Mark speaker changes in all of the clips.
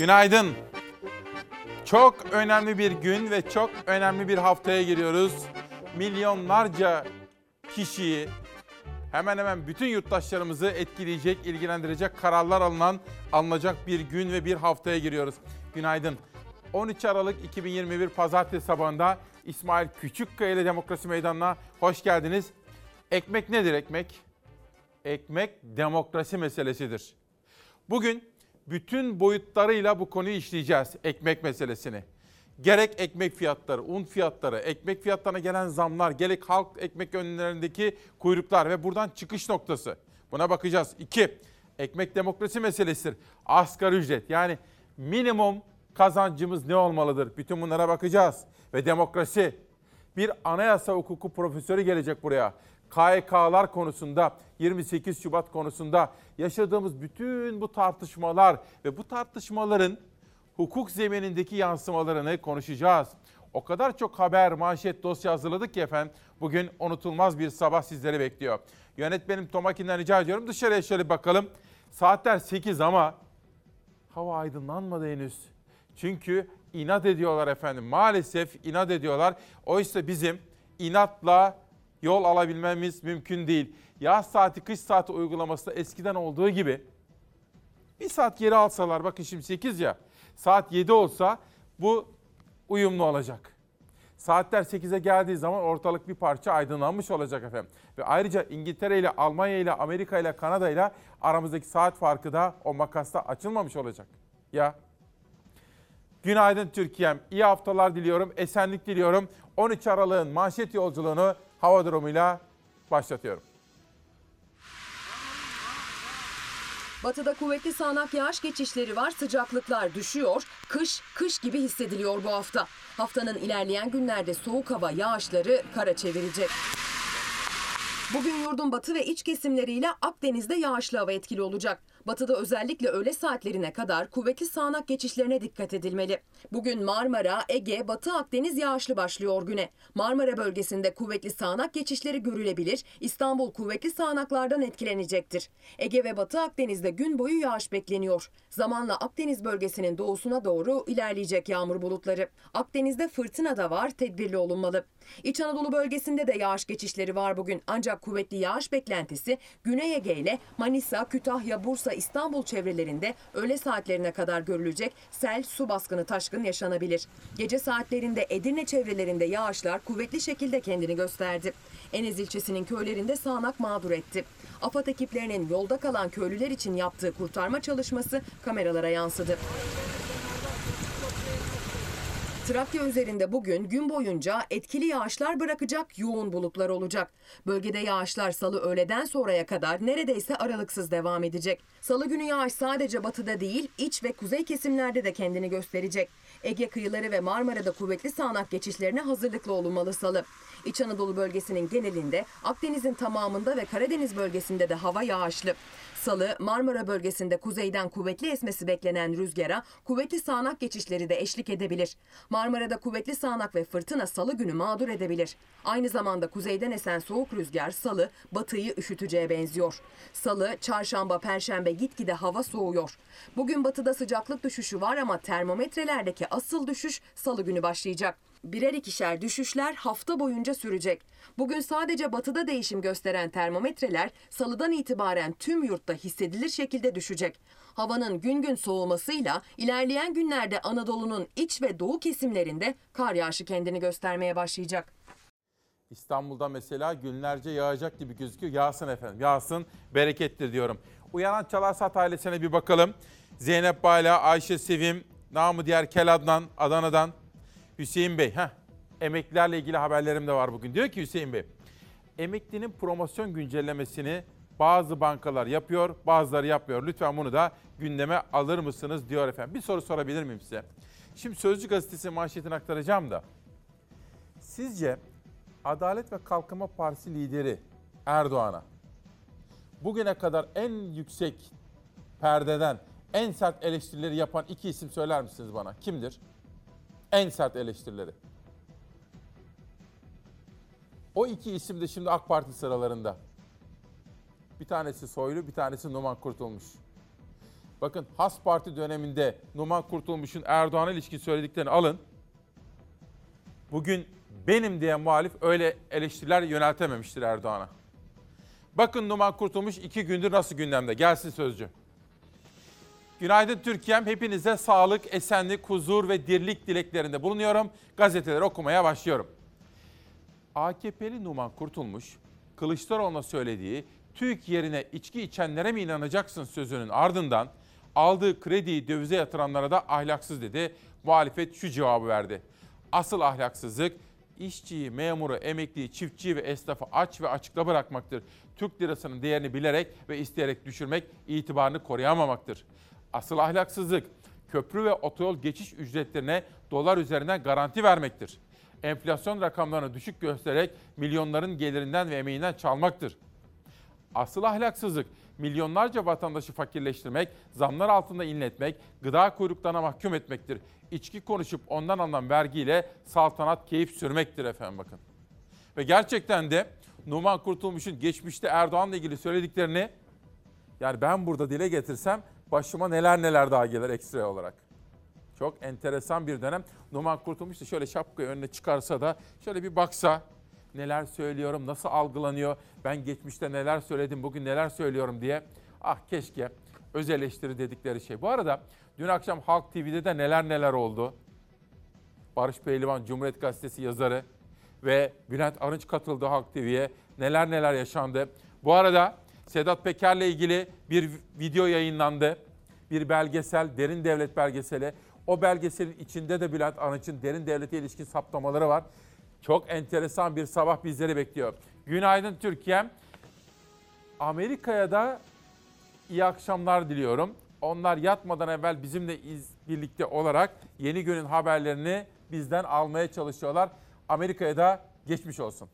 Speaker 1: Günaydın. Çok önemli bir gün ve çok önemli bir haftaya giriyoruz. Milyonlarca kişiyi, hemen hemen bütün yurttaşlarımızı etkileyecek, ilgilendirecek kararlar alınan, alınacak bir gün ve bir haftaya giriyoruz. Günaydın. 13 Aralık 2021 Pazartesi sabahında İsmail Küçükkaya ile Demokrasi Meydanı'na hoş geldiniz. Ekmek nedir ekmek? Ekmek demokrasi meselesidir. Bugün bütün boyutlarıyla bu konuyu işleyeceğiz, ekmek meselesini. Gerek ekmek fiyatları, un fiyatları, ekmek fiyatlarına gelen zamlar, gerek halk ekmek önlerindeki kuyruklar ve buradan çıkış noktası. Buna bakacağız. İki, ekmek demokrasi meselesidir. Asgari ücret yani minimum kazancımız ne olmalıdır? Bütün bunlara bakacağız. Ve demokrasi. Bir anayasa hukuku profesörü gelecek buraya. KYK'lar konusunda, 28 Şubat konusunda yaşadığımız bütün bu tartışmalar ve bu tartışmaların hukuk zeminindeki yansımalarını konuşacağız. O kadar çok haber, manşet, dosya hazırladık ki efendim bugün unutulmaz bir sabah sizleri bekliyor. Yönetmenim Tomakin'den rica ediyorum dışarıya şöyle bakalım. Saatler 8 ama hava aydınlanmadı henüz. Çünkü inat ediyorlar efendim. Maalesef inat ediyorlar. Oysa bizim inatla yol alabilmemiz mümkün değil. Yaz saati, kış saati uygulaması da eskiden olduğu gibi bir saat geri alsalar, bakın şimdi 8 ya, saat 7 olsa bu uyumlu olacak. Saatler 8'e geldiği zaman ortalık bir parça aydınlanmış olacak efendim. Ve ayrıca İngiltere ile Almanya ile Amerika ile Kanada ile aramızdaki saat farkı da o makasta açılmamış olacak. Ya Günaydın Türkiye'm. İyi haftalar diliyorum, esenlik diliyorum. 13 Aralık'ın manşet yolculuğunu hava durumuyla başlatıyorum.
Speaker 2: Batıda kuvvetli sağanak yağış geçişleri var, sıcaklıklar düşüyor. Kış, kış gibi hissediliyor bu hafta. Haftanın ilerleyen günlerde soğuk hava yağışları kara çevirecek. Bugün yurdun batı ve iç kesimleriyle Akdeniz'de yağışlı hava etkili olacak. Batıda özellikle öğle saatlerine kadar kuvvetli sağanak geçişlerine dikkat edilmeli. Bugün Marmara, Ege, Batı Akdeniz yağışlı başlıyor güne. Marmara bölgesinde kuvvetli sağanak geçişleri görülebilir. İstanbul kuvvetli sağanaklardan etkilenecektir. Ege ve Batı Akdeniz'de gün boyu yağış bekleniyor. Zamanla Akdeniz bölgesinin doğusuna doğru ilerleyecek yağmur bulutları. Akdeniz'de fırtına da var, tedbirli olunmalı. İç Anadolu bölgesinde de yağış geçişleri var bugün. Ancak kuvvetli yağış beklentisi Güney Ege ile Manisa, Kütahya, Bursa, İstanbul çevrelerinde öğle saatlerine kadar görülecek sel, su baskını, taşkın yaşanabilir. Gece saatlerinde Edirne çevrelerinde yağışlar kuvvetli şekilde kendini gösterdi. Enez ilçesinin köylerinde sağanak mağdur etti. AFAD ekiplerinin yolda kalan köylüler için yaptığı kurtarma çalışması kameralara yansıdı. Trakya üzerinde bugün gün boyunca etkili yağışlar bırakacak yoğun bulutlar olacak. Bölgede yağışlar salı öğleden sonraya kadar neredeyse aralıksız devam edecek. Salı günü yağış sadece batıda değil, iç ve kuzey kesimlerde de kendini gösterecek. Ege kıyıları ve Marmara'da kuvvetli sağanak geçişlerine hazırlıklı olunmalı salı. İç Anadolu bölgesinin genelinde, Akdeniz'in tamamında ve Karadeniz bölgesinde de hava yağışlı. Salı, Marmara bölgesinde kuzeyden kuvvetli esmesi beklenen rüzgara kuvvetli sağanak geçişleri de eşlik edebilir. Marmara'da kuvvetli sağanak ve fırtına salı günü mağdur edebilir. Aynı zamanda kuzeyden esen soğuk rüzgar salı batıyı üşüteceğe benziyor. Salı, çarşamba, perşembe gitgide hava soğuyor. Bugün batıda sıcaklık düşüşü var ama termometrelerdeki asıl düşüş salı günü başlayacak. Birer ikişer düşüşler hafta boyunca sürecek. Bugün sadece batıda değişim gösteren termometreler salıdan itibaren tüm yurtta hissedilir şekilde düşecek. Havanın gün gün soğumasıyla ilerleyen günlerde Anadolu'nun iç ve doğu kesimlerinde kar yağışı kendini göstermeye başlayacak.
Speaker 1: İstanbul'da mesela günlerce yağacak gibi gözüküyor. Yağsın efendim, yağsın, berekettir diyorum. Uyanan Çalarsat ailesine bir bakalım. Zeynep Bayla, Ayşe Sevim, namı diğer Kel Adnan, Adana'dan. Hüseyin Bey, heh, emeklilerle ilgili haberlerim de var bugün. Diyor ki Hüseyin Bey, emeklinin promosyon güncellemesini bazı bankalar yapıyor, bazıları yapmıyor. Lütfen bunu da gündeme alır mısınız diyor efendim. Bir soru sorabilir miyim size? Şimdi Sözcü Gazetesi manşetini aktaracağım da. Sizce Adalet ve Kalkınma Partisi lideri Erdoğan'a bugüne kadar en yüksek perdeden en sert eleştirileri yapan iki isim söyler misiniz bana? Kimdir? En sert eleştirileri. O iki isim de şimdi AK Parti sıralarında. Bir tanesi Soylu, bir tanesi Numan Kurtulmuş. Bakın Has Parti döneminde Numan Kurtulmuş'un Erdoğan'a ilişkin söylediklerini alın. Bugün benim diyen muhalif öyle eleştiriler yöneltememiştir Erdoğan'a. Bakın Numan Kurtulmuş iki gündür nasıl gündemde. Gelsin sözcü. Günaydın Türkiye'm. Hepinize sağlık, esenlik, huzur ve dirlik dileklerinde bulunuyorum. Gazeteleri okumaya başlıyorum. AKP'li Numan Kurtulmuş, Kılıçdaroğlu'na söylediği TÜİK yerine içki içenlere mi inanacaksın sözünün ardından aldığı krediyi dövize yatıranlara da ahlaksız dedi. Muhalefet şu cevabı verdi. Asıl ahlaksızlık işçiyi, memuru, emekliyi, çiftçiyi ve esnafı aç ve açıkta bırakmaktır. Türk lirasının değerini bilerek ve isteyerek düşürmek, itibarını koruyamamaktır. Asıl ahlaksızlık köprü ve otoyol geçiş ücretlerine dolar üzerinden garanti vermektir. Enflasyon rakamlarını düşük göstererek milyonların gelirinden ve emeğinden çalmaktır. Asıl ahlaksızlık milyonlarca vatandaşı fakirleştirmek, zamlar altında inletmek, gıda kuyruklarına mahkum etmektir. İçki konuşup ondan alınan vergiyle saltanat keyif sürmektir efendim bakın. Ve gerçekten de Numan Kurtulmuş'un geçmişte Erdoğan'la ilgili söylediklerini yani ben burada dile getirsem başıma neler neler daha gelir ekstra olarak. Çok enteresan bir dönem. Numan Kurtulmuş da şöyle şapkayı önüne çıkarsa da şöyle bir baksa neler söylüyorum, nasıl algılanıyor, ben geçmişte neler söyledim, bugün neler söylüyorum diye. Ah keşke öz eleştiri dedikleri şey. Bu arada dün akşam Halk TV'de de neler neler oldu. Barış Pehlivan Cumhuriyet Gazetesi yazarı ve Bülent Arınç katıldı Halk TV'ye. Neler neler yaşandı. Bu arada Sedat Peker'le ilgili bir video yayınlandı. Bir belgesel, Derin Devlet belgeseli. O belgeselin içinde de Bülent Arınç'ın derin devlete ilişkin saptamaları var. Çok enteresan bir sabah bizleri bekliyor. Günaydın Türkiye'm. Amerika'ya da iyi akşamlar diliyorum. Onlar yatmadan evvel bizimle iz, birlikte olarak yeni günün haberlerini bizden almaya çalışıyorlar. Amerika'ya da geçmiş olsun.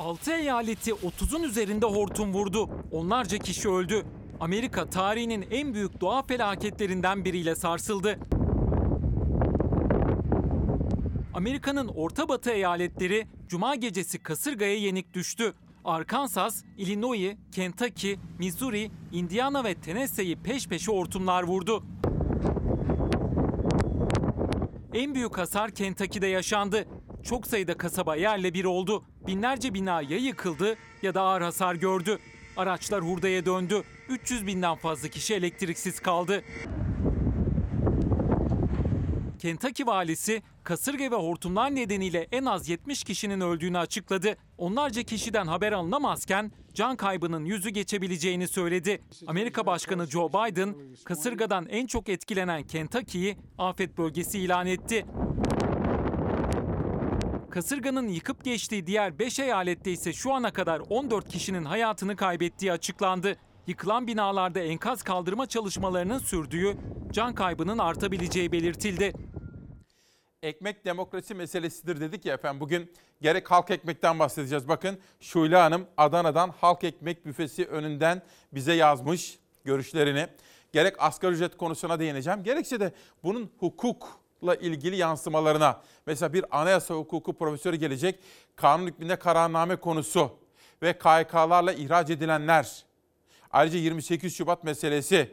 Speaker 3: 6 eyaleti 30'un üzerinde hortum vurdu. Onlarca kişi öldü. Amerika tarihinin en büyük doğa felaketlerinden biriyle sarsıldı. Amerika'nın orta batı eyaletleri cuma gecesi kasırgaya yenik düştü. Arkansas, Illinois, Kentucky, Missouri, Indiana ve Tennessee'yi peş peşe hortumlar vurdu. En büyük hasar Kentucky'de yaşandı. Çok sayıda kasaba yerle bir oldu. Binlerce bina ya yıkıldı ya da ağır hasar gördü. Araçlar hurdaya döndü. 300 binden fazla kişi elektriksiz kaldı. Kentucky valisi kasırga ve hortumlar nedeniyle en az 70 kişinin öldüğünü açıkladı. Onlarca kişiden haber alınamazken can kaybının yüzü geçebileceğini söyledi. Amerika Başkanı Joe Biden kasırgadan en çok etkilenen Kentucky'yi afet bölgesi ilan etti. Kasırganın yıkıp geçtiği diğer 5 eyalette ise şu ana kadar 14 kişinin hayatını kaybettiği açıklandı. Yıkılan binalarda enkaz kaldırma çalışmalarının sürdüğü, can kaybının artabileceği belirtildi.
Speaker 1: Ekmek demokrasi meselesidir dedik ya efendim. Bugün gerek halk ekmekten bahsedeceğiz. Bakın Şule Hanım Adana'dan halk ekmek büfesi önünden bize yazmış görüşlerini. Gerek asgari ücret konusuna değineceğim. Gerekse de bunun hukukla ilgili yansımalarına. Mesela bir anayasa hukuku profesörü gelecek. Kanun hükmünde kararname konusu ve KYK'larla ihraç edilenler. Ayrıca 28 Şubat meselesi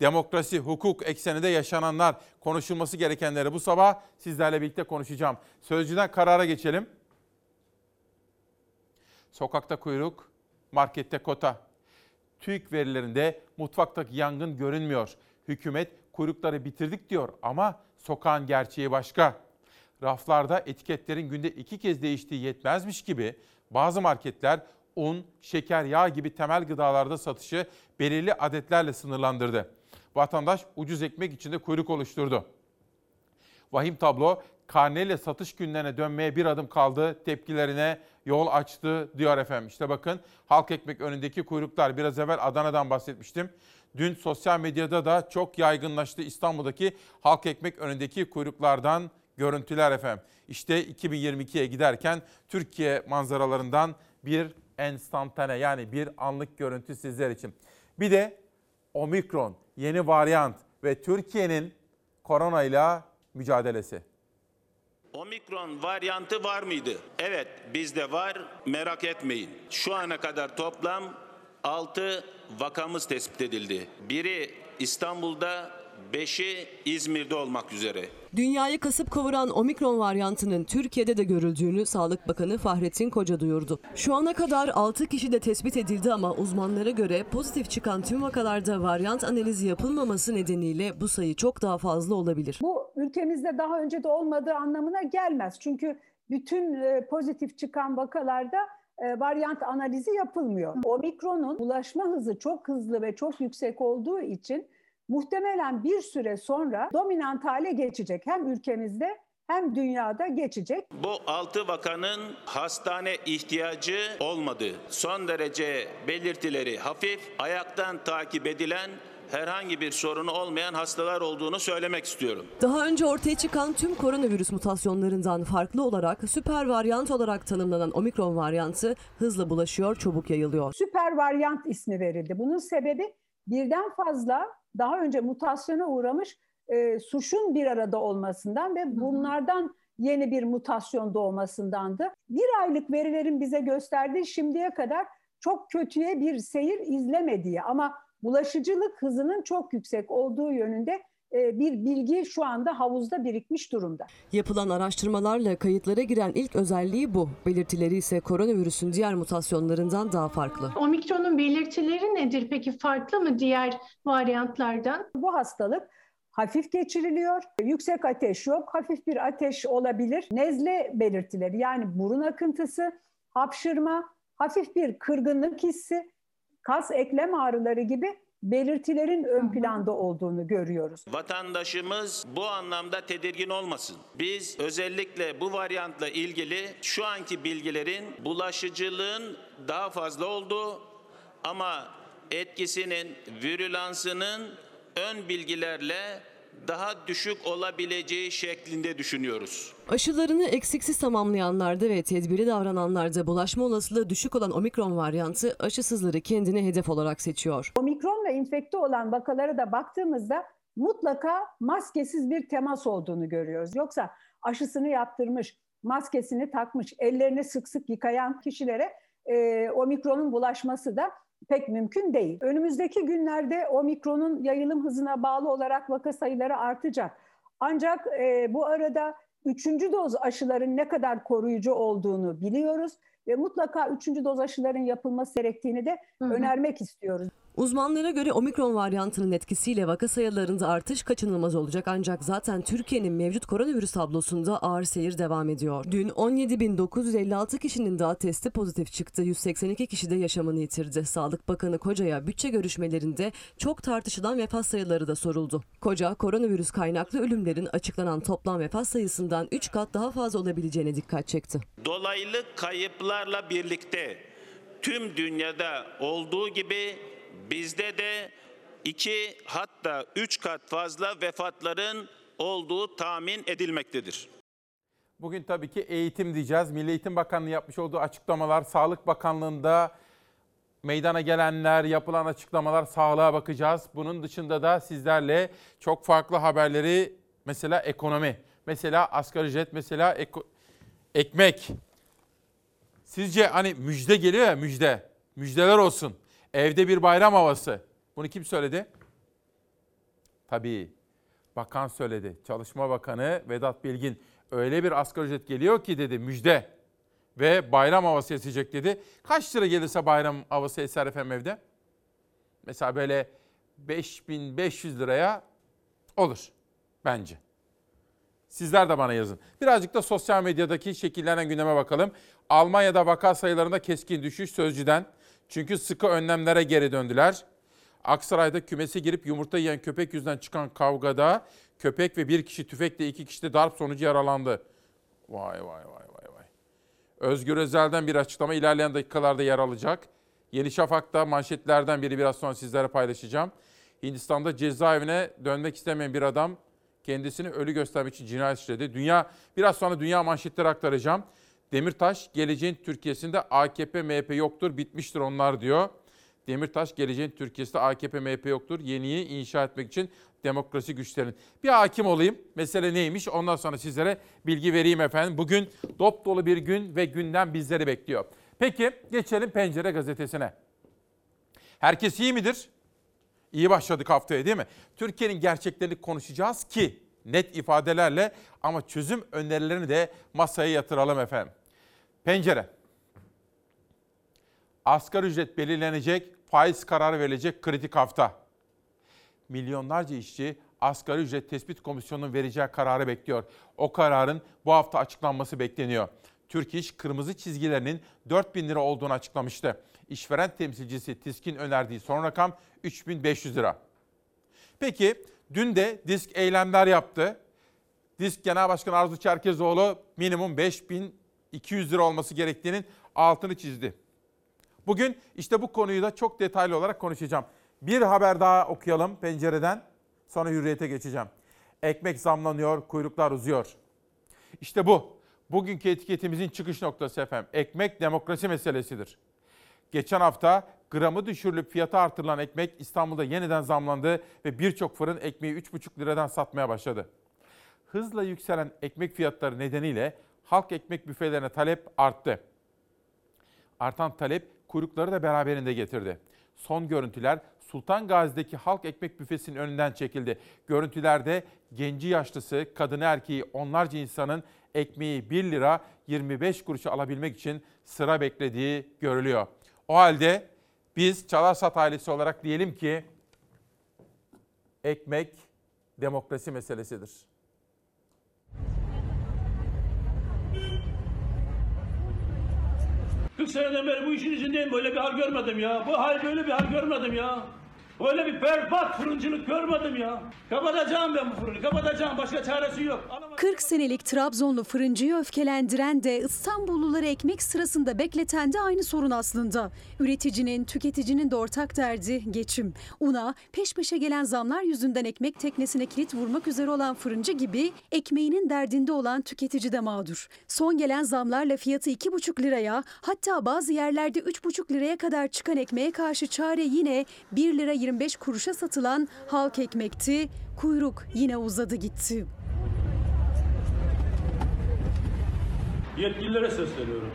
Speaker 1: demokrasi, hukuk ekseninde yaşananlar, konuşulması gerekenleri bu sabah sizlerle birlikte konuşacağım. Sözcüden karara geçelim. Sokakta kuyruk, markette kota. TÜİK verilerinde mutfaktaki yangın görünmüyor. Hükümet kuyrukları bitirdik diyor ama sokağın gerçeği başka. Raflarda etiketlerin günde iki kez değiştiği yetmezmiş gibi bazı marketler un, şeker, yağ gibi temel gıdalarda satışı belirli adetlerle sınırlandırdı vatandaş ucuz ekmek içinde kuyruk oluşturdu. Vahim tablo karneyle satış günlerine dönmeye bir adım kaldı. Tepkilerine yol açtı diyor efendim. İşte bakın halk ekmek önündeki kuyruklar. Biraz evvel Adana'dan bahsetmiştim. Dün sosyal medyada da çok yaygınlaştı İstanbul'daki halk ekmek önündeki kuyruklardan görüntüler efendim. İşte 2022'ye giderken Türkiye manzaralarından bir enstantane yani bir anlık görüntü sizler için. Bir de omikron yeni varyant ve Türkiye'nin koronayla mücadelesi.
Speaker 4: Omikron varyantı var mıydı? Evet bizde var merak etmeyin. Şu ana kadar toplam 6 vakamız tespit edildi. Biri İstanbul'da, 5'i İzmir'de olmak üzere.
Speaker 5: Dünyayı kasıp kavuran omikron varyantının Türkiye'de de görüldüğünü Sağlık Bakanı Fahrettin Koca duyurdu. Şu ana kadar 6 kişi de tespit edildi ama uzmanlara göre pozitif çıkan tüm vakalarda varyant analizi yapılmaması nedeniyle bu sayı çok daha fazla olabilir.
Speaker 6: Bu ülkemizde daha önce de olmadığı anlamına gelmez. Çünkü bütün e, pozitif çıkan vakalarda varyant analizi yapılmıyor. Omikronun ulaşma hızı çok hızlı ve çok yüksek olduğu için muhtemelen bir süre sonra dominant hale geçecek. Hem ülkemizde hem dünyada geçecek.
Speaker 4: Bu 6 vakanın hastane ihtiyacı olmadı. Son derece belirtileri hafif, ayaktan takip edilen herhangi bir sorunu olmayan hastalar olduğunu söylemek istiyorum.
Speaker 5: Daha önce ortaya çıkan tüm koronavirüs mutasyonlarından farklı olarak süper varyant olarak tanımlanan omikron varyantı hızla bulaşıyor, çabuk yayılıyor.
Speaker 6: Süper varyant ismi verildi. Bunun sebebi birden fazla daha önce mutasyona uğramış e, suşun bir arada olmasından ve bunlardan yeni bir mutasyon doğmasındandı. Bir aylık verilerin bize gösterdiği şimdiye kadar çok kötüye bir seyir izlemediği ama bulaşıcılık hızının çok yüksek olduğu yönünde e, bir bilgi şu anda havuzda birikmiş durumda.
Speaker 5: Yapılan araştırmalarla kayıtlara giren ilk özelliği bu. Belirtileri ise koronavirüsün diğer mutasyonlarından daha farklı.
Speaker 7: Omikronun belirtileri nedir peki? Farklı mı diğer varyantlardan?
Speaker 6: Bu hastalık hafif geçiriliyor. Yüksek ateş yok. Hafif bir ateş olabilir. Nezle belirtileri yani burun akıntısı, hapşırma, hafif bir kırgınlık hissi, kas eklem ağrıları gibi belirtilerin ön planda olduğunu görüyoruz.
Speaker 4: Vatandaşımız bu anlamda tedirgin olmasın. Biz özellikle bu varyantla ilgili şu anki bilgilerin bulaşıcılığın daha fazla olduğu ama etkisinin, virülansının ön bilgilerle daha düşük olabileceği şeklinde düşünüyoruz.
Speaker 5: Aşılarını eksiksiz tamamlayanlarda ve tedbiri davrananlarda bulaşma olasılığı düşük olan omikron varyantı aşısızları kendine hedef olarak seçiyor.
Speaker 6: Omikronla infekte olan vakalara da baktığımızda mutlaka maskesiz bir temas olduğunu görüyoruz. Yoksa aşısını yaptırmış, maskesini takmış, ellerini sık sık yıkayan kişilere e, omikronun bulaşması da pek mümkün değil. Önümüzdeki günlerde omikronun yayılım hızına bağlı olarak vaka sayıları artacak. Ancak e, bu arada üçüncü doz aşıların ne kadar koruyucu olduğunu biliyoruz ve mutlaka üçüncü doz aşıların yapılması gerektiğini de önermek istiyoruz.
Speaker 5: Uzmanlara göre omikron varyantının etkisiyle vaka sayılarında artış kaçınılmaz olacak ancak zaten Türkiye'nin mevcut koronavirüs tablosunda ağır seyir devam ediyor. Dün 17.956 kişinin daha testi pozitif çıktı. 182 kişi de yaşamını yitirdi. Sağlık Bakanı Koca'ya bütçe görüşmelerinde çok tartışılan vefat sayıları da soruldu. Koca, koronavirüs kaynaklı ölümlerin açıklanan toplam vefat sayısından 3 kat daha fazla olabileceğine dikkat çekti.
Speaker 4: Dolaylı kayıplarla birlikte tüm dünyada olduğu gibi bizde de iki hatta üç kat fazla vefatların olduğu tahmin edilmektedir.
Speaker 1: Bugün tabii ki eğitim diyeceğiz. Milli Eğitim Bakanlığı yapmış olduğu açıklamalar, Sağlık Bakanlığı'nda meydana gelenler, yapılan açıklamalar sağlığa bakacağız. Bunun dışında da sizlerle çok farklı haberleri mesela ekonomi, mesela asgari ücret, mesela eko- ekmek. Sizce hani müjde geliyor ya müjde. Müjdeler olsun. Evde bir bayram havası. Bunu kim söyledi? Tabii bakan söyledi. Çalışma Bakanı Vedat Bilgin öyle bir asgari ücret geliyor ki dedi müjde ve bayram havası esecek dedi. Kaç lira gelirse bayram havası eser efendim evde? Mesela böyle 5500 liraya olur bence. Sizler de bana yazın. Birazcık da sosyal medyadaki şekillenen gündeme bakalım. Almanya'da vaka sayılarında keskin düşüş sözcüden. Çünkü sıkı önlemlere geri döndüler. Aksaray'da kümese girip yumurta yiyen köpek yüzünden çıkan kavgada köpek ve bir kişi tüfekle iki kişi de darp sonucu yaralandı. Vay vay vay vay vay. Özgür Özel'den bir açıklama ilerleyen dakikalarda yer alacak. Yeni Şafak'ta manşetlerden biri biraz sonra sizlere paylaşacağım. Hindistan'da cezaevine dönmek istemeyen bir adam kendisini ölü göstermek için cinayet işledi. Dünya biraz sonra dünya manşetleri aktaracağım. Demirtaş geleceğin Türkiye'sinde AKP MHP yoktur bitmiştir onlar diyor. Demirtaş geleceğin Türkiye'sinde AKP MHP yoktur. Yeniyi inşa etmek için demokrasi güçlerin. Bir hakim olayım. Mesele neymiş? Ondan sonra sizlere bilgi vereyim efendim. Bugün dop dolu bir gün ve günden bizleri bekliyor. Peki geçelim Pencere gazetesine. Herkes iyi midir? İyi başladık haftaya değil mi? Türkiye'nin gerçeklerini konuşacağız ki net ifadelerle ama çözüm önerilerini de masaya yatıralım efendim. Pencere. Asgari ücret belirlenecek, faiz kararı verilecek kritik hafta. Milyonlarca işçi asgari ücret tespit komisyonunun vereceği kararı bekliyor. O kararın bu hafta açıklanması bekleniyor. Türk İş kırmızı çizgilerinin 4 bin lira olduğunu açıklamıştı. İşveren temsilcisi TİSK'in önerdiği son rakam 3500 lira. Peki dün de disk eylemler yaptı. Disk Genel Başkanı Arzu Çerkezoğlu minimum 5200 lira olması gerektiğinin altını çizdi. Bugün işte bu konuyu da çok detaylı olarak konuşacağım. Bir haber daha okuyalım pencereden. Sonra hürriyete geçeceğim. Ekmek zamlanıyor, kuyruklar uzuyor. İşte bu. Bugünkü etiketimizin çıkış noktası efendim. Ekmek demokrasi meselesidir. Geçen hafta gramı düşürülüp fiyatı artırılan ekmek İstanbul'da yeniden zamlandı ve birçok fırın ekmeği 3,5 liradan satmaya başladı. Hızla yükselen ekmek fiyatları nedeniyle halk ekmek büfelerine talep arttı. Artan talep kuyrukları da beraberinde getirdi. Son görüntüler Sultan Gazi'deki halk ekmek büfesinin önünden çekildi. Görüntülerde genci yaşlısı, kadını erkeği onlarca insanın ekmeği 1 lira 25 kuruşa alabilmek için sıra beklediği görülüyor. O halde biz Çalarsat ailesi olarak diyelim ki ekmek demokrasi meselesidir.
Speaker 8: Kırk seneden beri bu işin içindeyim. Böyle bir hal görmedim ya. Bu hal böyle bir hal görmedim ya. Böyle bir berbat fırıncılık görmedim ya. Kapatacağım ben bu fırını. Kapatacağım. Başka çaresi yok. Alamam.
Speaker 9: 40 senelik Trabzonlu fırıncıyı öfkelendiren de İstanbulluları ekmek sırasında bekleten de aynı sorun aslında. Üreticinin, tüketicinin de ortak derdi geçim. Una peş peşe gelen zamlar yüzünden ekmek teknesine kilit vurmak üzere olan fırıncı gibi ekmeğinin derdinde olan tüketici de mağdur. Son gelen zamlarla fiyatı 2,5 liraya hatta bazı yerlerde 3,5 liraya kadar çıkan ekmeğe karşı çare yine 1 lira 25 kuruşa satılan halk ekmekti. Kuyruk yine uzadı gitti.
Speaker 8: Yetkililere sesleniyorum.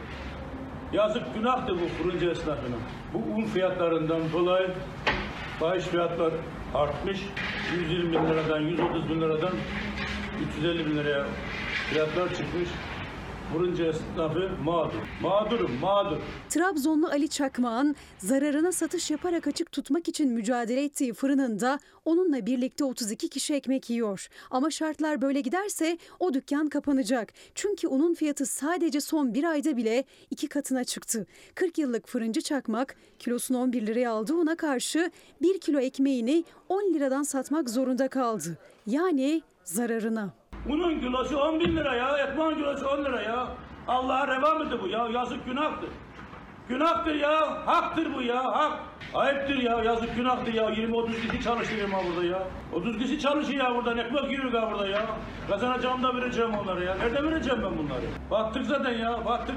Speaker 8: Yazık günahtır bu fırıncı esnafına. Bu un fiyatlarından dolayı fahiş fiyatlar artmış. 120 bin liradan, 130 bin liradan 350 bin liraya fiyatlar çıkmış. Fırıncı esnafı mağdur. Mağdurum, mağdur.
Speaker 9: Trabzonlu Ali Çakmağ'ın zararına satış yaparak açık tutmak için mücadele ettiği fırınında onunla birlikte 32 kişi ekmek yiyor. Ama şartlar böyle giderse o dükkan kapanacak. Çünkü unun fiyatı sadece son bir ayda bile iki katına çıktı. 40 yıllık fırıncı Çakmak kilosunu 11 liraya aldığı una karşı 1 kilo ekmeğini 10 liradan satmak zorunda kaldı. Yani zararına.
Speaker 8: Unun kilosu 10 bin lira ya, ekmeğin kilosu 10 lira ya. Allah'a reva mıdır bu ya? Yazık günahtır. Günahtır ya, haktır bu ya, hak. Ayıptır ya, yazık günahtır ya. 20-30 kişi çalıştırıyorum ha burada ya. 30 kişi çalışıyor ya buradan, ekmek yiyor ha burada ya. Kazanacağım da vereceğim onlara ya. Nerede vereceğim ben bunları? Battık zaten ya, battık.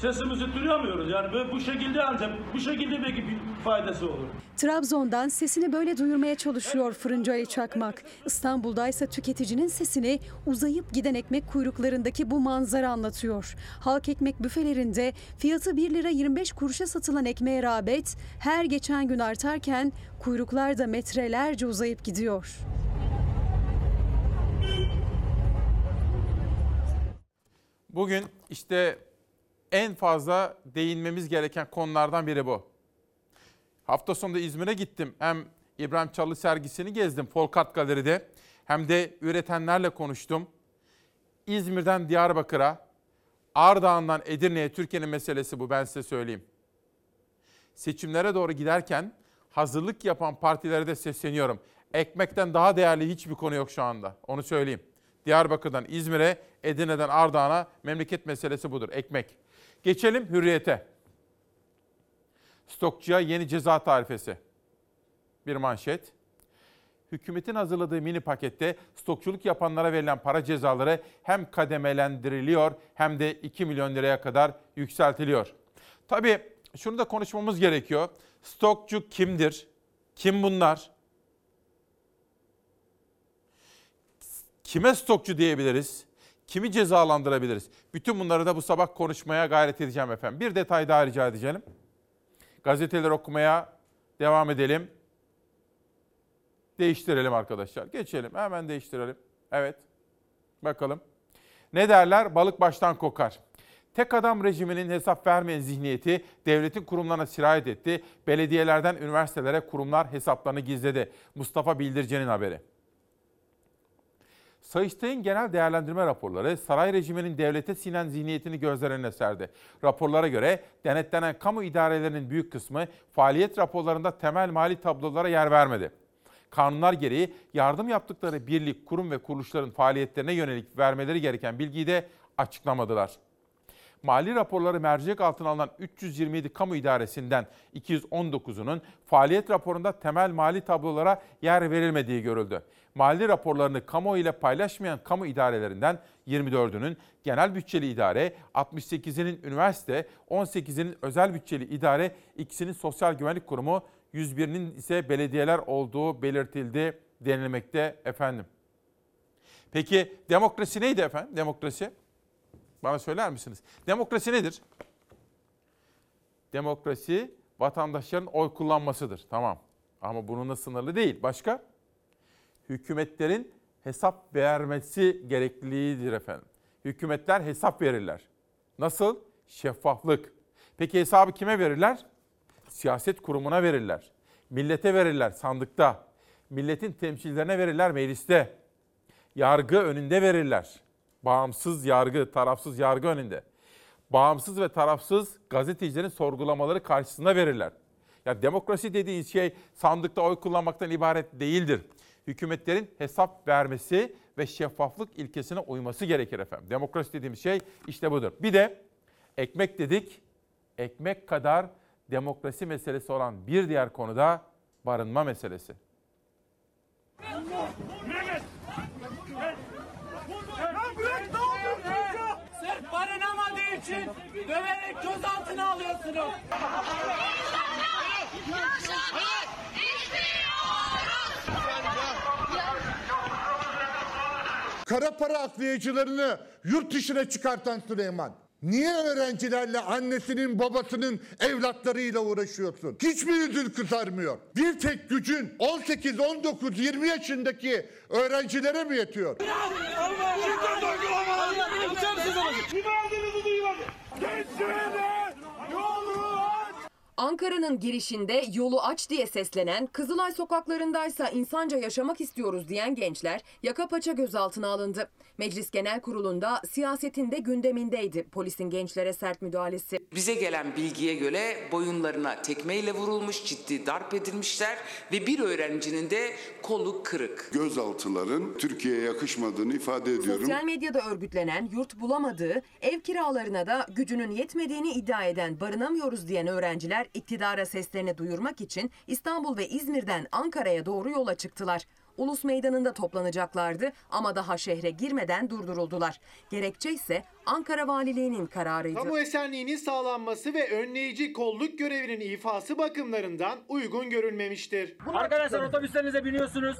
Speaker 8: Sesimizi duyamıyoruz yani böyle bu şekilde ancak bu şekilde belki bir faydası olur.
Speaker 9: Trabzon'dan sesini böyle duyurmaya çalışıyor fırıncı Ali Çakmak. İstanbul'daysa tüketicinin sesini uzayıp giden ekmek kuyruklarındaki bu manzara anlatıyor. Halk ekmek büfelerinde fiyatı 1 lira 25 kuruşa satılan ekmeğe rağbet her geçen gün artarken kuyruklar da metrelerce uzayıp gidiyor.
Speaker 1: Bugün işte en fazla değinmemiz gereken konulardan biri bu. Hafta sonunda İzmir'e gittim. Hem İbrahim Çalı sergisini gezdim Folkart Galeri'de. Hem de üretenlerle konuştum. İzmir'den Diyarbakır'a, Ardahan'dan Edirne'ye Türkiye'nin meselesi bu ben size söyleyeyim. Seçimlere doğru giderken hazırlık yapan partilere de sesleniyorum. Ekmekten daha değerli hiçbir konu yok şu anda. Onu söyleyeyim. Diyarbakır'dan İzmir'e, Edirne'den Ardahan'a memleket meselesi budur. Ekmek. Geçelim hürriyete. Stokçuya yeni ceza tarifesi. Bir manşet. Hükümetin hazırladığı mini pakette stokçuluk yapanlara verilen para cezaları hem kademelendiriliyor hem de 2 milyon liraya kadar yükseltiliyor. Tabii şunu da konuşmamız gerekiyor. Stokçu kimdir? Kim bunlar? Kime stokçu diyebiliriz? Kimi cezalandırabiliriz? Bütün bunları da bu sabah konuşmaya gayret edeceğim efendim. Bir detay daha rica edeceğim. Gazeteleri okumaya Devam edelim. Değiştirelim arkadaşlar. Geçelim. Hemen değiştirelim. Evet. Bakalım. Ne derler? Balık baştan kokar. Tek adam rejiminin hesap vermeyen zihniyeti devletin kurumlarına sirayet etti. Belediyelerden üniversitelere kurumlar hesaplarını gizledi. Mustafa Bildirce'nin haberi. Sayıştay'ın genel değerlendirme raporları saray rejiminin devlete sinen zihniyetini gözler önüne serdi. Raporlara göre denetlenen kamu idarelerinin büyük kısmı faaliyet raporlarında temel mali tablolara yer vermedi. Kanunlar gereği yardım yaptıkları birlik, kurum ve kuruluşların faaliyetlerine yönelik vermeleri gereken bilgiyi de açıklamadılar. Mali raporları mercek altına alınan 327 kamu idaresinden 219'unun faaliyet raporunda temel mali tablolara yer verilmediği görüldü. Mali raporlarını kamuoyu ile paylaşmayan kamu idarelerinden 24'ünün genel bütçeli idare, 68'inin üniversite, 18'inin özel bütçeli idare, ikisinin sosyal güvenlik kurumu, 101'inin ise belediyeler olduğu belirtildi denilmekte efendim. Peki demokrasi neydi efendim? Demokrasi? Bana söyler misiniz? Demokrasi nedir? Demokrasi vatandaşların oy kullanmasıdır. Tamam. Ama bununla sınırlı değil. Başka? Hükümetlerin hesap vermesi gerekliliğidir efendim. Hükümetler hesap verirler. Nasıl? Şeffaflık. Peki hesabı kime verirler? Siyaset kurumuna verirler. Millete verirler sandıkta. Milletin temsilcilerine verirler mecliste. Yargı önünde verirler bağımsız yargı, tarafsız yargı önünde. Bağımsız ve tarafsız gazetecilerin sorgulamaları karşısında verirler. Ya demokrasi dediğiniz şey sandıkta oy kullanmaktan ibaret değildir. Hükümetlerin hesap vermesi ve şeffaflık ilkesine uyması gerekir efendim. Demokrasi dediğimiz şey işte budur. Bir de ekmek dedik. Ekmek kadar demokrasi meselesi olan bir diğer konu da barınma meselesi.
Speaker 10: Sırf barınamadığı için döverek gözaltına alıyorsunuz.
Speaker 11: Kara para aklayıcılarını yurt dışına çıkartan Süleyman. Niye öğrencilerle annesinin babasının evlatlarıyla uğraşıyorsun? Hiç mi yüzün kızarmıyor? Bir tek gücün 18, 19, 20 yaşındaki öğrencilere mi yetiyor?
Speaker 2: Ankara'nın girişinde yolu aç diye seslenen, Kızılay sokaklarındaysa insanca yaşamak istiyoruz diyen gençler yaka paça gözaltına alındı. Meclis Genel Kurulu'nda siyasetin de gündemindeydi polisin gençlere sert müdahalesi.
Speaker 12: Bize gelen bilgiye göre boyunlarına tekmeyle vurulmuş, ciddi darp edilmişler ve bir öğrencinin de kolu kırık.
Speaker 13: Gözaltıların Türkiye'ye yakışmadığını ifade ediyorum.
Speaker 2: Sosyal medyada örgütlenen, yurt bulamadığı, ev kiralarına da gücünün yetmediğini iddia eden, barınamıyoruz diyen öğrenciler iktidara seslerini duyurmak için İstanbul ve İzmir'den Ankara'ya doğru yola çıktılar. Ulus Meydanı'nda toplanacaklardı ama daha şehre girmeden durduruldular. Gerekçe ise Ankara Valiliği'nin kararıydı.
Speaker 14: Kamu esenliğinin sağlanması ve önleyici kolluk görevinin ifası bakımlarından uygun görülmemiştir.
Speaker 8: Arkadaşlar otobüslerinize biniyorsunuz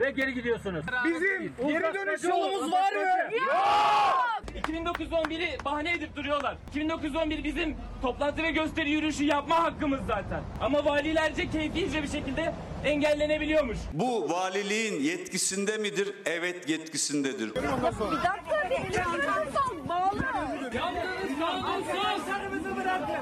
Speaker 8: ve geri gidiyorsunuz.
Speaker 14: Bizim geri dönüş yolumuz var mı?
Speaker 10: 2911'i bahane edip duruyorlar. 2911 bizim toplantı ve gösteri yürüyüşü yapma hakkımız zaten. Ama valilerce keyfice bir şekilde engellenebiliyormuş.
Speaker 15: Bu valiliğin yetkisinde midir? Evet yetkisindedir.
Speaker 10: Bir dakika bir bağlı. Yalnız kanunlarımızı bırakın.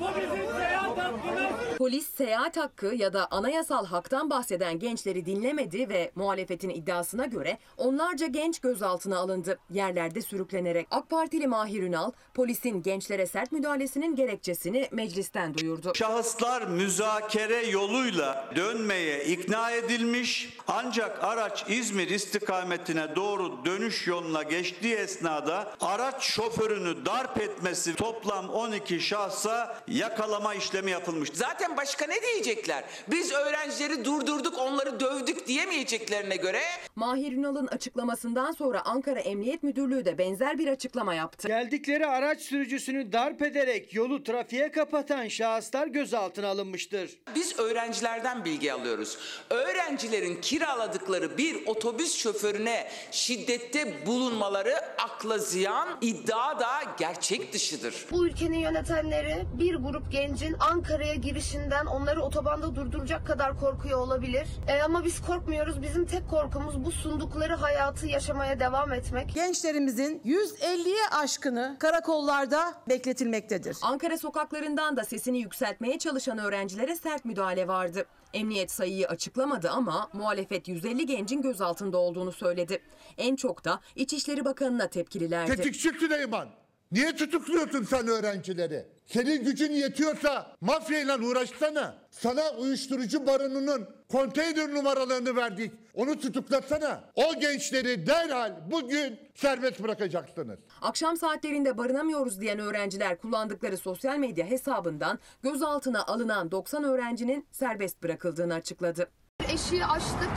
Speaker 10: Bu bizim seyahat hakkımız.
Speaker 2: Polis seyahat hakkı ya da anayasal haktan bahseden gençleri dinlemedi ve muhalefetin iddiasına göre onlarca genç gözaltına alındı. Yerlerde sürüklenerek AK Partili Mahir Ünal polisin gençlere sert müdahalesinin gerekçesini meclisten duyurdu.
Speaker 15: Şahıslar müzakere yoluyla dönmeye ikna edilmiş ancak araç İzmir istikametine doğru dönüş yoluna geçtiği esnada araç şoförünü darp etmesi toplam 12 şahsa yakalama işlemi yapılmış.
Speaker 12: Zaten başka ne diyecekler? Biz öğrencileri durdurduk, onları dövdük diyemeyeceklerine göre
Speaker 2: Mahir Ünal'ın açıklamasından sonra Ankara Emniyet Müdürlüğü de benzer bir açıklama yaptı.
Speaker 14: Geldikleri araç sürücüsünü darp ederek yolu trafiğe kapatan şahıslar gözaltına alınmıştır.
Speaker 12: biz öğrencilerden bilgi alıyoruz. Öğrencilerin kiraladıkları bir otobüs şoförüne şiddette bulunmaları akla ziyan, iddia da gerçek dışıdır.
Speaker 16: Bu ülkenin yönetenleri bir grup gencin Ankara'ya girişini peşinden onları otobanda durduracak kadar korkuyor olabilir. E, ama biz korkmuyoruz. Bizim tek korkumuz bu sundukları hayatı yaşamaya devam etmek.
Speaker 17: Gençlerimizin 150'ye aşkını karakollarda bekletilmektedir.
Speaker 2: Ankara sokaklarından da sesini yükseltmeye çalışan öğrencilere sert müdahale vardı. Emniyet sayıyı açıklamadı ama muhalefet 150 gencin gözaltında olduğunu söyledi. En çok da İçişleri Bakanı'na tepkililerdi.
Speaker 11: Tetikçi Süleyman. Niye tutukluyorsun sen öğrencileri? Senin gücün yetiyorsa mafyayla uğraşsana. Sana uyuşturucu baronunun konteyner numaralarını verdik. Onu tutuklasana. O gençleri derhal bugün serbest bırakacaksınız.
Speaker 2: Akşam saatlerinde barınamıyoruz diyen öğrenciler kullandıkları sosyal medya hesabından gözaltına alınan 90 öğrencinin serbest bırakıldığını açıkladı.
Speaker 16: Eşiği açtık,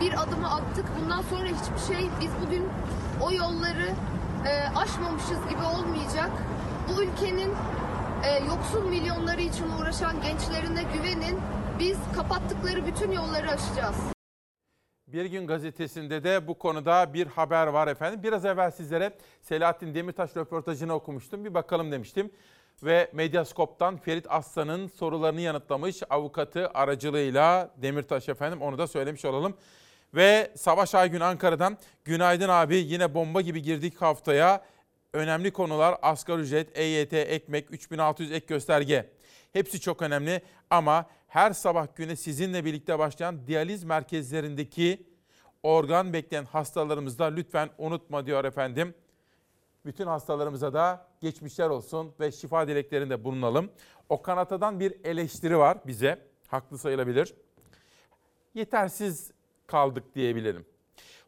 Speaker 16: bir adımı attık. Bundan sonra hiçbir şey biz bugün o yolları e, aşmamışız gibi olmayacak. Bu ülkenin e, yoksul milyonları için uğraşan gençlerine güvenin. Biz kapattıkları bütün yolları aşacağız.
Speaker 1: Bir gün gazetesinde de bu konuda bir haber var efendim. Biraz evvel sizlere Selahattin Demirtaş röportajını okumuştum. Bir bakalım demiştim. Ve Medyaskop'tan Ferit Aslan'ın sorularını yanıtlamış avukatı aracılığıyla Demirtaş efendim onu da söylemiş olalım. Ve Savaş Aygün Ankara'dan günaydın abi yine bomba gibi girdik haftaya. Önemli konular asgari ücret, EYT, ekmek, 3600 ek gösterge. Hepsi çok önemli ama her sabah güne sizinle birlikte başlayan diyaliz merkezlerindeki organ bekleyen hastalarımızda lütfen unutma diyor efendim. Bütün hastalarımıza da geçmişler olsun ve şifa dileklerinde bulunalım. O kanatadan bir eleştiri var bize. Haklı sayılabilir. Yetersiz kaldık diyebilirim.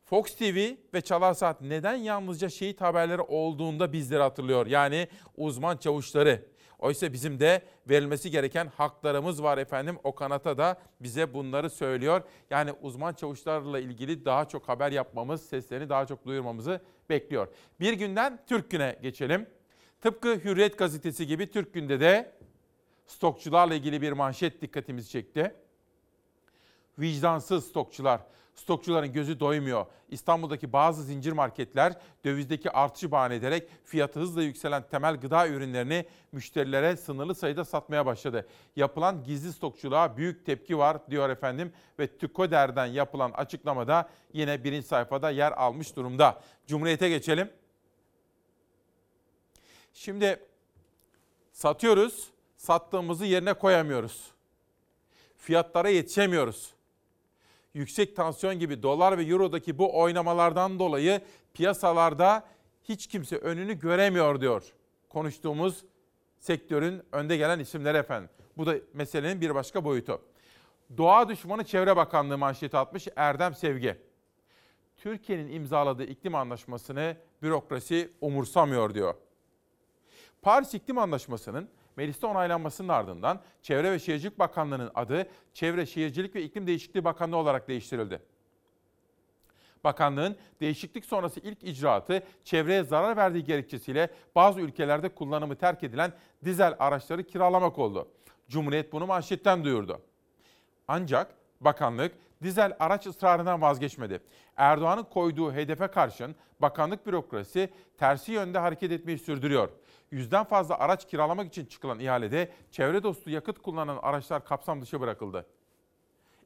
Speaker 1: Fox TV ve Çalar Saat neden yalnızca şehit haberleri olduğunda bizleri hatırlıyor? Yani uzman çavuşları. Oysa bizim de verilmesi gereken haklarımız var efendim. O kanata da bize bunları söylüyor. Yani uzman çavuşlarla ilgili daha çok haber yapmamız, seslerini daha çok duyurmamızı bekliyor. Bir günden Türk Gün'e geçelim. Tıpkı Hürriyet gazetesi gibi Türk Gün'de de stokçularla ilgili bir manşet dikkatimizi çekti. Vicdansız stokçular. Stokçuların gözü doymuyor. İstanbul'daki bazı zincir marketler dövizdeki artışı bahane ederek fiyatı hızla yükselen temel gıda ürünlerini müşterilere sınırlı sayıda satmaya başladı. Yapılan gizli stokçuluğa büyük tepki var diyor efendim ve TÜKODER'den yapılan açıklamada yine birinci sayfada yer almış durumda. Cumhuriyete geçelim. Şimdi satıyoruz, sattığımızı yerine koyamıyoruz. Fiyatlara yetişemiyoruz yüksek tansiyon gibi dolar ve eurodaki bu oynamalardan dolayı piyasalarda hiç kimse önünü göremiyor diyor. Konuştuğumuz sektörün önde gelen isimleri efendim. Bu da meselenin bir başka boyutu. Doğa düşmanı Çevre Bakanlığı manşeti atmış Erdem Sevgi. Türkiye'nin imzaladığı iklim anlaşmasını bürokrasi umursamıyor diyor. Paris İklim Anlaşması'nın mecliste onaylanmasının ardından Çevre ve Şehircilik Bakanlığı'nın adı Çevre Şehircilik ve İklim Değişikliği Bakanlığı olarak değiştirildi. Bakanlığın değişiklik sonrası ilk icraatı çevreye zarar verdiği gerekçesiyle bazı ülkelerde kullanımı terk edilen dizel araçları kiralamak oldu. Cumhuriyet bunu manşetten duyurdu. Ancak bakanlık dizel araç ısrarından vazgeçmedi. Erdoğan'ın koyduğu hedefe karşın bakanlık bürokrasi tersi yönde hareket etmeyi sürdürüyor yüzden fazla araç kiralamak için çıkılan ihalede çevre dostu yakıt kullanan araçlar kapsam dışı bırakıldı.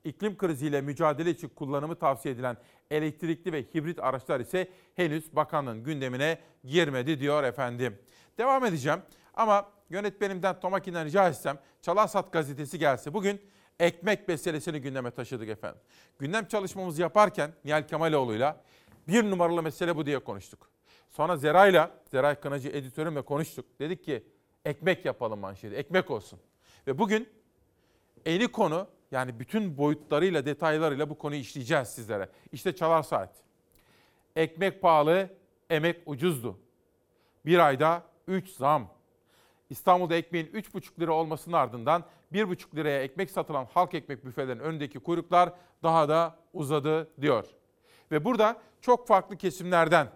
Speaker 1: İklim kriziyle mücadele için kullanımı tavsiye edilen elektrikli ve hibrit araçlar ise henüz bakanlığın gündemine girmedi diyor efendim. Devam edeceğim ama yönetmenimden Tomakin'den rica etsem Çalarsat gazetesi gelse. Bugün ekmek meselesini gündeme taşıdık efendim. Gündem çalışmamızı yaparken Nihal Kemaloğlu'yla bir numaralı mesele bu diye konuştuk. Sonra Zeray'la, Zeray Kınacı editörümle konuştuk. Dedik ki ekmek yapalım manşeti, ekmek olsun. Ve bugün eni konu yani bütün boyutlarıyla, detaylarıyla bu konuyu işleyeceğiz sizlere. İşte Çalar Saat. Ekmek pahalı, emek ucuzdu. Bir ayda 3 zam. İstanbul'da ekmeğin 3,5 lira olmasının ardından 1,5 liraya ekmek satılan halk ekmek büfelerinin önündeki kuyruklar daha da uzadı diyor. Ve burada çok farklı kesimlerden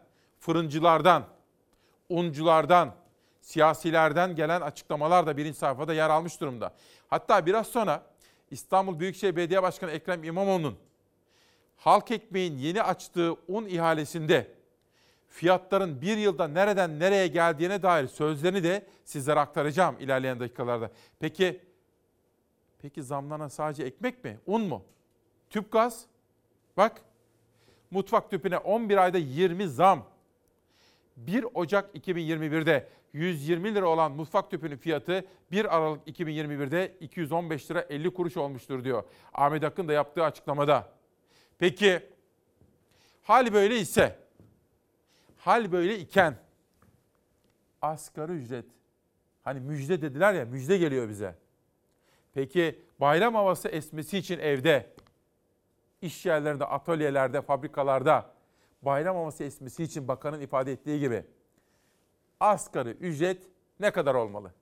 Speaker 1: fırıncılardan, unculardan, siyasilerden gelen açıklamalar da birinci sayfada yer almış durumda. Hatta biraz sonra İstanbul Büyükşehir Belediye Başkanı Ekrem İmamoğlu'nun halk ekmeğin yeni açtığı un ihalesinde fiyatların bir yılda nereden nereye geldiğine dair sözlerini de sizlere aktaracağım ilerleyen dakikalarda. Peki Peki zamlanan sadece ekmek mi? Un mu? Tüp gaz? Bak mutfak tüpüne 11 ayda 20 zam. 1 Ocak 2021'de 120 lira olan mutfak tüpünün fiyatı 1 Aralık 2021'de 215 lira 50 kuruş olmuştur diyor. Ahmet Akın da yaptığı açıklamada. Peki hal böyle ise, hal böyle iken asgari ücret, hani müjde dediler ya müjde geliyor bize. Peki bayram havası esmesi için evde, iş yerlerinde, atölyelerde, fabrikalarda bayram havası esmesi için bakanın ifade ettiği gibi asgari ücret ne kadar olmalı?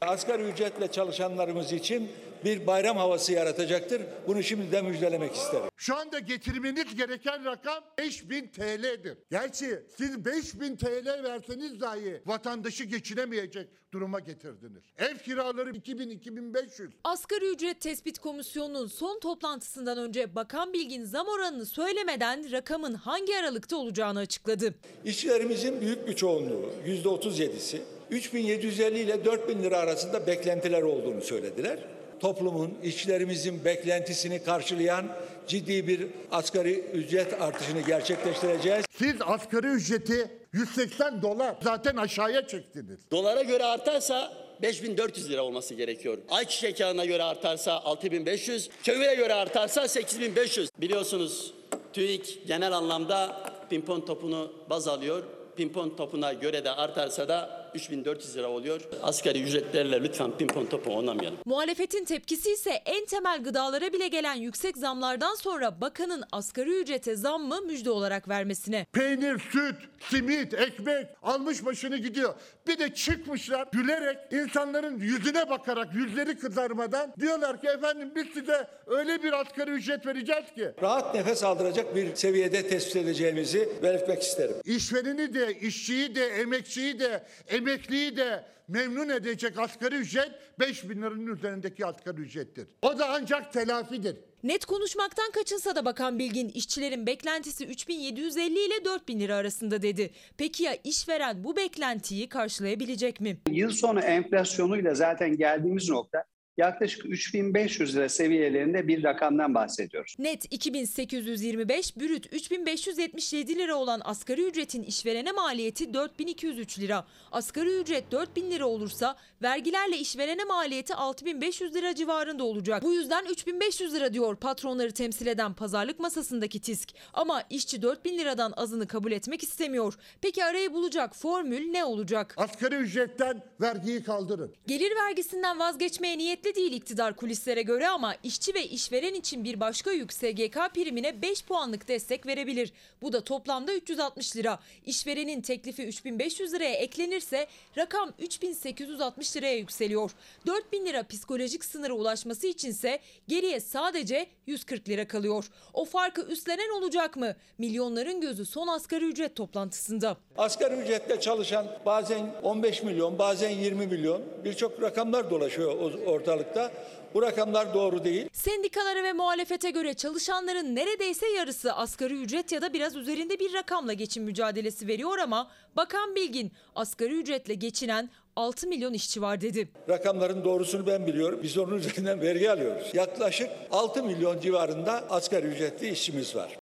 Speaker 18: Asgari ücretle çalışanlarımız için bir bayram havası yaratacaktır. Bunu şimdiden müjdelemek isterim.
Speaker 11: Şu anda getirmeniz gereken rakam 5000 TL'dir. Gerçi siz 5000 TL verseniz dahi vatandaşı geçinemeyecek duruma getirdiniz. Ev kiraları 2000-2500.
Speaker 19: Asgari ücret tespit komisyonunun son toplantısından önce Bakan Bilgin zam oranını söylemeden rakamın hangi aralıkta olacağını açıkladı.
Speaker 18: İşçilerimizin büyük bir çoğunluğu %37'si 3750 ile 4000 lira arasında beklentiler olduğunu söylediler. Toplumun, işçilerimizin beklentisini karşılayan ciddi bir asgari ücret artışını gerçekleştireceğiz.
Speaker 11: Siz asgari ücreti 180 dolar zaten aşağıya çektiniz.
Speaker 20: Dolara göre artarsa 5400 lira olması gerekiyor. Ayçiçek yağına göre artarsa 6500, kömüre göre artarsa 8500. Biliyorsunuz TÜİK genel anlamda pimpon topunu baz alıyor. Pimpon topuna göre de artarsa da 3400 lira oluyor. Asgari ücretlerle lütfen pimpon topu oynamayalım.
Speaker 19: Muhalefetin tepkisi ise en temel gıdalara bile gelen yüksek zamlardan sonra bakanın asgari ücrete zammı müjde olarak vermesine.
Speaker 11: Peynir, süt, simit, ekmek almış başını gidiyor. Bir de çıkmışlar gülerek insanların yüzüne bakarak yüzleri kızarmadan diyorlar ki efendim biz size öyle bir asgari ücret vereceğiz ki.
Speaker 18: Rahat nefes aldıracak bir seviyede tespit edeceğimizi belirtmek isterim.
Speaker 11: İşvereni de, işçiyi de, emekçiyi de, emekliyi de memnun edecek asgari ücret 5 bin liranın üzerindeki asgari ücrettir. O da ancak telafidir.
Speaker 19: Net konuşmaktan kaçınsa da Bakan Bilgin işçilerin beklentisi 3750 ile 4000 lira arasında dedi. Peki ya işveren bu beklentiyi karşılayabilecek mi?
Speaker 21: Yıl sonu enflasyonuyla zaten geldiğimiz nokta yaklaşık 3500 lira seviyelerinde bir rakamdan bahsediyoruz.
Speaker 19: Net 2825, brüt 3577 lira olan asgari ücretin işverene maliyeti 4203 lira. Asgari ücret 4000 lira olursa vergilerle işverene maliyeti 6500 lira civarında olacak. Bu yüzden 3500 lira diyor patronları temsil eden pazarlık masasındaki TİSK. Ama işçi 4000 liradan azını kabul etmek istemiyor. Peki arayı bulacak formül ne olacak?
Speaker 11: Asgari ücretten vergiyi kaldırın.
Speaker 19: Gelir vergisinden vazgeçmeye niyetli değil iktidar kulislere göre ama işçi ve işveren için bir başka yük SGK primine 5 puanlık destek verebilir. Bu da toplamda 360 lira. İşverenin teklifi 3500 liraya eklenirse rakam 3860 liraya yükseliyor. 4000 lira psikolojik sınıra ulaşması içinse geriye sadece 140 lira kalıyor. O farkı üstlenen olacak mı? Milyonların gözü son asgari ücret toplantısında.
Speaker 18: Asgari ücretle çalışan bazen 15 milyon, bazen 20 milyon birçok rakamlar dolaşıyor o- ortalıkta. Bu rakamlar doğru değil.
Speaker 19: Sendikalara ve muhalefete göre çalışanların neredeyse yarısı asgari ücret ya da biraz üzerinde bir rakamla geçim mücadelesi veriyor ama Bakan Bilgin asgari ücretle geçinen 6 milyon işçi var dedi.
Speaker 18: Rakamların doğrusunu ben biliyorum. Biz onun üzerinden vergi alıyoruz. Yaklaşık 6 milyon civarında asgari ücretli işçimiz var.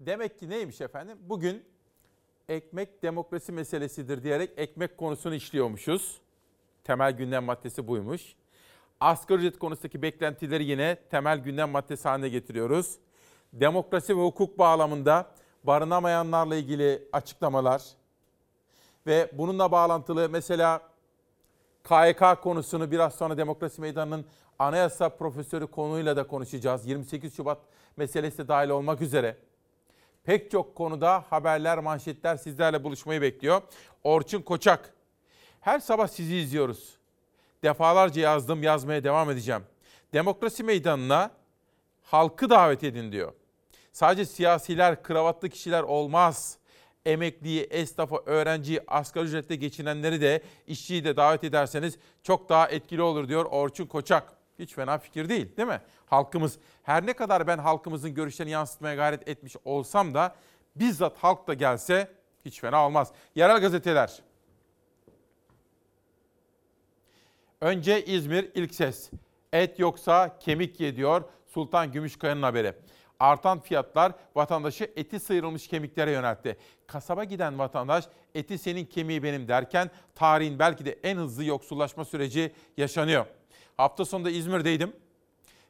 Speaker 1: Demek ki neymiş efendim? Bugün ekmek demokrasi meselesidir diyerek ekmek konusunu işliyormuşuz. Temel gündem maddesi buymuş. Asgari ücret konusundaki beklentileri yine temel gündem maddesi haline getiriyoruz. Demokrasi ve hukuk bağlamında barınamayanlarla ilgili açıklamalar ve bununla bağlantılı mesela KYK konusunu biraz sonra Demokrasi Meydanı'nın anayasa profesörü konuyla da konuşacağız. 28 Şubat meselesi de dahil olmak üzere. Pek çok konuda haberler, manşetler sizlerle buluşmayı bekliyor. Orçun Koçak. Her sabah sizi izliyoruz. Defalarca yazdım, yazmaya devam edeceğim. Demokrasi meydanına halkı davet edin diyor. Sadece siyasiler, kravatlı kişiler olmaz. Emekliyi, esnafı, öğrenciyi, asgari ücretle geçinenleri de, işçiyi de davet ederseniz çok daha etkili olur diyor Orçun Koçak. Hiç fena fikir değil değil mi? Halkımız, her ne kadar ben halkımızın görüşlerini yansıtmaya gayret etmiş olsam da bizzat halk da gelse hiç fena olmaz. Yerel gazeteler. Önce İzmir ilk ses. Et yoksa kemik ye diyor Sultan Gümüşkaya'nın haberi. Artan fiyatlar vatandaşı eti sıyrılmış kemiklere yöneltti. Kasaba giden vatandaş eti senin kemiği benim derken tarihin belki de en hızlı yoksullaşma süreci yaşanıyor. Hafta sonunda İzmir'deydim.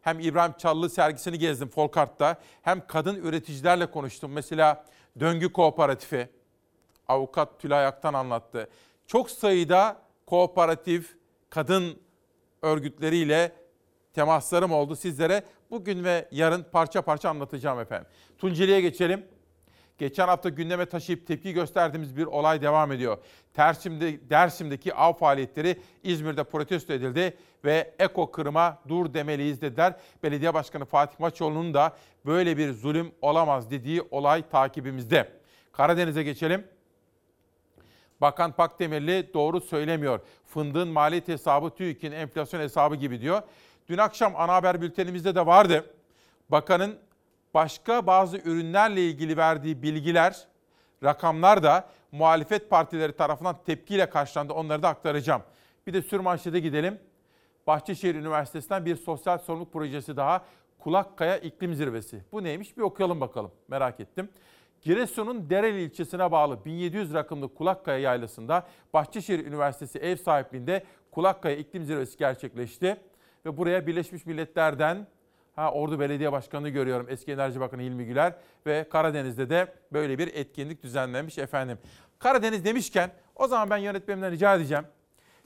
Speaker 1: Hem İbrahim Çallı sergisini gezdim Folkart'ta hem kadın üreticilerle konuştum. Mesela Döngü Kooperatifi, avukat Tülay Aktan anlattı. Çok sayıda kooperatif, kadın örgütleriyle temaslarım oldu sizlere. Bugün ve yarın parça parça anlatacağım efendim. Tunceli'ye geçelim. Geçen hafta gündeme taşıyıp tepki gösterdiğimiz bir olay devam ediyor. Dersim'de, Dersim'deki av faaliyetleri İzmir'de protesto edildi ve eko kırıma dur demeliyiz dediler. Belediye Başkanı Fatih Maçoğlu'nun da böyle bir zulüm olamaz dediği olay takibimizde. Karadeniz'e geçelim. Bakan Pakdemirli doğru söylemiyor. Fındığın maliyet hesabı TÜİK'in enflasyon hesabı gibi diyor. Dün akşam ana haber bültenimizde de vardı. Bakanın başka bazı ürünlerle ilgili verdiği bilgiler, rakamlar da muhalefet partileri tarafından tepkiyle karşılandı. Onları da aktaracağım. Bir de sürmanşete gidelim. Bahçeşehir Üniversitesi'nden bir sosyal sorumluluk projesi daha. Kulakkaya İklim Zirvesi. Bu neymiş bir okuyalım bakalım. Merak ettim. Giresun'un Dereli ilçesine bağlı 1700 rakımlı Kulakkaya Yaylası'nda Bahçeşehir Üniversitesi ev sahipliğinde Kulakkaya İklim Zirvesi gerçekleşti. Ve buraya Birleşmiş Milletler'den ha, Ordu Belediye Başkanı görüyorum eski Enerji Bakanı Hilmi Güler ve Karadeniz'de de böyle bir etkinlik düzenlenmiş efendim. Karadeniz demişken o zaman ben yönetmenimden rica edeceğim.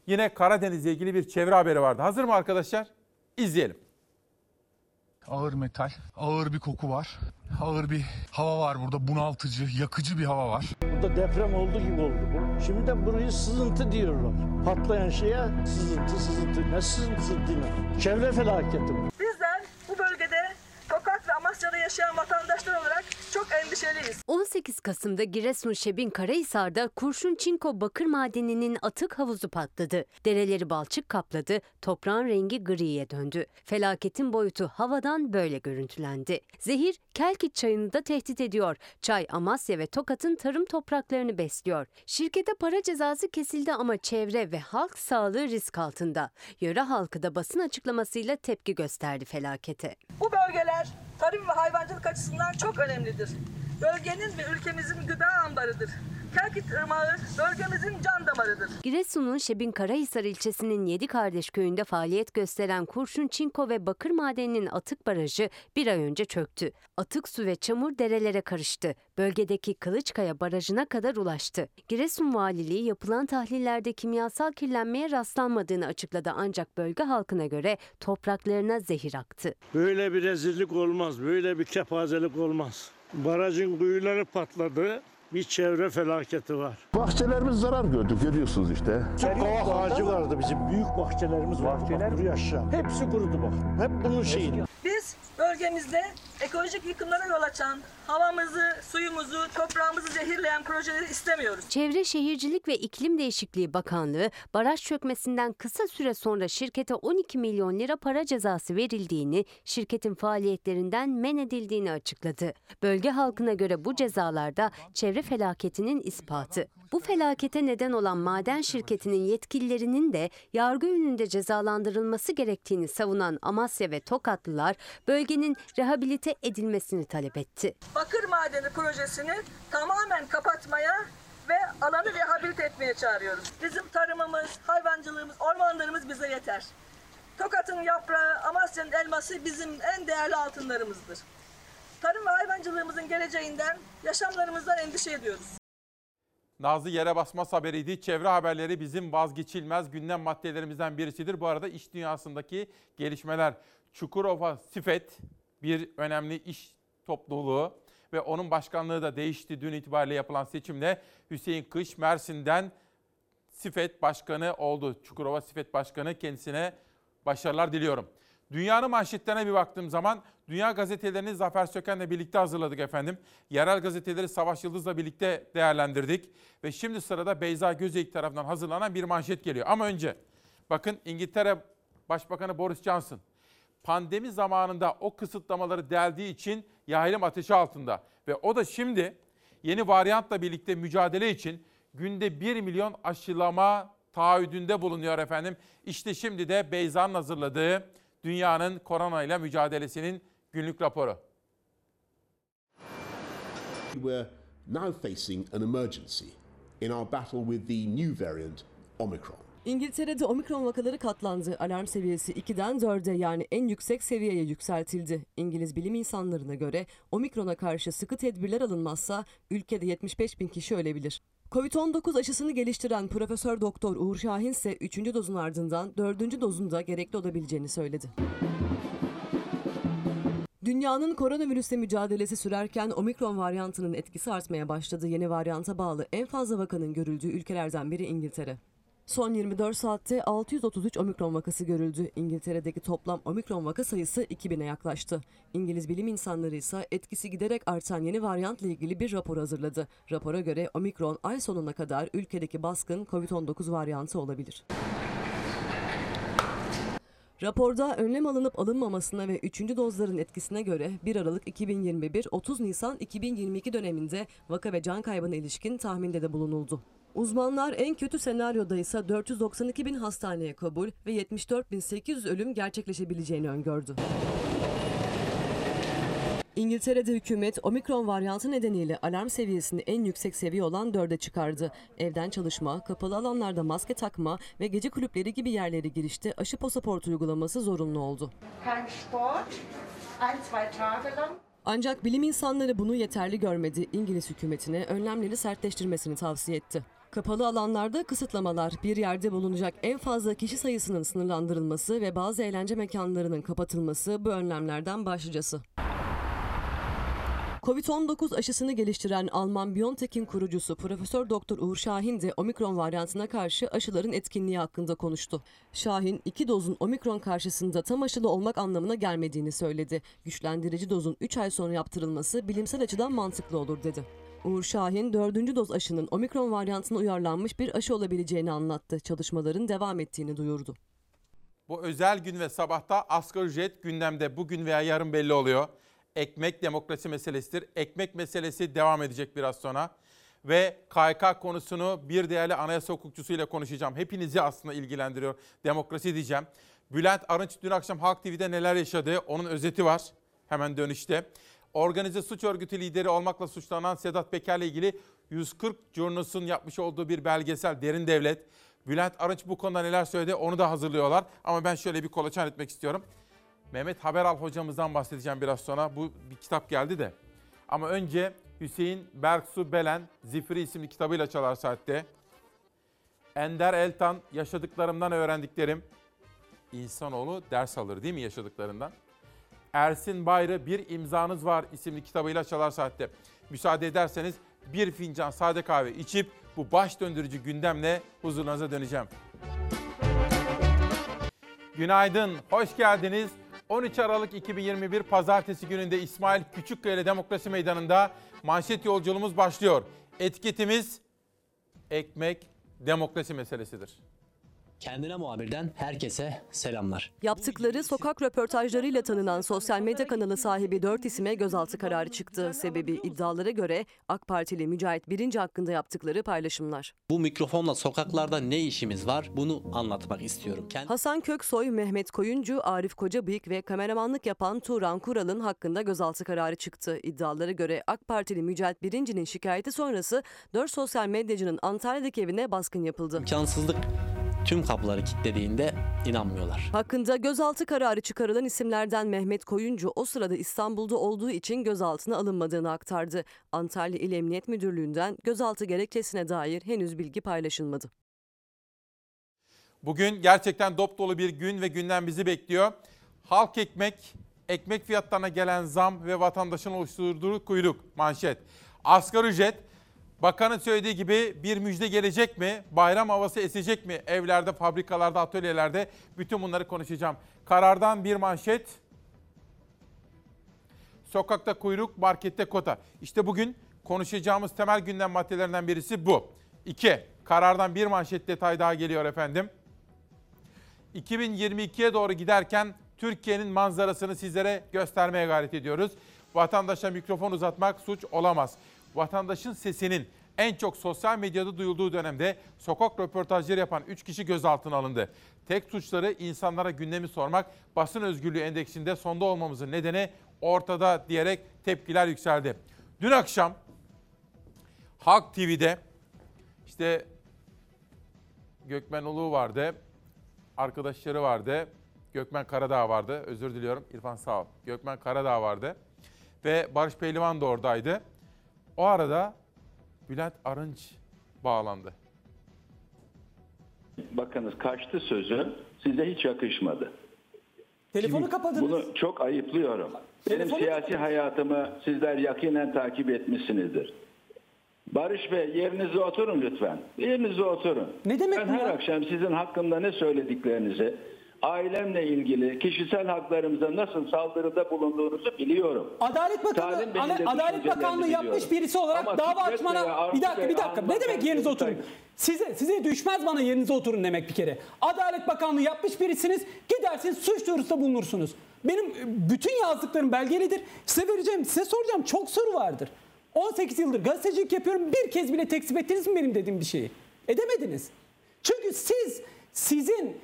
Speaker 1: Yine Karadeniz'le ilgili bir çevre haberi vardı. Hazır mı arkadaşlar? İzleyelim.
Speaker 22: Ağır metal, ağır bir koku var. Ağır bir hava var burada, bunaltıcı, yakıcı bir hava var.
Speaker 23: Burada deprem oldu gibi oldu bu. Şimdi de burayı sızıntı diyorlar. Patlayan şeye sızıntı sızıntı. Ne sızıntı ne? Çevre felaketi bu.
Speaker 24: Bizler bu bölgede Tokat ve Amasya'da yaşayan vatandaşlar olarak çok endişeliyiz.
Speaker 25: 18 Kasım'da Giresun Şebin Karahisar'da kurşun çinko bakır madeninin atık havuzu patladı. Dereleri balçık kapladı, toprağın rengi griye döndü. Felaketin boyutu havadan böyle görüntülendi. Zehir Kelkit çayını da tehdit ediyor. Çay Amasya ve Tokat'ın tarım topraklarını besliyor. Şirkete para cezası kesildi ama çevre ve halk sağlığı risk altında. Yöre halkı da basın açıklamasıyla tepki gösterdi felakete.
Speaker 24: Bu bölgeler tarım ve hayvancılık açısından çok önemlidir. Bölgenin ve ülkemizin gıda ambarıdır. Kelkit Irmağı bölgemizin can damarıdır.
Speaker 25: Giresun'un Şebin Karahisar ilçesinin Yedi Kardeş köyünde faaliyet gösteren kurşun, çinko ve bakır madeninin atık barajı bir ay önce çöktü. Atık su ve çamur derelere karıştı. Bölgedeki Kılıçkaya barajına kadar ulaştı. Giresun Valiliği yapılan tahlillerde kimyasal kirlenmeye rastlanmadığını açıkladı ancak bölge halkına göre topraklarına zehir aktı.
Speaker 23: Böyle bir rezillik olmaz. Böyle bir kepazelik olmaz. Barajın kuyuları patladı. Bir çevre felaketi var.
Speaker 26: Bahçelerimiz zarar gördü görüyorsunuz işte.
Speaker 23: Çok kavak ağacı vardı bizim. Büyük bahçelerimiz vardı. Bahçeler kuruyor aşağı. Hepsi kurudu bak. Hep bunun şeyi.
Speaker 24: Biz bölgemizde ekolojik yıkımlara yol açan, havamızı, suyumuzu, toprağımızı zehirleyen projeleri istemiyoruz.
Speaker 25: Çevre Şehircilik ve İklim Değişikliği Bakanlığı baraj çökmesinden kısa süre sonra şirkete 12 milyon lira para cezası verildiğini, şirketin faaliyetlerinden men edildiğini açıkladı. Bölge halkına göre bu cezalarda çevre felaketinin ispatı. Bu felakete neden olan maden şirketinin yetkililerinin de yargı önünde cezalandırılması gerektiğini savunan Amasya ve Tokatlılar bölgenin rehabilite edilmesini talep etti.
Speaker 24: Bakır madeni projesini tamamen kapatmaya ve alanı rehabilite etmeye çağırıyoruz. Bizim tarımımız, hayvancılığımız, ormanlarımız bize yeter. Tokat'ın yaprağı, Amasya'nın elması bizim en değerli altınlarımızdır. Tarım ve hayvancılığımızın geleceğinden, yaşamlarımızdan endişe ediyoruz.
Speaker 1: Nazlı yere basmaz haberiydi. Çevre haberleri bizim vazgeçilmez gündem maddelerimizden birisidir. Bu arada iş dünyasındaki gelişmeler. Çukurova Sifet bir önemli iş topluluğu ve onun başkanlığı da değişti dün itibariyle yapılan seçimle. Hüseyin Kış Mersin'den Sifet Başkanı oldu. Çukurova Sifet Başkanı kendisine başarılar diliyorum. Dünyanın manşetlerine bir baktığım zaman dünya gazetelerini Zafer Söken'le birlikte hazırladık efendim. Yerel gazeteleri Savaş Yıldız'la birlikte değerlendirdik. Ve şimdi sırada Beyza Gözeyik tarafından hazırlanan bir manşet geliyor. Ama önce bakın İngiltere Başbakanı Boris Johnson pandemi zamanında o kısıtlamaları deldiği için yaylım ateşi altında. Ve o da şimdi yeni varyantla birlikte mücadele için günde 1 milyon aşılama taahhüdünde bulunuyor efendim. İşte şimdi de Beyza'nın hazırladığı Dünyanın koronayla mücadelesinin günlük raporu.
Speaker 27: We're now facing an emergency in our battle with the new variant Omicron.
Speaker 5: İngiltere'de omikron vakaları katlandı. Alarm seviyesi 2'den 4'e yani en yüksek seviyeye yükseltildi. İngiliz bilim insanlarına göre omikrona karşı sıkı tedbirler alınmazsa ülkede 75 bin kişi ölebilir. Covid-19 aşısını geliştiren Profesör Doktor Uğur Şahin ise 3. dozun ardından 4. dozun da gerekli olabileceğini söyledi. Dünyanın koronavirüsle mücadelesi sürerken omikron varyantının etkisi artmaya başladı. Yeni varyanta bağlı en fazla vakanın görüldüğü ülkelerden biri İngiltere. Son 24 saatte 633 omikron vakası görüldü. İngiltere'deki toplam omikron vaka sayısı 2000'e yaklaştı. İngiliz bilim insanları ise etkisi giderek artan yeni varyantla ilgili bir rapor hazırladı. Rapora göre omikron ay sonuna kadar ülkedeki baskın COVID-19 varyantı olabilir. Raporda önlem alınıp alınmamasına ve 3. dozların etkisine göre 1 Aralık 2021-30 Nisan 2022 döneminde vaka ve can kaybına ilişkin tahminde de bulunuldu. Uzmanlar en kötü senaryoda ise 492 bin hastaneye kabul ve 74.800 ölüm gerçekleşebileceğini öngördü. İngiltere'de hükümet omikron varyantı nedeniyle alarm seviyesini en yüksek seviye olan 4'e çıkardı. Evden çalışma, kapalı alanlarda maske takma ve gece kulüpleri gibi yerlere girişte aşı pasaport uygulaması zorunlu oldu. Ancak bilim insanları bunu yeterli görmedi. İngiliz hükümetine önlemleri sertleştirmesini tavsiye etti. Kapalı alanlarda kısıtlamalar, bir yerde bulunacak en fazla kişi sayısının sınırlandırılması ve bazı eğlence mekanlarının kapatılması bu önlemlerden başlıcası. Covid-19 aşısını geliştiren Alman BioNTech'in kurucusu Profesör Doktor Uğur Şahin de omikron varyantına karşı aşıların etkinliği hakkında konuştu. Şahin, iki dozun omikron karşısında tam aşılı olmak anlamına gelmediğini söyledi. Güçlendirici dozun 3 ay sonra yaptırılması bilimsel açıdan mantıklı olur dedi. Uğur Şahin, dördüncü doz aşının omikron varyantına uyarlanmış bir aşı olabileceğini anlattı. Çalışmaların devam ettiğini duyurdu.
Speaker 1: Bu özel gün ve sabahta asgari ücret gündemde bugün veya yarın belli oluyor. Ekmek demokrasi meselesidir. Ekmek meselesi devam edecek biraz sonra. Ve KYK konusunu bir değerli anayasa hukukçusuyla konuşacağım. Hepinizi aslında ilgilendiriyor. Demokrasi diyeceğim. Bülent Arınç dün akşam Halk TV'de neler yaşadı onun özeti var. Hemen dönüşte. Organize suç örgütü lideri olmakla suçlanan Sedat Peker'le ilgili 140 Journals'ın yapmış olduğu bir belgesel Derin Devlet. Bülent Arınç bu konuda neler söyledi onu da hazırlıyorlar. Ama ben şöyle bir kolaçan etmek istiyorum. Mehmet Haberal hocamızdan bahsedeceğim biraz sonra. Bu bir kitap geldi de. Ama önce Hüseyin Berksu Belen Zifiri isimli kitabıyla Çalar Saat'te. Ender Eltan yaşadıklarımdan öğrendiklerim. İnsanoğlu ders alır değil mi yaşadıklarından? Ersin Bayrı Bir imzanız Var isimli kitabıyla Çalar Saat'te. Müsaade ederseniz bir fincan sade kahve içip bu baş döndürücü gündemle huzurunuza döneceğim. Günaydın, hoş geldiniz. 13 Aralık 2021 Pazartesi gününde İsmail Küçükkaya Demokrasi Meydanı'nda manşet yolculuğumuz başlıyor. Etiketimiz ekmek demokrasi meselesidir.
Speaker 28: Kendine muhabirden herkese selamlar.
Speaker 5: Yaptıkları sokak röportajlarıyla tanınan sosyal medya kanalı sahibi 4 isime gözaltı kararı çıktı. Sebebi iddialara göre AK Partili Mücahit Birinci hakkında yaptıkları paylaşımlar.
Speaker 28: Bu mikrofonla sokaklarda ne işimiz var bunu anlatmak istiyorum. Kend-
Speaker 5: Hasan Köksoy, Mehmet Koyuncu, Arif Kocabıyık ve kameramanlık yapan Turan Kural'ın hakkında gözaltı kararı çıktı. İddialara göre AK Partili Mücahit Birinci'nin şikayeti sonrası 4 sosyal medyacının Antalya'daki evine baskın yapıldı.
Speaker 28: İmkansızlık tüm kapıları kilitlediğinde inanmıyorlar.
Speaker 5: Hakkında gözaltı kararı çıkarılan isimlerden Mehmet Koyuncu o sırada İstanbul'da olduğu için gözaltına alınmadığını aktardı. Antalya İl Emniyet Müdürlüğü'nden gözaltı gerekçesine dair henüz bilgi paylaşılmadı.
Speaker 1: Bugün gerçekten dop dolu bir gün ve günden bizi bekliyor. Halk ekmek, ekmek fiyatlarına gelen zam ve vatandaşın oluşturduğu kuyruk manşet. Asgari ücret Bakanın söylediği gibi bir müjde gelecek mi? Bayram havası esecek mi? Evlerde, fabrikalarda, atölyelerde bütün bunları konuşacağım. Karardan bir manşet. Sokakta kuyruk, markette kota. İşte bugün konuşacağımız temel gündem maddelerinden birisi bu. İki, karardan bir manşet detay daha geliyor efendim. 2022'ye doğru giderken Türkiye'nin manzarasını sizlere göstermeye gayret ediyoruz. Vatandaşa mikrofon uzatmak suç olamaz. Vatandaşın sesinin En çok sosyal medyada duyulduğu dönemde sokak röportajları yapan 3 kişi gözaltına alındı. Tek suçları insanlara gündemi sormak, basın özgürlüğü endeksinde sonda olmamızın nedeni ortada diyerek tepkiler yükseldi. Dün akşam Halk TV'de işte Gökmen Ulu vardı, arkadaşları vardı, Gökmen Karadağ vardı, özür diliyorum İrfan sağ ol. Gökmen Karadağ vardı ve Barış Pehlivan da oradaydı. O arada Bülent Arınç bağlandı.
Speaker 29: Bakınız kaçtı sözü size hiç yakışmadı.
Speaker 30: Telefonu kapadınız.
Speaker 29: Bunu çok ayıplıyorum. Benim
Speaker 30: Telefonu
Speaker 29: siyasi hayatımı sizler yakinen takip etmişsinizdir. Barış Bey yerinize oturun lütfen. Yerinize oturun.
Speaker 30: Ne demek
Speaker 29: ben
Speaker 30: bu
Speaker 29: her
Speaker 30: ya?
Speaker 29: akşam sizin hakkında ne söylediklerinizi, ailemle ilgili kişisel haklarımıza nasıl saldırıda bulunduğunuzu biliyorum.
Speaker 30: Adalet Bakanı, Ana- Adalet Bakanlığı yapmış
Speaker 29: biliyorum.
Speaker 30: birisi olarak
Speaker 29: Ama
Speaker 30: dava açmana bir dakika bir dakika ne demek yerinize oturun? Size size düşmez bana yerinize oturun demek bir kere. Adalet Bakanlığı yapmış birisiniz. Gidersiniz suç duyurusunda bulunursunuz. Benim e, bütün yazdıklarım belgelidir. Size vereceğim, size soracağım çok soru vardır. 18 yıldır gazetecilik yapıyorum. Bir kez bile tekzip ettiniz mi benim dediğim bir şeyi? Edemediniz. Çünkü siz sizin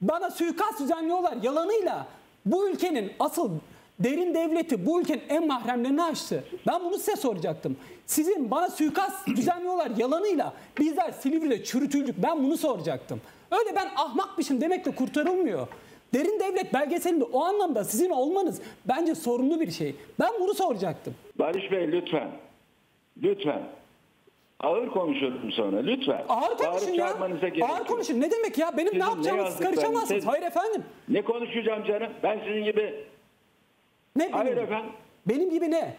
Speaker 30: bana suikast düzenliyorlar yalanıyla bu ülkenin asıl derin devleti bu ülkenin en mahremlerini açtı. Ben bunu size soracaktım. Sizin bana suikast düzenliyorlar yalanıyla bizler Silivri'de çürütüldük. Ben bunu soracaktım. Öyle ben ahmakmışım demekle kurtarılmıyor. Derin devlet belgeselinde o anlamda sizin olmanız bence sorumlu bir şey. Ben bunu soracaktım.
Speaker 29: Barış Bey lütfen. Lütfen. Ağır konuşurum sonra lütfen.
Speaker 30: Ağır konuşun ya. Ağır konuşun. Ne demek ya? Benim
Speaker 29: Sizin
Speaker 30: ne yapacağımı siz karışamazsınız.
Speaker 29: siz-
Speaker 30: Hayır efendim.
Speaker 29: Ne konuşacağım canım? Ben sizin gibi
Speaker 30: Ne
Speaker 29: Hayır efendim.
Speaker 30: Benim gibi ne?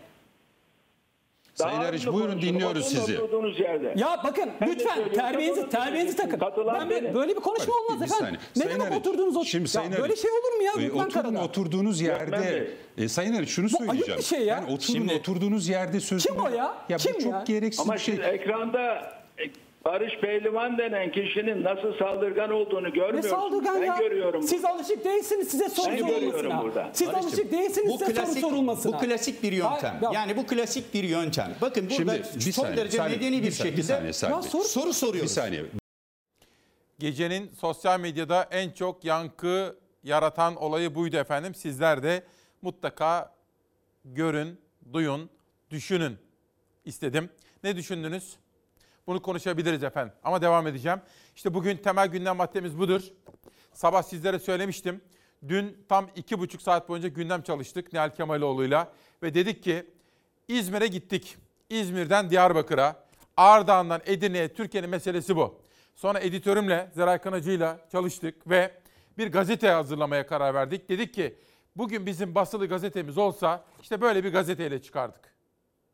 Speaker 29: Sayın
Speaker 30: Daha
Speaker 29: buyurun dinliyoruz sizi. Oturduğunuz yerde.
Speaker 30: Ya bakın
Speaker 29: Ben
Speaker 30: lütfen terbiyenizi terbiyenizi takın. Ben böyle,
Speaker 29: benim.
Speaker 30: böyle bir konuşma
Speaker 29: Bak,
Speaker 30: olmaz
Speaker 29: bir
Speaker 30: efendim. Ne
Speaker 31: Sayın
Speaker 30: demek oturduğunuz o...
Speaker 31: Şimdi
Speaker 30: Ya
Speaker 31: Sayın
Speaker 30: böyle
Speaker 31: Arıç,
Speaker 30: şey olur mu ya
Speaker 31: e, oturun
Speaker 30: Karadağ?
Speaker 31: oturduğunuz yerde. E, Sayın Arıç şunu
Speaker 30: Bu ayıp
Speaker 31: söyleyeceğim.
Speaker 30: bir şey ya.
Speaker 31: Yani oturun oturduğunuz yerde sözü.
Speaker 30: Kim o ya?
Speaker 31: Ya
Speaker 30: Kim
Speaker 31: bu çok
Speaker 30: ya?
Speaker 31: gereksiz
Speaker 29: Ama
Speaker 31: bir şey.
Speaker 29: siz ekranda e, Barış Pehlivan denen kişinin nasıl saldırgan olduğunu
Speaker 30: Ne
Speaker 29: görmüyorsunuz.
Speaker 30: saldırgan
Speaker 29: ben
Speaker 30: ya?
Speaker 29: görüyorum.
Speaker 30: Siz alışık değilsiniz size soru
Speaker 29: Ben görüyorum
Speaker 30: sorulmasına.
Speaker 29: burada.
Speaker 30: Siz
Speaker 32: Barış'cığım,
Speaker 30: alışık değilsiniz
Speaker 32: bu
Speaker 30: size soru
Speaker 32: klasik,
Speaker 30: sorulmasına.
Speaker 32: Bu klasik bir yöntem.
Speaker 30: Hayır, ya-
Speaker 32: yani bu klasik bir yöntem. Bakın burada
Speaker 31: Şimdi bir
Speaker 32: son
Speaker 31: saniye,
Speaker 32: derece
Speaker 31: Salim,
Speaker 32: medeni bir,
Speaker 31: bir saniye, bir
Speaker 32: şekilde
Speaker 31: saniye, Salim Bey.
Speaker 32: soru soruyoruz.
Speaker 31: Bir saniye.
Speaker 1: Gecenin sosyal medyada en çok yankı yaratan olayı buydu efendim. Sizler de mutlaka görün, duyun, düşünün istedim. Ne düşündünüz? Bunu konuşabiliriz efendim. Ama devam edeceğim. İşte bugün temel gündem maddemiz budur. Sabah sizlere söylemiştim. Dün tam iki buçuk saat boyunca gündem çalıştık Nihal Kemaloğlu'yla. Ve dedik ki İzmir'e gittik. İzmir'den Diyarbakır'a, Ardahan'dan Edirne'ye Türkiye'nin meselesi bu. Sonra editörümle, Zeray Kanacı'yla çalıştık ve bir gazete hazırlamaya karar verdik. Dedik ki bugün bizim basılı gazetemiz olsa işte böyle bir gazeteyle çıkardık.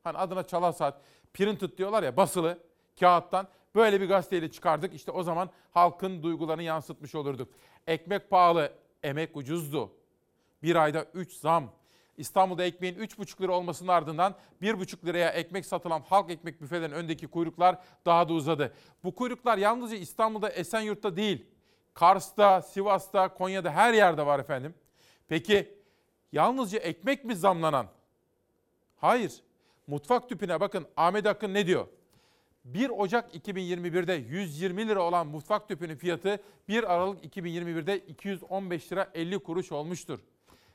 Speaker 1: Hani adına çalar saat printed diyorlar ya basılı kağıttan böyle bir gazeteyle çıkardık. İşte o zaman halkın duygularını yansıtmış olurduk. Ekmek pahalı, emek ucuzdu. Bir ayda 3 zam. İstanbul'da ekmeğin 3,5 lira olmasının ardından 1,5 liraya ekmek satılan halk ekmek büfelerinin öndeki kuyruklar daha da uzadı. Bu kuyruklar yalnızca İstanbul'da Esenyurt'ta değil, Kars'ta, Sivas'ta, Konya'da her yerde var efendim. Peki yalnızca ekmek mi zamlanan? Hayır. Mutfak tüpüne bakın Ahmet Akın ne diyor? 1 Ocak 2021'de 120 lira olan mutfak tüpünün fiyatı 1 Aralık 2021'de 215 lira 50 kuruş olmuştur.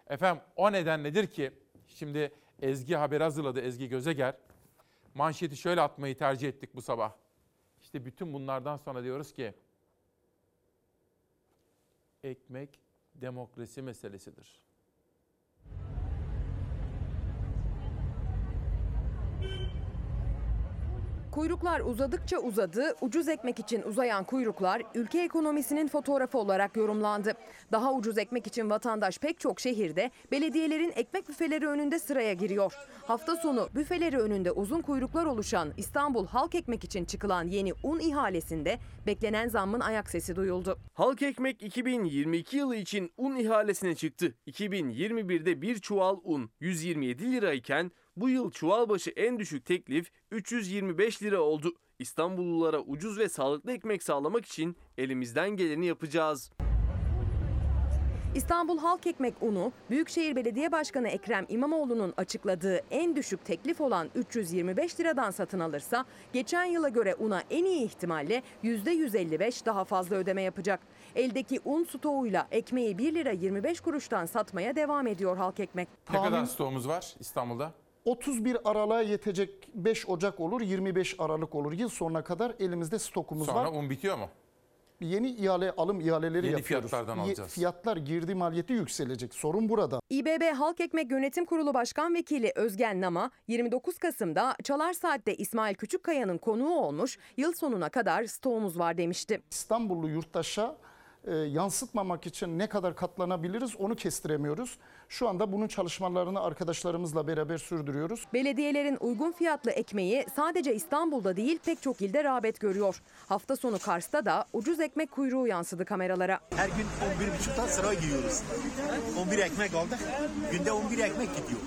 Speaker 1: Efendim o neden nedir ki? Şimdi Ezgi haber hazırladı Ezgi Gözeger. Manşeti şöyle atmayı tercih ettik bu sabah. İşte bütün bunlardan sonra diyoruz ki ekmek demokrasi meselesidir.
Speaker 2: Kuyruklar uzadıkça uzadı, ucuz ekmek için uzayan kuyruklar ülke ekonomisinin fotoğrafı olarak yorumlandı. Daha ucuz ekmek için vatandaş pek çok şehirde belediyelerin ekmek büfeleri önünde sıraya giriyor. Hafta sonu büfeleri önünde uzun kuyruklar oluşan İstanbul Halk Ekmek için çıkılan yeni un ihalesinde beklenen zammın ayak sesi duyuldu.
Speaker 33: Halk Ekmek 2022 yılı için un ihalesine çıktı. 2021'de bir çuval un 127 lirayken bu yıl çuval başı en düşük teklif 325 lira oldu. İstanbullulara ucuz ve sağlıklı ekmek sağlamak için elimizden geleni yapacağız.
Speaker 2: İstanbul Halk Ekmek Unu, Büyükşehir Belediye Başkanı Ekrem İmamoğlu'nun açıkladığı en düşük teklif olan 325 liradan satın alırsa, geçen yıla göre una en iyi ihtimalle %155 daha fazla ödeme yapacak. Eldeki un stoğuyla ekmeği 1 lira 25 kuruştan satmaya devam ediyor Halk Ekmek.
Speaker 1: Ne kadar stoğumuz var İstanbul'da?
Speaker 34: 31 Aralık'a yetecek 5 Ocak olur, 25 Aralık olur. Yıl sonuna kadar elimizde stokumuz
Speaker 1: Sonra
Speaker 34: var.
Speaker 1: un bitiyor mu?
Speaker 34: Yeni ihale alım ihaleleri
Speaker 1: Yeni
Speaker 34: yapıyoruz.
Speaker 1: fiyatlardan alacağız.
Speaker 34: Fiyatlar girdi maliyeti yükselecek. Sorun burada.
Speaker 2: İBB Halk Ekmek Yönetim Kurulu Başkan Vekili Özgen Nama 29 Kasım'da Çalar Saat'te İsmail Küçükkaya'nın konuğu olmuş, yıl sonuna kadar stoğumuz var demişti.
Speaker 34: İstanbullu yurttaşa e, yansıtmamak için ne kadar katlanabiliriz onu kestiremiyoruz. Şu anda bunun çalışmalarını arkadaşlarımızla beraber sürdürüyoruz.
Speaker 2: Belediyelerin uygun fiyatlı ekmeği sadece İstanbul'da değil pek çok ilde rağbet görüyor. Hafta sonu Kars'ta da ucuz ekmek kuyruğu yansıdı kameralara.
Speaker 35: Her gün 11.30'da sıra giyiyoruz. 11 ekmek aldık. Günde 11 ekmek gidiyor.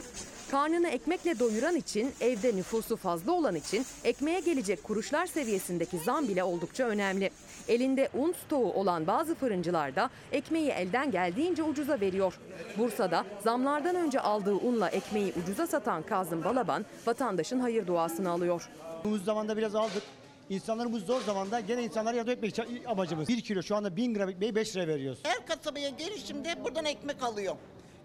Speaker 2: Karnını ekmekle doyuran için, evde nüfusu fazla olan için ekmeğe gelecek kuruşlar seviyesindeki zam bile oldukça önemli. Elinde un stoğu olan bazı fırıncılar da ekmeği elden geldiğince ucuza veriyor. Bursa'da zamlardan önce aldığı unla ekmeği ucuza satan Kazım Balaban vatandaşın hayır duasını alıyor.
Speaker 36: Bu zamanda biraz aldık. İnsanları bu zor zamanda gene insanlara yardım etmek amacımız. 1 kilo şu anda 1000 gram ekmeği 5 lira veriyoruz.
Speaker 37: Her kasabaya gelişimde buradan ekmek alıyorum.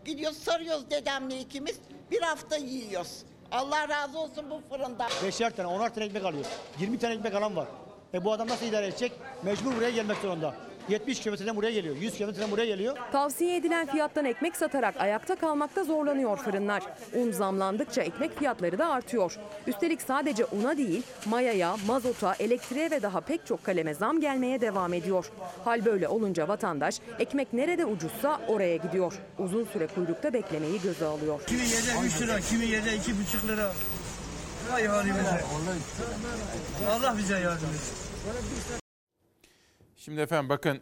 Speaker 37: Gidiyoruz sarıyoruz dedemle ikimiz. Bir hafta yiyoruz. Allah razı olsun bu fırında.
Speaker 36: 5'er tane 10'ar tane ekmek alıyoruz. 20 tane ekmek alan var. E bu adam nasıl idare edecek? Mecbur buraya gelmek zorunda. 70 kilometreden buraya geliyor. 100 kilometreden buraya geliyor.
Speaker 2: Tavsiye edilen fiyattan ekmek satarak ayakta kalmakta zorlanıyor fırınlar. Un zamlandıkça ekmek fiyatları da artıyor. Üstelik sadece una değil, mayaya, mazota, elektriğe ve daha pek çok kaleme zam gelmeye devam ediyor. Hal böyle olunca vatandaş ekmek nerede ucuzsa oraya gidiyor. Uzun süre kuyrukta beklemeyi göze alıyor.
Speaker 38: Kimi yerde 3 lira, kimi yerde 2,5 lira. Vay halimize. Allah bize yardım etsin.
Speaker 1: Şimdi efendim bakın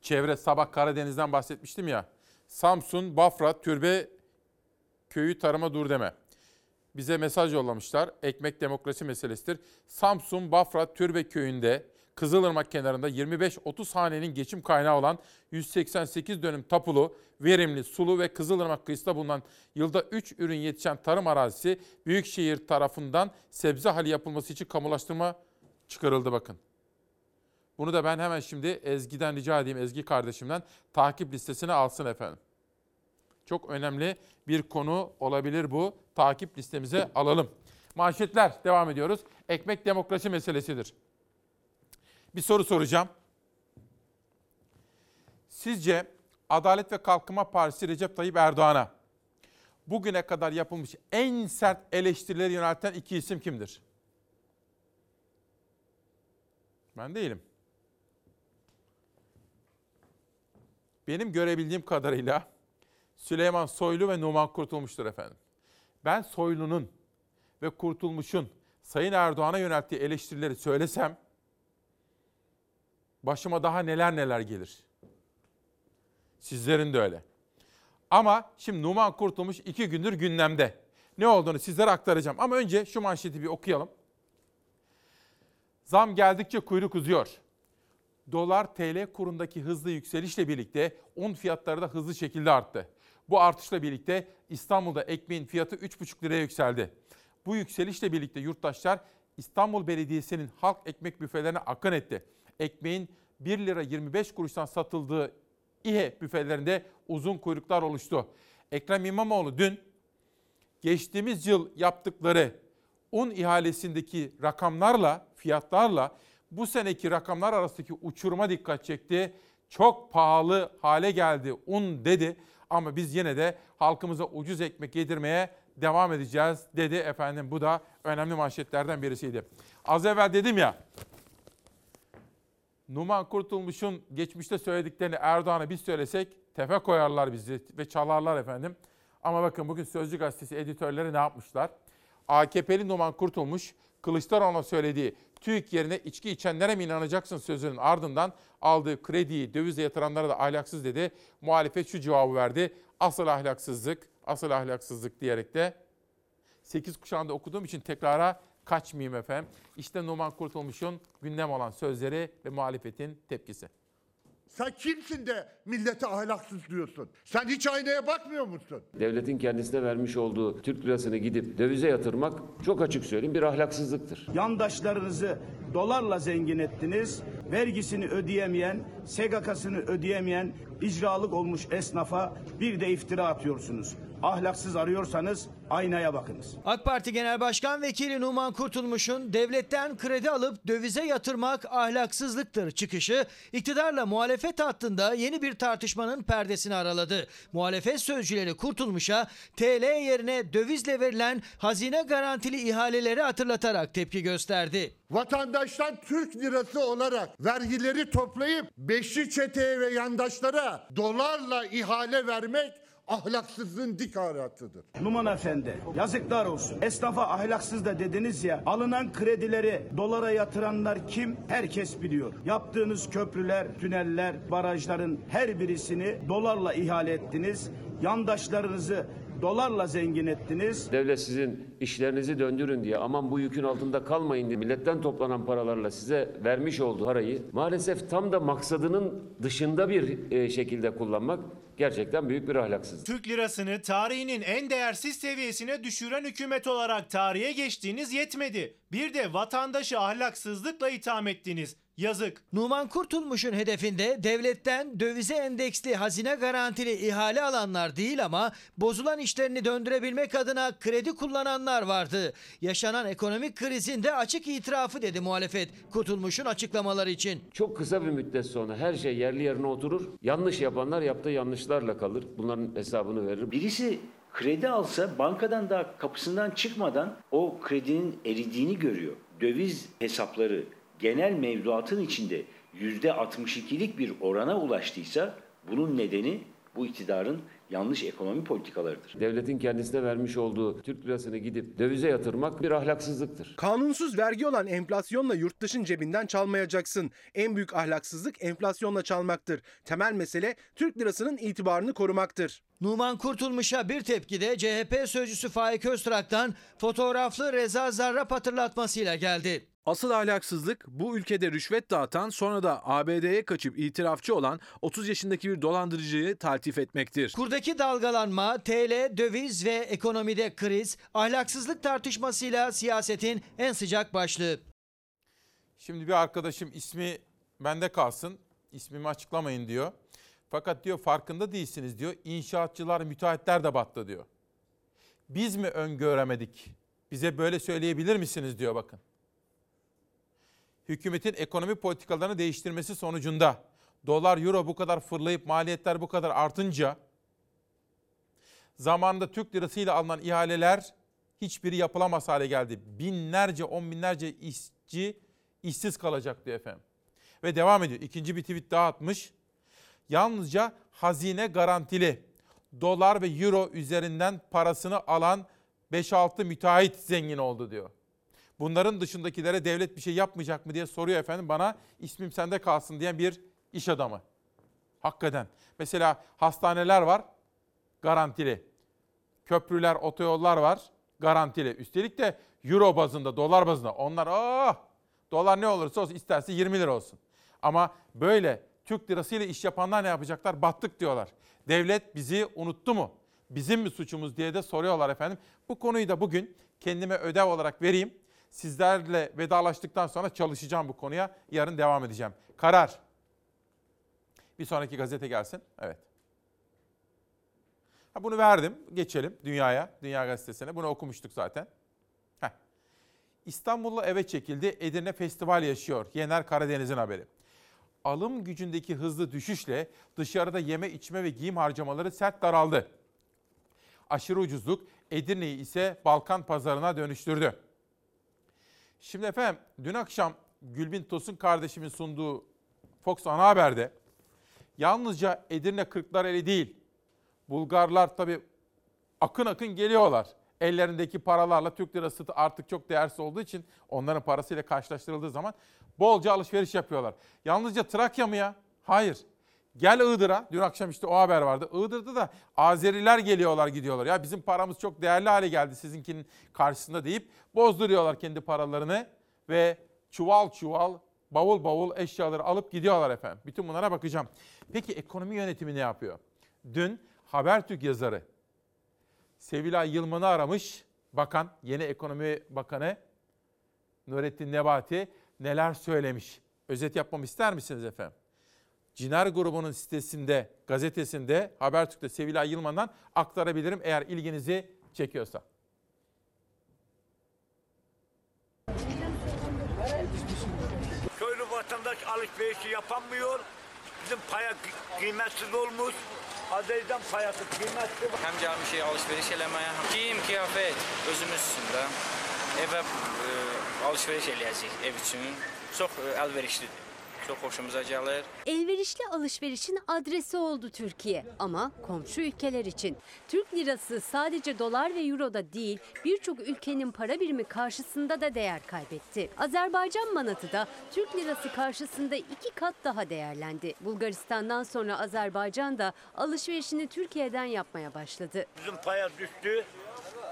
Speaker 1: çevre sabah Karadeniz'den bahsetmiştim ya. Samsun, Bafra, Türbe köyü tarıma dur deme. Bize mesaj yollamışlar. Ekmek demokrasi meselesidir. Samsun, Bafra, Türbe köyünde Kızılırmak kenarında 25-30 hanenin geçim kaynağı olan 188 dönüm tapulu, verimli, sulu ve Kızılırmak kıyısında bulunan yılda 3 ürün yetişen tarım arazisi Büyükşehir tarafından sebze hali yapılması için kamulaştırma çıkarıldı bakın. Bunu da ben hemen şimdi Ezgi'den rica edeyim, Ezgi kardeşimden takip listesine alsın efendim. Çok önemli bir konu olabilir bu. Takip listemize alalım. Manşetler devam ediyoruz. Ekmek demokrasi meselesidir. Bir soru soracağım. Sizce Adalet ve Kalkınma Partisi Recep Tayyip Erdoğan'a bugüne kadar yapılmış en sert eleştirileri yönelten iki isim kimdir? Ben değilim. Benim görebildiğim kadarıyla Süleyman Soylu ve Numan Kurtulmuş'tur efendim. Ben Soylu'nun ve Kurtulmuş'un Sayın Erdoğan'a yönelttiği eleştirileri söylesem başıma daha neler neler gelir. Sizlerin de öyle. Ama şimdi Numan Kurtulmuş iki gündür gündemde. Ne olduğunu sizlere aktaracağım. Ama önce şu manşeti bir okuyalım. Zam geldikçe kuyruk uzuyor. Dolar TL kurundaki hızlı yükselişle birlikte un fiyatları da hızlı şekilde arttı. Bu artışla birlikte İstanbul'da ekmeğin fiyatı 3,5 liraya yükseldi. Bu yükselişle birlikte yurttaşlar İstanbul Belediyesi'nin halk ekmek büfelerine akın etti. Ekmeğin 1 lira 25 kuruştan satıldığı İHE büfelerinde uzun kuyruklar oluştu. Ekrem İmamoğlu dün geçtiğimiz yıl yaptıkları un ihalesindeki rakamlarla, fiyatlarla bu seneki rakamlar arasındaki uçuruma dikkat çekti. Çok pahalı hale geldi un dedi ama biz yine de halkımıza ucuz ekmek yedirmeye devam edeceğiz dedi efendim. Bu da önemli manşetlerden birisiydi. Az evvel dedim ya Numan Kurtulmuş'un geçmişte söylediklerini Erdoğan'a biz söylesek tefe koyarlar bizi ve çalarlar efendim. Ama bakın bugün Sözcü Gazetesi editörleri ne yapmışlar? AKP'li Numan Kurtulmuş, Kılıçdaroğlu'na söylediği TÜİK yerine içki içenlere mi inanacaksın sözünün ardından aldığı krediyi dövize yatıranlara da ahlaksız dedi. Muhalefet şu cevabı verdi. Asıl ahlaksızlık, asıl ahlaksızlık diyerek de 8 kuşağında okuduğum için tekrara kaçmayayım efendim. İşte Numan Kurtulmuş'un gündem olan sözleri ve muhalefetin tepkisi.
Speaker 39: Sen kimsin de millete ahlaksız diyorsun? Sen hiç aynaya bakmıyor musun?
Speaker 40: Devletin kendisine vermiş olduğu Türk lirasını gidip dövize yatırmak çok açık söyleyeyim bir ahlaksızlıktır.
Speaker 41: Yandaşlarınızı dolarla zengin ettiniz. Vergisini ödeyemeyen, SGK'sını ödeyemeyen icralık olmuş esnafa bir de iftira atıyorsunuz. Ahlaksız arıyorsanız aynaya bakınız.
Speaker 42: AK Parti Genel Başkan Vekili Numan Kurtulmuş'un devletten kredi alıp dövize yatırmak ahlaksızlıktır çıkışı iktidarla muhalefet hattında yeni bir tartışmanın perdesini araladı. Muhalefet sözcüleri Kurtulmuş'a TL yerine dövizle verilen hazine garantili ihaleleri hatırlatarak tepki gösterdi.
Speaker 39: Vatandaştan Türk lirası olarak vergileri toplayıp beşli çeteye ve yandaşlara dolarla ihale vermek ahlaksızlığın dik aratıdır.
Speaker 41: Numan Efendi yazıklar olsun. Esnafa ahlaksız da dediniz ya alınan kredileri dolara yatıranlar kim? Herkes biliyor. Yaptığınız köprüler, tüneller, barajların her birisini dolarla ihale ettiniz. Yandaşlarınızı dolarla zengin ettiniz.
Speaker 40: Devlet sizin işlerinizi döndürün diye aman bu yükün altında kalmayın diye milletten toplanan paralarla size vermiş olduğu parayı maalesef tam da maksadının dışında bir e, şekilde kullanmak gerçekten büyük bir ahlaksızlık.
Speaker 43: Türk lirasını tarihinin en değersiz seviyesine düşüren hükümet olarak tarihe geçtiğiniz yetmedi. Bir de vatandaşı ahlaksızlıkla itham ettiniz. Yazık.
Speaker 42: Numan Kurtulmuş'un hedefinde devletten dövize endeksli hazine garantili ihale alanlar değil ama bozulan işlerini döndürebilmek adına kredi kullananlar vardı. Yaşanan ekonomik krizin de açık itirafı dedi muhalefet Kurtulmuş'un açıklamaları için.
Speaker 40: Çok kısa bir müddet sonra her şey yerli yerine oturur. Yanlış yapanlar yaptığı yanlışlarla kalır. Bunların hesabını verir.
Speaker 44: Birisi kredi alsa bankadan daha kapısından çıkmadan o kredinin eridiğini görüyor. Döviz hesapları genel mevduatın içinde %62'lik bir orana ulaştıysa bunun nedeni bu iktidarın yanlış ekonomi politikalarıdır.
Speaker 40: Devletin kendisine vermiş olduğu Türk lirasını gidip dövize yatırmak bir ahlaksızlıktır.
Speaker 45: Kanunsuz vergi olan enflasyonla yurttaşın cebinden çalmayacaksın. En büyük ahlaksızlık enflasyonla çalmaktır. Temel mesele Türk lirasının itibarını korumaktır.
Speaker 42: Numan Kurtulmuş'a bir tepki de CHP sözcüsü Faik Öztrak'tan fotoğraflı Reza Zarrab hatırlatmasıyla geldi.
Speaker 33: Asıl ahlaksızlık bu ülkede rüşvet dağıtan sonra da ABD'ye kaçıp itirafçı olan 30 yaşındaki bir dolandırıcıyı taltif etmektir.
Speaker 42: Kurdaki dalgalanma, TL, döviz ve ekonomide kriz, ahlaksızlık tartışmasıyla siyasetin en sıcak başlığı.
Speaker 1: Şimdi bir arkadaşım ismi bende kalsın, ismimi açıklamayın diyor. Fakat diyor farkında değilsiniz diyor. İnşaatçılar, müteahhitler de battı diyor. Biz mi öngöremedik? Bize böyle söyleyebilir misiniz diyor bakın. Hükümetin ekonomi politikalarını değiştirmesi sonucunda dolar, euro bu kadar fırlayıp maliyetler bu kadar artınca zamanında Türk lirasıyla alınan ihaleler hiçbiri yapılamaz hale geldi. Binlerce, on binlerce işçi işsiz kalacak diyor efendim. Ve devam ediyor. İkinci bir tweet daha atmış. Yalnızca hazine garantili dolar ve euro üzerinden parasını alan 5-6 müteahhit zengin oldu diyor. Bunların dışındakilere devlet bir şey yapmayacak mı diye soruyor efendim bana ismim sende kalsın diyen bir iş adamı. Hakikaten. Mesela hastaneler var garantili. Köprüler, otoyollar var garantili. Üstelik de euro bazında, dolar bazında. Onlar ah dolar ne olursa olsun isterse 20 lira olsun. Ama böyle Türk lirasıyla iş yapanlar ne yapacaklar? Battık diyorlar. Devlet bizi unuttu mu? Bizim mi suçumuz diye de soruyorlar efendim. Bu konuyu da bugün kendime ödev olarak vereyim. Sizlerle vedalaştıktan sonra çalışacağım bu konuya. Yarın devam edeceğim. Karar. Bir sonraki gazete gelsin. Evet. Ha, bunu verdim. Geçelim dünyaya. Dünya Gazetesi'ne. Bunu okumuştuk zaten. Heh. İstanbul'la eve çekildi. Edirne Festival yaşıyor. Yener Karadeniz'in haberi. Alım gücündeki hızlı düşüşle dışarıda yeme içme ve giyim harcamaları sert daraldı. Aşırı ucuzluk Edirne'yi ise Balkan pazarına dönüştürdü. Şimdi efendim dün akşam Gülbin Tosun kardeşimin sunduğu Fox Ana Haber'de yalnızca Edirne Kırklareli değil, Bulgarlar tabii akın akın geliyorlar. Ellerindeki paralarla Türk lirası artık çok değersiz olduğu için onların parasıyla karşılaştırıldığı zaman bolca alışveriş yapıyorlar. Yalnızca Trakya mı ya? Hayır. Gel Iğdır'a. Dün akşam işte o haber vardı. Iğdır'da da Azeriler geliyorlar gidiyorlar. Ya bizim paramız çok değerli hale geldi sizinkinin karşısında deyip bozduruyorlar kendi paralarını ve çuval çuval bavul bavul eşyaları alıp gidiyorlar efendim. Bütün bunlara bakacağım. Peki ekonomi yönetimi ne yapıyor? Dün Habertürk yazarı Sevilay Yılmaz'ı aramış. Bakan, yeni ekonomi bakanı Nurettin Nebati neler söylemiş? Özet yapmamı ister misiniz efendim? Ciner grubunun sitesinde, gazetesinde, Habertürk'te Sevilay Yılmaz'dan aktarabilirim eğer ilginizi çekiyorsa.
Speaker 36: Köylü vatandaş alışverişi yapamıyor. Bizim paya kı- kıymetsiz olmuş. Azerbaycan payası kıymetli.
Speaker 46: Hem gelmişik alış-veriş eləməyə, həm geyim, qiyafət özümüz üçün də evə e, alış-veriş eləyəcəyik ev üçün. Çox e, əlverişlidir. Çox xoşumuza gəlir.
Speaker 25: Elverişli alışverişin adresi oldu Türkiye ama komşu ülkeler için. Türk lirası sadece dolar ve euroda değil birçok ülkenin para birimi karşısında da değer kaybetti. Azerbaycan manatı da Türk lirası karşısında iki kat daha değerlendi. Bulgaristan'dan sonra Azerbaycan da alışverişini Türkiye'den yapmaya başladı.
Speaker 36: Bizim paya düştü.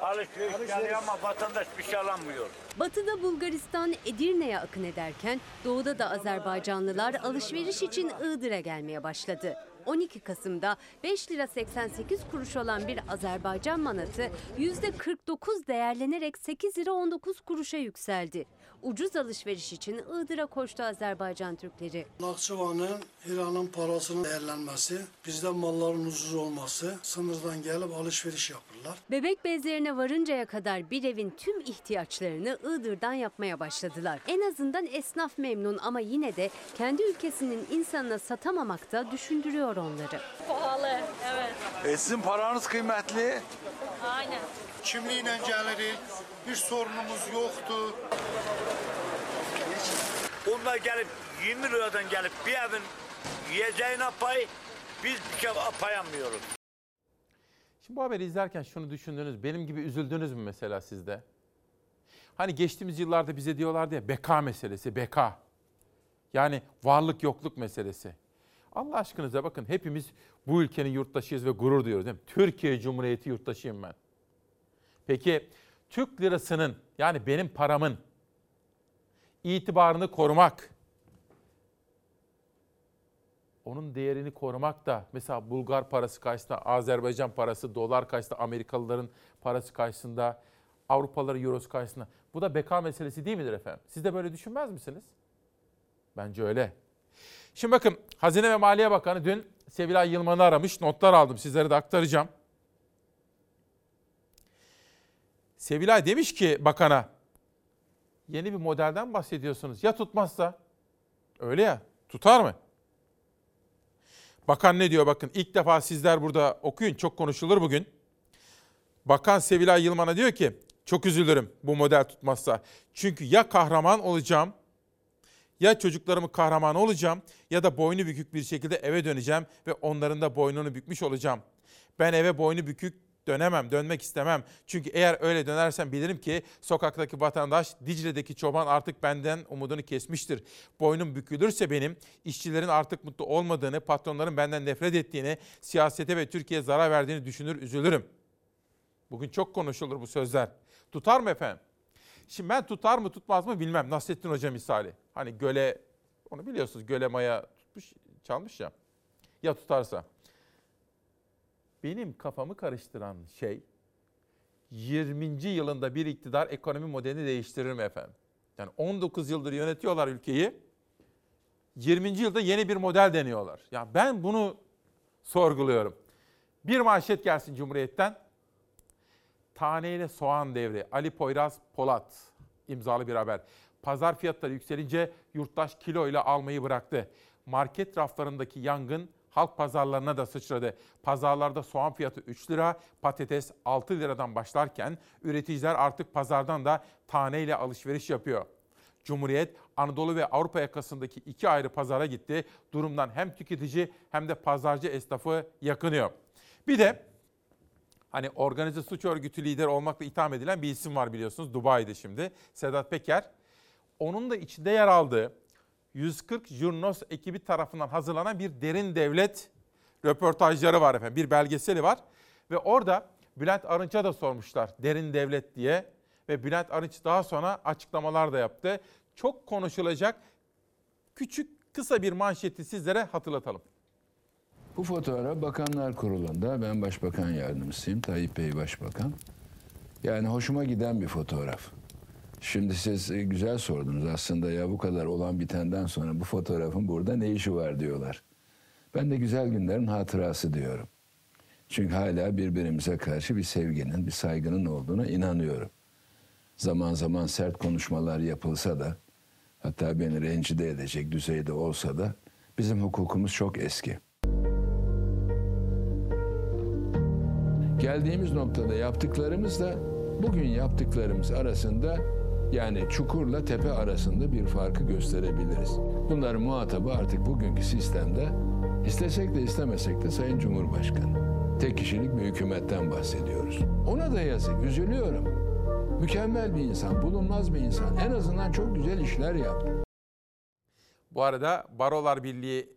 Speaker 36: Alışveriş geliyor ama vatandaş bir şey alamıyor.
Speaker 25: Batıda Bulgaristan Edirne'ye akın ederken doğuda da Azerbaycanlılar alışveriş için Iğdır'a gelmeye başladı. 12 Kasım'da 5 lira 88 kuruş olan bir Azerbaycan manatı %49 değerlenerek 8 lira 19 kuruşa yükseldi. Ucuz alışveriş için Iğdır'a koştu Azerbaycan Türkleri.
Speaker 47: Naxçıvanın İranın parasının değerlenmesi, bizde malların ucuz olması, sınırdan gelip alışveriş yapırlar.
Speaker 25: Bebek bezlerine varıncaya kadar bir evin tüm ihtiyaçlarını Iğdır'dan yapmaya başladılar. En azından esnaf memnun ama yine de kendi ülkesinin insanına satamamak da düşündürüyor onları.
Speaker 24: Pahalı, evet.
Speaker 36: E sizin paranız kıymetli.
Speaker 24: Aynen.
Speaker 47: Kimliğiyle gelirik, bir sorunumuz yoktu.
Speaker 36: Onlar gelip 20 liradan gelip bir evin yiyeceğine pay, biz bir şey payamıyoruz.
Speaker 1: Şimdi bu haberi izlerken şunu düşündünüz, benim gibi üzüldünüz mü mesela sizde? Hani geçtiğimiz yıllarda bize diyorlardı ya beka meselesi, beka. Yani varlık yokluk meselesi. Allah aşkınıza bakın hepimiz bu ülkenin yurttaşıyız ve gurur duyuyoruz değil mi? Türkiye Cumhuriyeti yurttaşıyım ben. Peki Türk lirasının yani benim paramın itibarını korumak, onun değerini korumak da mesela Bulgar parası karşısında, Azerbaycan parası, dolar karşısında, Amerikalıların parası karşısında, Avrupalıların eurosu karşısında. Bu da beka meselesi değil midir efendim? Siz de böyle düşünmez misiniz? Bence öyle. Şimdi bakın Hazine ve Maliye Bakanı dün Sevilay Yılmaz'ı aramış. Notlar aldım sizlere de aktaracağım. Sevilay demiş ki bakana yeni bir modelden bahsediyorsunuz. Ya tutmazsa? Öyle ya tutar mı? Bakan ne diyor bakın ilk defa sizler burada okuyun çok konuşulur bugün. Bakan Sevilay Yılmaz'a diyor ki çok üzülürüm bu model tutmazsa. Çünkü ya kahraman olacağım ya çocuklarımın kahramanı olacağım ya da boynu bükük bir şekilde eve döneceğim ve onların da boynunu bükmüş olacağım. Ben eve boynu bükük dönemem, dönmek istemem. Çünkü eğer öyle dönersem bilirim ki sokaktaki vatandaş Dicle'deki çoban artık benden umudunu kesmiştir. Boynum bükülürse benim işçilerin artık mutlu olmadığını, patronların benden nefret ettiğini, siyasete ve Türkiye'ye zarar verdiğini düşünür, üzülürüm. Bugün çok konuşulur bu sözler. Tutar mı efendim? Şimdi ben tutar mı tutmaz mı bilmem. Nasrettin Hoca misali. Hani göle, onu biliyorsunuz göle maya tutmuş, çalmış ya. Ya tutarsa. Benim kafamı karıştıran şey 20. yılında bir iktidar ekonomi modelini değiştirir mi efendim? Yani 19 yıldır yönetiyorlar ülkeyi. 20. yılda yeni bir model deniyorlar. Ya ben bunu sorguluyorum. Bir manşet gelsin Cumhuriyet'ten. Taneyle soğan devri. Ali Poyraz Polat imzalı bir haber. Pazar fiyatları yükselince yurttaş kiloyla almayı bıraktı. Market raflarındaki yangın halk pazarlarına da sıçradı. Pazarlarda soğan fiyatı 3 lira, patates 6 liradan başlarken üreticiler artık pazardan da taneyle alışveriş yapıyor. Cumhuriyet Anadolu ve Avrupa yakasındaki iki ayrı pazara gitti. Durumdan hem tüketici hem de pazarcı esnafı yakınıyor. Bir de hani organize suç örgütü lideri olmakla itham edilen bir isim var biliyorsunuz. Dubai'de şimdi. Sedat Peker. Onun da içinde yer aldığı 140 Jurnos ekibi tarafından hazırlanan bir derin devlet röportajları var efendim. Bir belgeseli var. Ve orada Bülent Arınç'a da sormuşlar derin devlet diye. Ve Bülent Arınç daha sonra açıklamalar da yaptı. Çok konuşulacak küçük kısa bir manşeti sizlere hatırlatalım.
Speaker 48: Bu fotoğraf Bakanlar Kurulu'nda ben Başbakan Yardımcısıyım. Tayyip Bey Başbakan. Yani hoşuma giden bir fotoğraf. Şimdi siz e, güzel sordunuz aslında ya bu kadar olan bitenden sonra bu fotoğrafın burada ne işi var diyorlar. Ben de güzel günlerin hatırası diyorum. Çünkü hala birbirimize karşı bir sevginin, bir saygının olduğuna inanıyorum. Zaman zaman sert konuşmalar yapılsa da hatta beni rencide edecek düzeyde olsa da bizim hukukumuz çok eski. Geldiğimiz noktada yaptıklarımız da bugün yaptıklarımız arasında yani çukurla tepe arasında bir farkı gösterebiliriz. Bunların muhatabı artık bugünkü sistemde istesek de istemesek de Sayın Cumhurbaşkanı. Tek kişilik bir hükümetten bahsediyoruz. Ona da yazık, üzülüyorum. Mükemmel bir insan, bulunmaz bir insan. En azından çok güzel işler yaptı.
Speaker 1: Bu arada Barolar Birliği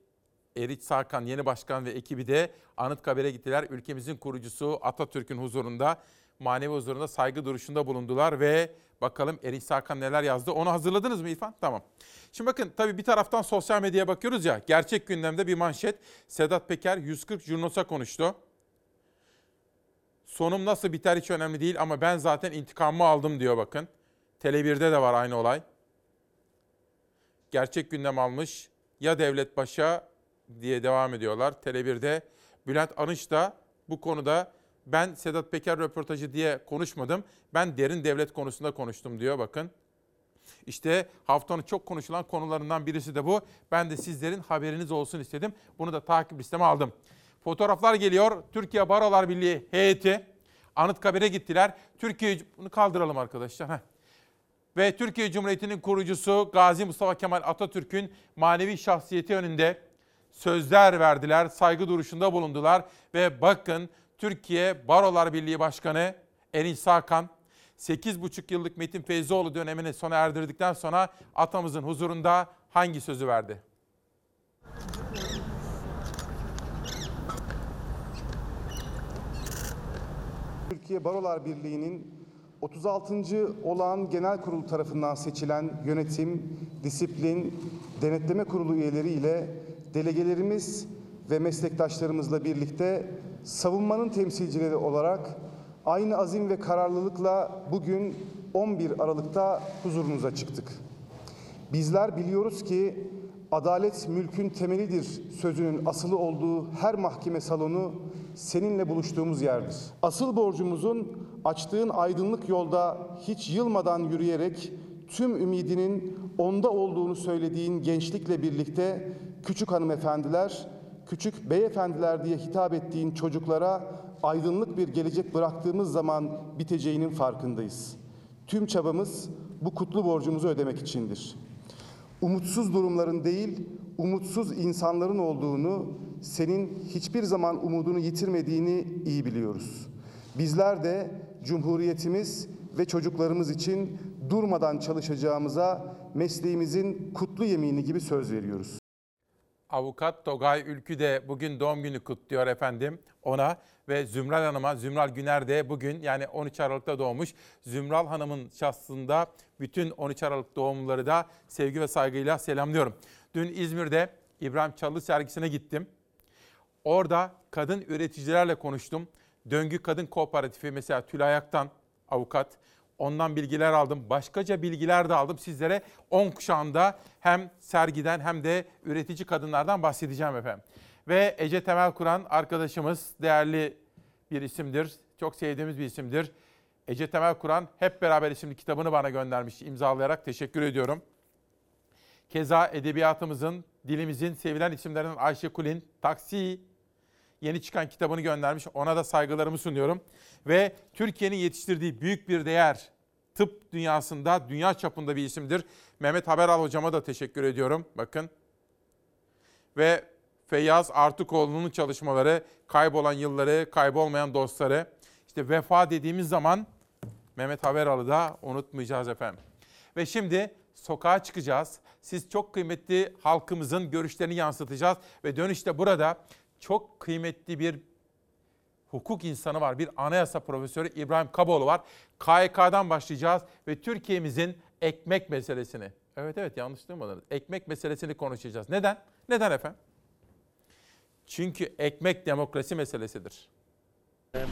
Speaker 1: Eriç Sarkan yeni başkan ve ekibi de Anıtkabir'e gittiler. Ülkemizin kurucusu Atatürk'ün huzurunda, manevi huzurunda saygı duruşunda bulundular ve bakalım Eriç Sarkan neler yazdı. Onu hazırladınız mı İrfan? Tamam. Şimdi bakın tabii bir taraftan sosyal medyaya bakıyoruz ya. Gerçek gündemde bir manşet. Sedat Peker 140 Jurnos'a konuştu. Sonum nasıl biter hiç önemli değil ama ben zaten intikamımı aldım diyor bakın. Tele1'de de var aynı olay. Gerçek gündem almış. Ya Devlet Baş'a diye devam ediyorlar. Tele1'de Bülent Arınç da bu konuda ben Sedat Peker röportajı diye konuşmadım. Ben derin devlet konusunda konuştum diyor bakın. İşte haftanın çok konuşulan konularından birisi de bu. Ben de sizlerin haberiniz olsun istedim. Bunu da takip listeme aldım. Fotoğraflar geliyor. Türkiye Barolar Birliği heyeti Anıtkabir'e gittiler. Türkiye bunu kaldıralım arkadaşlar. Heh. Ve Türkiye Cumhuriyeti'nin kurucusu Gazi Mustafa Kemal Atatürk'ün manevi şahsiyeti önünde sözler verdiler, saygı duruşunda bulundular ve bakın Türkiye Barolar Birliği Başkanı Enis Sakan 8,5 yıllık Metin Feyzoğlu dönemini sona erdirdikten sonra atamızın huzurunda hangi sözü verdi?
Speaker 49: Türkiye Barolar Birliği'nin 36. olağan genel kurul tarafından seçilen yönetim, disiplin, denetleme kurulu üyeleri ile delegelerimiz ve meslektaşlarımızla birlikte savunmanın temsilcileri olarak aynı azim ve kararlılıkla bugün 11 Aralık'ta huzurunuza çıktık. Bizler biliyoruz ki adalet mülkün temelidir sözünün asılı olduğu her mahkeme salonu seninle buluştuğumuz yerdir. Asıl borcumuzun açtığın aydınlık yolda hiç yılmadan yürüyerek tüm ümidinin onda olduğunu söylediğin gençlikle birlikte küçük hanımefendiler, küçük beyefendiler diye hitap ettiğin çocuklara aydınlık bir gelecek bıraktığımız zaman biteceğinin farkındayız. Tüm çabamız bu kutlu borcumuzu ödemek içindir. Umutsuz durumların değil, umutsuz insanların olduğunu, senin hiçbir zaman umudunu yitirmediğini iyi biliyoruz. Bizler de Cumhuriyetimiz ve çocuklarımız için durmadan çalışacağımıza mesleğimizin kutlu yemini gibi söz veriyoruz.
Speaker 1: Avukat Togay Ülkü de bugün doğum günü kutluyor efendim ona ve Zümral Hanım'a, Zümral Güner de bugün yani 13 Aralık'ta doğmuş. Zümral Hanım'ın şahsında bütün 13 Aralık doğumluları da sevgi ve saygıyla selamlıyorum. Dün İzmir'de İbrahim Çallı sergisine gittim. Orada kadın üreticilerle konuştum. Döngü Kadın Kooperatifi mesela Tülay Aktan avukat. Ondan bilgiler aldım. Başkaca bilgiler de aldım. Sizlere 10 kuşağında hem sergiden hem de üretici kadınlardan bahsedeceğim efendim. Ve Ece Temel Kur'an arkadaşımız değerli bir isimdir. Çok sevdiğimiz bir isimdir. Ece Temel Kur'an hep beraber isimli kitabını bana göndermiş imzalayarak teşekkür ediyorum. Keza edebiyatımızın, dilimizin sevilen isimlerinden Ayşe Kulin, Taksi yeni çıkan kitabını göndermiş. Ona da saygılarımı sunuyorum. Ve Türkiye'nin yetiştirdiği büyük bir değer tıp dünyasında, dünya çapında bir isimdir. Mehmet Haberal hocama da teşekkür ediyorum. Bakın. Ve Feyyaz Artıkoğlu'nun çalışmaları, kaybolan yılları, kaybolmayan dostları. İşte vefa dediğimiz zaman Mehmet Haberal'ı da unutmayacağız efendim. Ve şimdi sokağa çıkacağız. Siz çok kıymetli halkımızın görüşlerini yansıtacağız ve dönüşte burada çok kıymetli bir hukuk insanı var. Bir anayasa profesörü İbrahim Kaboğlu var. KYK'dan başlayacağız ve Türkiye'mizin ekmek meselesini Evet evet yanlış duymadınız. Ekmek meselesini konuşacağız. Neden? Neden efendim? Çünkü ekmek demokrasi meselesidir.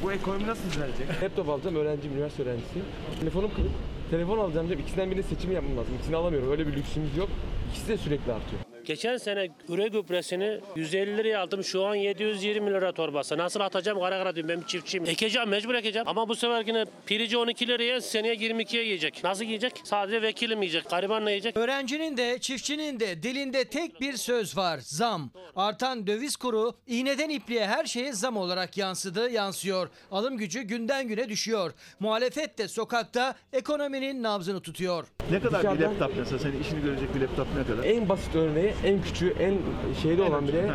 Speaker 50: Bu ekonomi nasıl düzelecek? Laptop alacağım, öğrenciyim, üniversite öğrencisiyim. Telefonum kırık. Telefon alacağım diye ikisinden birini seçimi yapmam lazım. İkisini alamıyorum, öyle bir lüksümüz yok. İkisi de sürekli artıyor.
Speaker 51: Geçen sene üre gübresini 150 liraya aldım. Şu an 720 lira torbası. Nasıl atacağım kara kara diyorum ben bir çiftçiyim. Ekeceğim mecbur ekeceğim. Ama bu sefer yine pirici 12 liraya seneye 22'ye yiyecek. Nasıl yiyecek? Sadece vekilim yiyecek. Gariban ne yiyecek?
Speaker 42: Öğrencinin de çiftçinin de dilinde tek bir söz var zam. Artan döviz kuru iğneden ipliğe her şeye zam olarak yansıdı yansıyor. Alım gücü günden güne düşüyor. Muhalefet de sokakta ekonominin nabzını tutuyor.
Speaker 50: Ne kadar bir Dışarıdan- laptop mesela senin işini görecek bir laptop ne kadar? En basit örneği, en küçüğü, en şeyde olan bile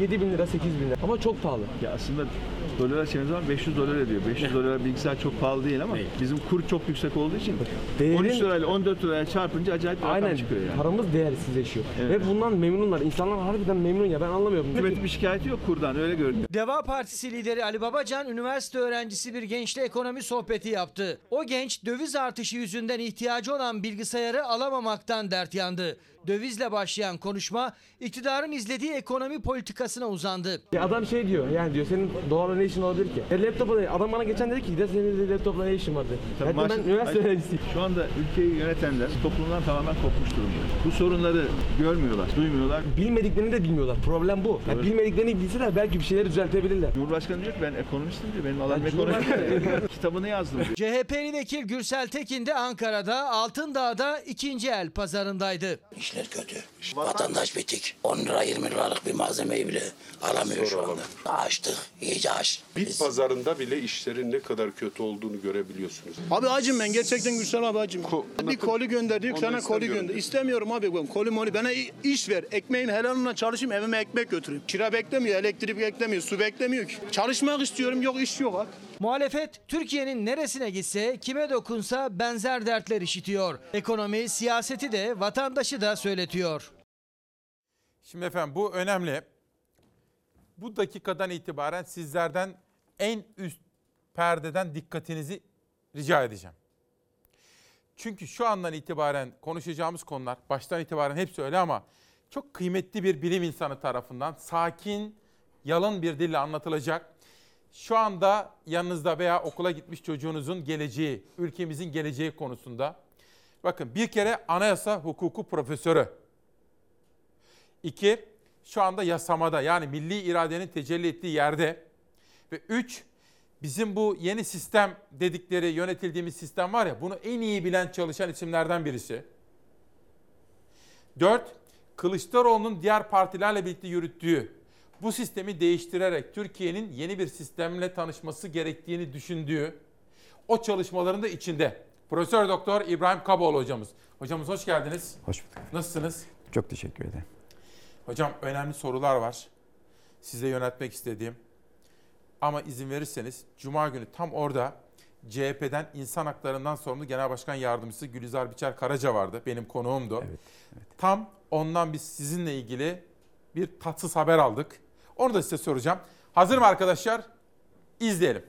Speaker 50: 7 bin lira, 8 bin lira. Ama çok pahalı.
Speaker 52: Ya aslında dolara çevirdiğiniz zaman 500 dolar ediyor. 500 dolara bilgisayar çok pahalı değil ama bizim kur çok yüksek olduğu için 13 lirayla 14 liraya çarpınca acayip bir rakam
Speaker 50: Aynen.
Speaker 52: çıkıyor yani.
Speaker 50: Paramız değersizleşiyor.
Speaker 52: Evet.
Speaker 50: Ve bundan memnunlar. İnsanlar harbiden memnun ya. Ben anlamıyorum.
Speaker 52: Hükümetin bir şikayeti yok kurdan öyle görünüyor.
Speaker 42: Deva Partisi lideri Ali Babacan üniversite öğrencisi bir gençle ekonomi sohbeti yaptı. O genç döviz artışı yüzünden ihtiyacı olan bilgisayarı alamamaktan dert yandı. Dövizle başlayan konuşma iktidarın izlediği ekonomi politikasına uzandı.
Speaker 50: Ya adam şey diyor yani diyor senin dolarla ne işin olabilir ki? E, laptopa da adam bana geçen dedi ki de senin de laptopla ne işin var dedi.
Speaker 52: Tabii maaş-
Speaker 50: ben üniversite öğrencisiyim.
Speaker 52: Şu anda ülkeyi yönetenler toplumdan tamamen kopmuş durumda. Bu sorunları görmüyorlar, duymuyorlar.
Speaker 50: Bilmediklerini de bilmiyorlar. Problem bu. Yani bilmediklerini bilseler belki bir şeyleri düzeltebilirler.
Speaker 52: Cumhurbaşkanı diyor ki ben ekonomistim diyor. Benim alanım ekonomi. Kitabını yazdım diyor.
Speaker 42: CHP'li vekil Gürsel Tekin de Ankara'da Altındağ'da ikinci el pazarındaydı.
Speaker 53: İşler kötü. Vatandaş bitik. 10 lira 20 liralık bir malzemeyi bile alamıyor şu anda. Açtık. iyice aç.
Speaker 54: Bit pazarında bile işlerin ne kadar kötü olduğunu görebiliyorsunuz.
Speaker 55: Abi acım ben gerçekten Gürsel abi acım. bir koli gönderdik sana koli gönder. İstemiyorum abi ben koli moli bana iş ver. Ekmeğin helalına çalışayım evime ekmek götüreyim. Kira beklemiyor, elektrik beklemiyor, su beklemiyor ki. Çalışmak istiyorum yok iş yok abi.
Speaker 42: Muhalefet Türkiye'nin neresine gitse kime dokunsa benzer dertler işitiyor. Ekonomi siyaseti de vatandaşı da söyletiyor.
Speaker 1: Şimdi efendim bu önemli. Bu dakikadan itibaren sizlerden en üst perdeden dikkatinizi rica edeceğim. Çünkü şu andan itibaren konuşacağımız konular baştan itibaren hepsi öyle ama çok kıymetli bir bilim insanı tarafından sakin, yalın bir dille anlatılacak. Şu anda yanınızda veya okula gitmiş çocuğunuzun geleceği, ülkemizin geleceği konusunda. Bakın bir kere anayasa hukuku profesörü. İki, şu anda yasamada yani milli iradenin tecelli ettiği yerde. Ve üç, bizim bu yeni sistem dedikleri yönetildiğimiz sistem var ya bunu en iyi bilen çalışan isimlerden birisi. Dört, Kılıçdaroğlu'nun diğer partilerle birlikte yürüttüğü bu sistemi değiştirerek Türkiye'nin yeni bir sistemle tanışması gerektiğini düşündüğü o çalışmaların da içinde. Profesör Doktor İbrahim Kaboğlu hocamız. Hocamız hoş geldiniz.
Speaker 56: Hoş bulduk.
Speaker 1: Nasılsınız?
Speaker 56: Çok teşekkür ederim.
Speaker 1: Hocam önemli sorular var. Size yöneltmek istediğim. Ama izin verirseniz Cuma günü tam orada CHP'den insan haklarından sorumlu Genel Başkan Yardımcısı Gülizar Biçer Karaca vardı. Benim konuğumdu. Tam ondan biz sizinle ilgili bir tatsız haber aldık. Onu da size soracağım. Hazır mı arkadaşlar? İzleyelim.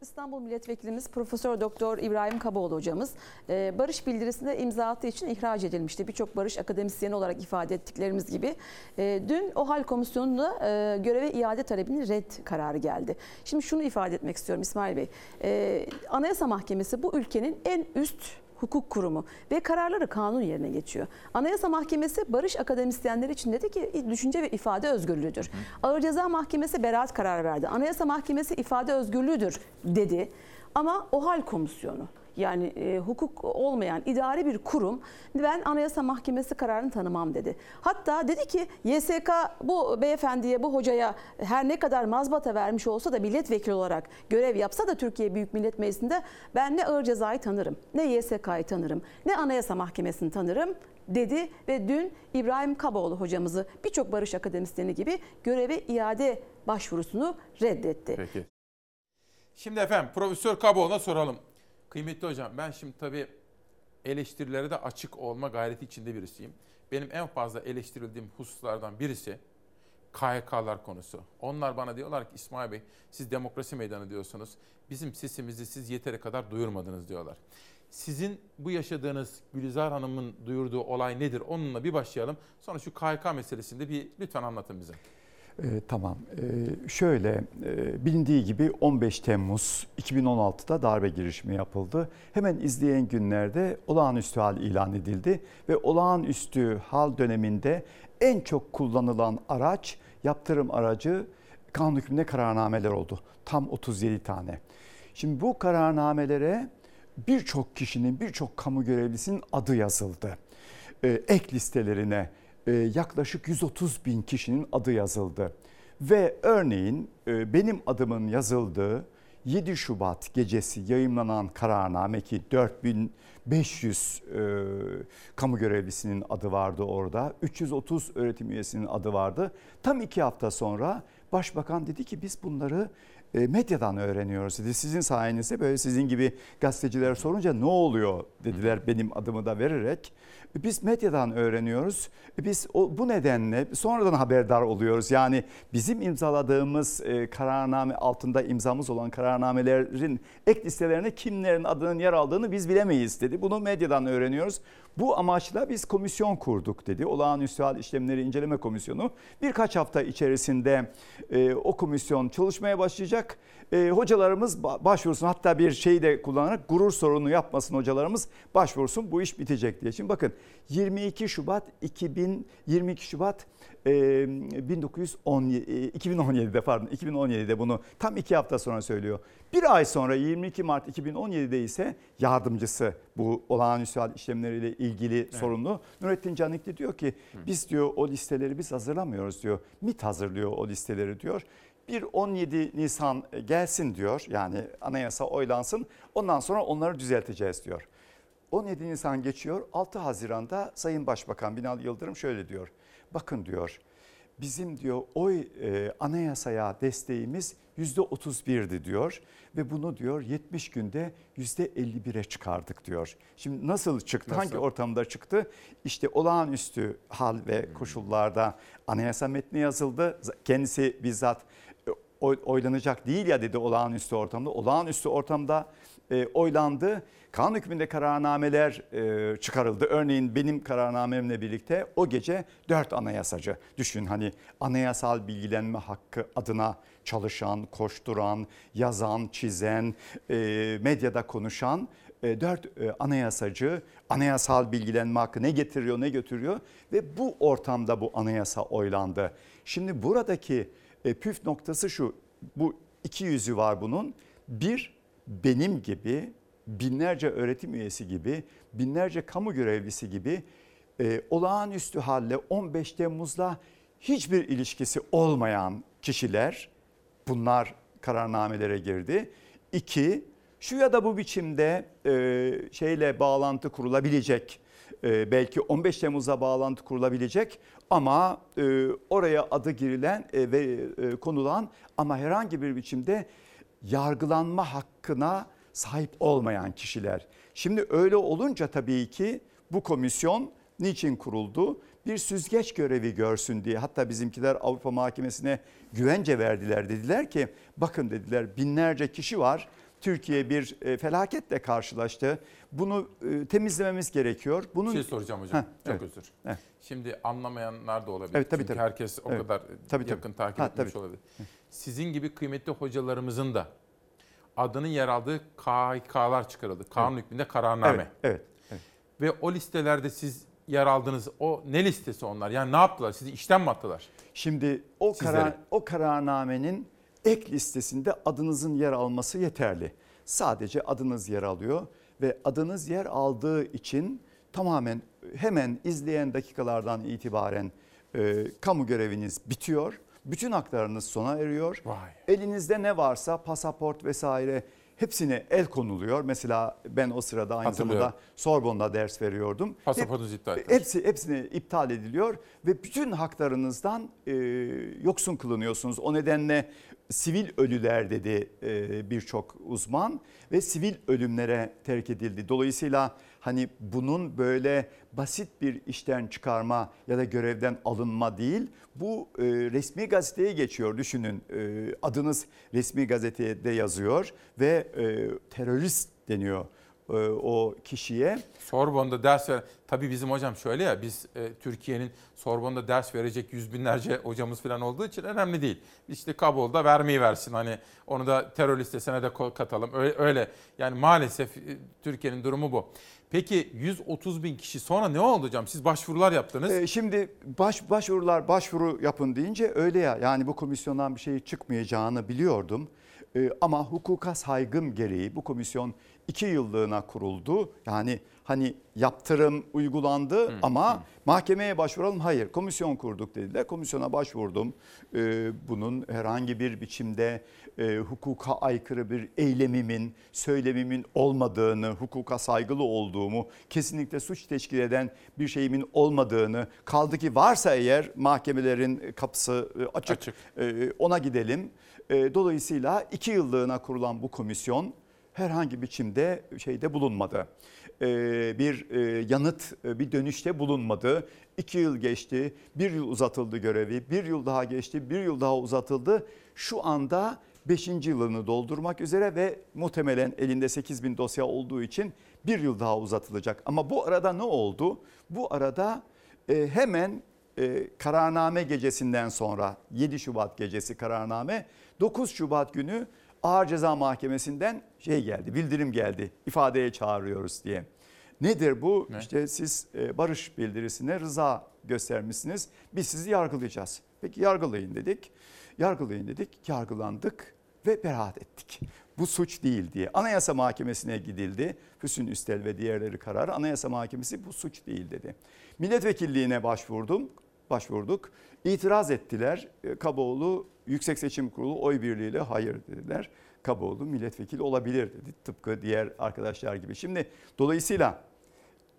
Speaker 57: İstanbul Milletvekilimiz Profesör Doktor İbrahim Kaboğlu hocamız e, barış bildirisinde imza attığı için ihraç edilmişti. Birçok barış akademisyeni olarak ifade ettiklerimiz gibi. E, Dün OHAL Komisyonu'nda e, göreve iade talebinin red kararı geldi. Şimdi şunu ifade etmek istiyorum İsmail Bey. Anayasa Mahkemesi bu ülkenin en üst hukuk kurumu ve kararları kanun yerine geçiyor. Anayasa Mahkemesi barış akademisyenleri için dedi ki düşünce ve ifade özgürlüğüdür. Ağır Ceza Mahkemesi beraat kararı verdi. Anayasa Mahkemesi ifade özgürlüğüdür dedi. Ama OHAL Komisyonu yani e, hukuk olmayan idari bir kurum ben Anayasa Mahkemesi kararını tanımam dedi. Hatta dedi ki YSK bu beyefendiye bu hocaya her ne kadar mazbata vermiş olsa da milletvekili olarak görev yapsa da Türkiye Büyük Millet Meclisi'nde ben ne ağır cezayı tanırım ne YSK'yı tanırım ne Anayasa Mahkemesi'ni tanırım dedi ve dün İbrahim Kaboğlu hocamızı birçok barış akademisyeni gibi göreve iade başvurusunu reddetti.
Speaker 1: Peki. Şimdi efendim Profesör Kaboğlu'na soralım. Kıymetli hocam ben şimdi tabii eleştirilere de açık olma gayreti içinde birisiyim. Benim en fazla eleştirildiğim hususlardan birisi KHK'lar konusu. Onlar bana diyorlar ki İsmail Bey siz demokrasi meydanı diyorsunuz. Bizim sesimizi siz yeteri kadar duyurmadınız diyorlar. Sizin bu yaşadığınız Gülizar Hanım'ın duyurduğu olay nedir? Onunla bir başlayalım. Sonra şu KHK meselesinde bir lütfen anlatın bize.
Speaker 58: Ee, tamam. Ee, şöyle e, bilindiği gibi 15 Temmuz 2016'da darbe girişimi yapıldı. Hemen izleyen günlerde olağanüstü hal ilan edildi ve olağanüstü hal döneminde en çok kullanılan araç yaptırım aracı kanun hükmünde kararnameler oldu. Tam 37 tane. Şimdi bu kararnamelere birçok kişinin, birçok kamu görevlisinin adı yazıldı. Ee, ek listelerine e, yaklaşık 130 bin kişinin adı yazıldı. Ve örneğin e, benim adımın yazıldığı 7 Şubat gecesi yayımlanan kararname ki 4500 e, kamu görevlisinin adı vardı orada. 330 öğretim üyesinin adı vardı. Tam iki hafta sonra başbakan dedi ki biz bunları e, medyadan öğreniyoruz dedi. Sizin sayenizde böyle sizin gibi gazeteciler sorunca ne oluyor dediler benim adımı da vererek. Biz medyadan öğreniyoruz. Biz bu nedenle sonradan haberdar oluyoruz. Yani bizim imzaladığımız e, kararname altında imzamız olan kararnamelerin ek listelerine kimlerin adının yer aldığını biz bilemeyiz dedi. Bunu medyadan öğreniyoruz. Bu amaçla biz komisyon kurduk dedi. Olağanüstü hal işlemleri inceleme komisyonu. Birkaç hafta içerisinde e, o komisyon çalışmaya başlayacak. E, hocalarımız başvursun hatta bir şeyi de kullanarak gurur sorunu yapmasın hocalarımız başvursun bu iş bitecek diye. Şimdi bakın 22 Şubat 2000 22 Şubat e, 1917 2017'de pardon 2017'de bunu tam iki hafta sonra söylüyor. Bir ay sonra 22 Mart 2017'de ise yardımcısı bu olağanüstü hal işlemleriyle ilgili evet. sorumlu Nurettin Canikli diyor ki biz diyor o listeleri biz hazırlamıyoruz diyor. MİT hazırlıyor o listeleri diyor. Bir 17 Nisan gelsin diyor yani anayasa oylansın ondan sonra onları düzelteceğiz diyor. 17 Nisan geçiyor 6 Haziran'da Sayın Başbakan Binali Yıldırım şöyle diyor. Bakın diyor bizim diyor oy e, anayasaya desteğimiz yüzde 31'di diyor ve bunu diyor 70 günde yüzde 51'e çıkardık diyor. Şimdi nasıl çıktı?
Speaker 1: Nasıl?
Speaker 58: Hangi ortamda çıktı? İşte olağanüstü hal ve koşullarda anayasa metni yazıldı. Kendisi bizzat e, oy- oylanacak değil ya dedi olağanüstü ortamda. Olağanüstü ortamda e, oylandı. Kanun hükmünde kararnameler e, çıkarıldı. Örneğin benim kararnamemle birlikte o gece dört anayasacı. Düşün hani anayasal bilgilenme hakkı adına çalışan, koşturan, yazan, çizen, e, medyada konuşan e, dört e, anayasacı anayasal bilgilenme hakkı ne getiriyor ne götürüyor ve bu ortamda bu anayasa oylandı. Şimdi buradaki e, püf noktası şu bu iki yüzü var bunun. Bir benim gibi binlerce öğretim üyesi gibi binlerce kamu görevlisi gibi e, olağanüstü halle 15 Temmuz'la hiçbir ilişkisi olmayan kişiler bunlar kararnamelere girdi. İki, şu ya da bu biçimde e, şeyle bağlantı kurulabilecek, e, belki 15 Temmuz'a bağlantı kurulabilecek ama e, oraya adı girilen e, ve konulan ama herhangi bir biçimde yargılanma hakkına sahip olmayan kişiler. Şimdi öyle olunca tabii ki bu komisyon niçin kuruldu? Bir süzgeç görevi görsün diye. Hatta bizimkiler Avrupa Mahkemesi'ne güvence verdiler. Dediler ki bakın dediler binlerce kişi var. Türkiye bir e, felaketle karşılaştı. Bunu e, temizlememiz gerekiyor. Bunun...
Speaker 1: Bir şey soracağım hocam.
Speaker 58: Heh,
Speaker 1: Çok
Speaker 58: evet.
Speaker 1: özür.
Speaker 58: Evet.
Speaker 1: Şimdi anlamayanlar da olabilir.
Speaker 58: Evet, tabii,
Speaker 1: Çünkü
Speaker 58: tabii.
Speaker 1: herkes o
Speaker 58: Evet.
Speaker 1: kadar
Speaker 58: Tabii,
Speaker 1: yakın
Speaker 58: tabii.
Speaker 1: takip
Speaker 58: Ha,
Speaker 1: etmiş
Speaker 58: tabii.
Speaker 1: olabilir. Sizin gibi kıymetli hocalarımızın da adının yer aldığı KHK'lar çıkarıldı. Kanun
Speaker 58: Evet.
Speaker 1: hükmünde kararname.
Speaker 58: Evet, evet, evet.
Speaker 1: Ve o listelerde siz yer aldınız. O ne listesi onlar? Yani ne yaptılar? Sizi işten mi attılar?
Speaker 58: Şimdi o
Speaker 1: Sizleri.
Speaker 58: karar o kararnamenin ek listesinde adınızın yer alması yeterli. Sadece adınız yer alıyor ve adınız yer aldığı için tamamen hemen izleyen dakikalardan itibaren e, kamu göreviniz bitiyor. Bütün haklarınız sona eriyor. Elinizde ne varsa pasaport vesaire hepsine el konuluyor. Mesela ben o sırada aynı zamanda Sorbon'da ders veriyordum.
Speaker 1: Pasaportunuz
Speaker 58: Hep-
Speaker 1: iptal edilmiş.
Speaker 58: Hepsi hepsini iptal ediliyor ve bütün haklarınızdan e, yoksun kılınıyorsunuz. O nedenle sivil ölüler dedi e, birçok uzman ve sivil ölümlere terk edildi. Dolayısıyla hani bunun böyle basit bir işten çıkarma ya da görevden alınma değil. Bu e, resmi gazeteye geçiyor düşünün. E, adınız resmi gazetede yazıyor ve e, terörist deniyor e, o kişiye.
Speaker 1: Sorbon'da ders ver. Tabii bizim hocam şöyle ya biz e, Türkiye'nin Sorbon'da ders verecek yüz binlerce hocamız falan olduğu için önemli değil. İşte Kabul'da vermeyi versin hani onu da terör listesine de katalım. Öyle, öyle. yani maalesef e, Türkiye'nin durumu bu. Peki 130 bin kişi sonra ne oldu hocam? Siz başvurular yaptınız.
Speaker 58: Ee, şimdi baş, başvurular başvuru yapın deyince öyle ya yani bu komisyondan bir şey çıkmayacağını biliyordum. Ee, ama hukuka saygım gereği bu komisyon iki yıllığına kuruldu. Yani hani yaptırım uygulandı ama mahkemeye başvuralım. Hayır komisyon kurduk dediler. Komisyona başvurdum. Ee, bunun herhangi bir biçimde e, hukuka aykırı bir eylemimin, söylemimin olmadığını, hukuka saygılı olduğumu, kesinlikle suç teşkil eden bir şeyimin olmadığını, kaldı ki varsa eğer mahkemelerin kapısı e, açık,
Speaker 1: Açık.
Speaker 58: E, ona gidelim. E, Dolayısıyla iki yıllığına kurulan bu komisyon herhangi biçimde şeyde bulunmadı. E, Bir e, yanıt, e, bir dönüşte bulunmadı. İki yıl geçti, bir yıl uzatıldı görevi, bir yıl daha geçti, bir yıl daha uzatıldı. Şu anda 5. yılını doldurmak üzere ve muhtemelen elinde 8 bin dosya olduğu için bir yıl daha uzatılacak. Ama bu arada ne oldu? Bu arada e, hemen kararname gecesinden sonra 7 Şubat gecesi kararname 9 Şubat günü Ağır Ceza Mahkemesi'nden şey geldi bildirim geldi ifadeye çağırıyoruz diye. Nedir bu? İşte siz e, barış bildirisine rıza göstermişsiniz. Biz sizi yargılayacağız. Peki yargılayın dedik. Yargılayın dedik. Yargılandık ve beraat ettik. Bu suç değil diye. Anayasa Mahkemesi'ne gidildi. Füsun Üstel ve diğerleri kararı. Anayasa Mahkemesi bu suç değil dedi. Milletvekilliğine başvurdum. Başvurduk. İtiraz ettiler. E, Kaboğlu Yüksek Seçim Kurulu oy birliğiyle hayır dediler. Kaboğlu milletvekili olabilir dedi. Tıpkı diğer arkadaşlar gibi. Şimdi dolayısıyla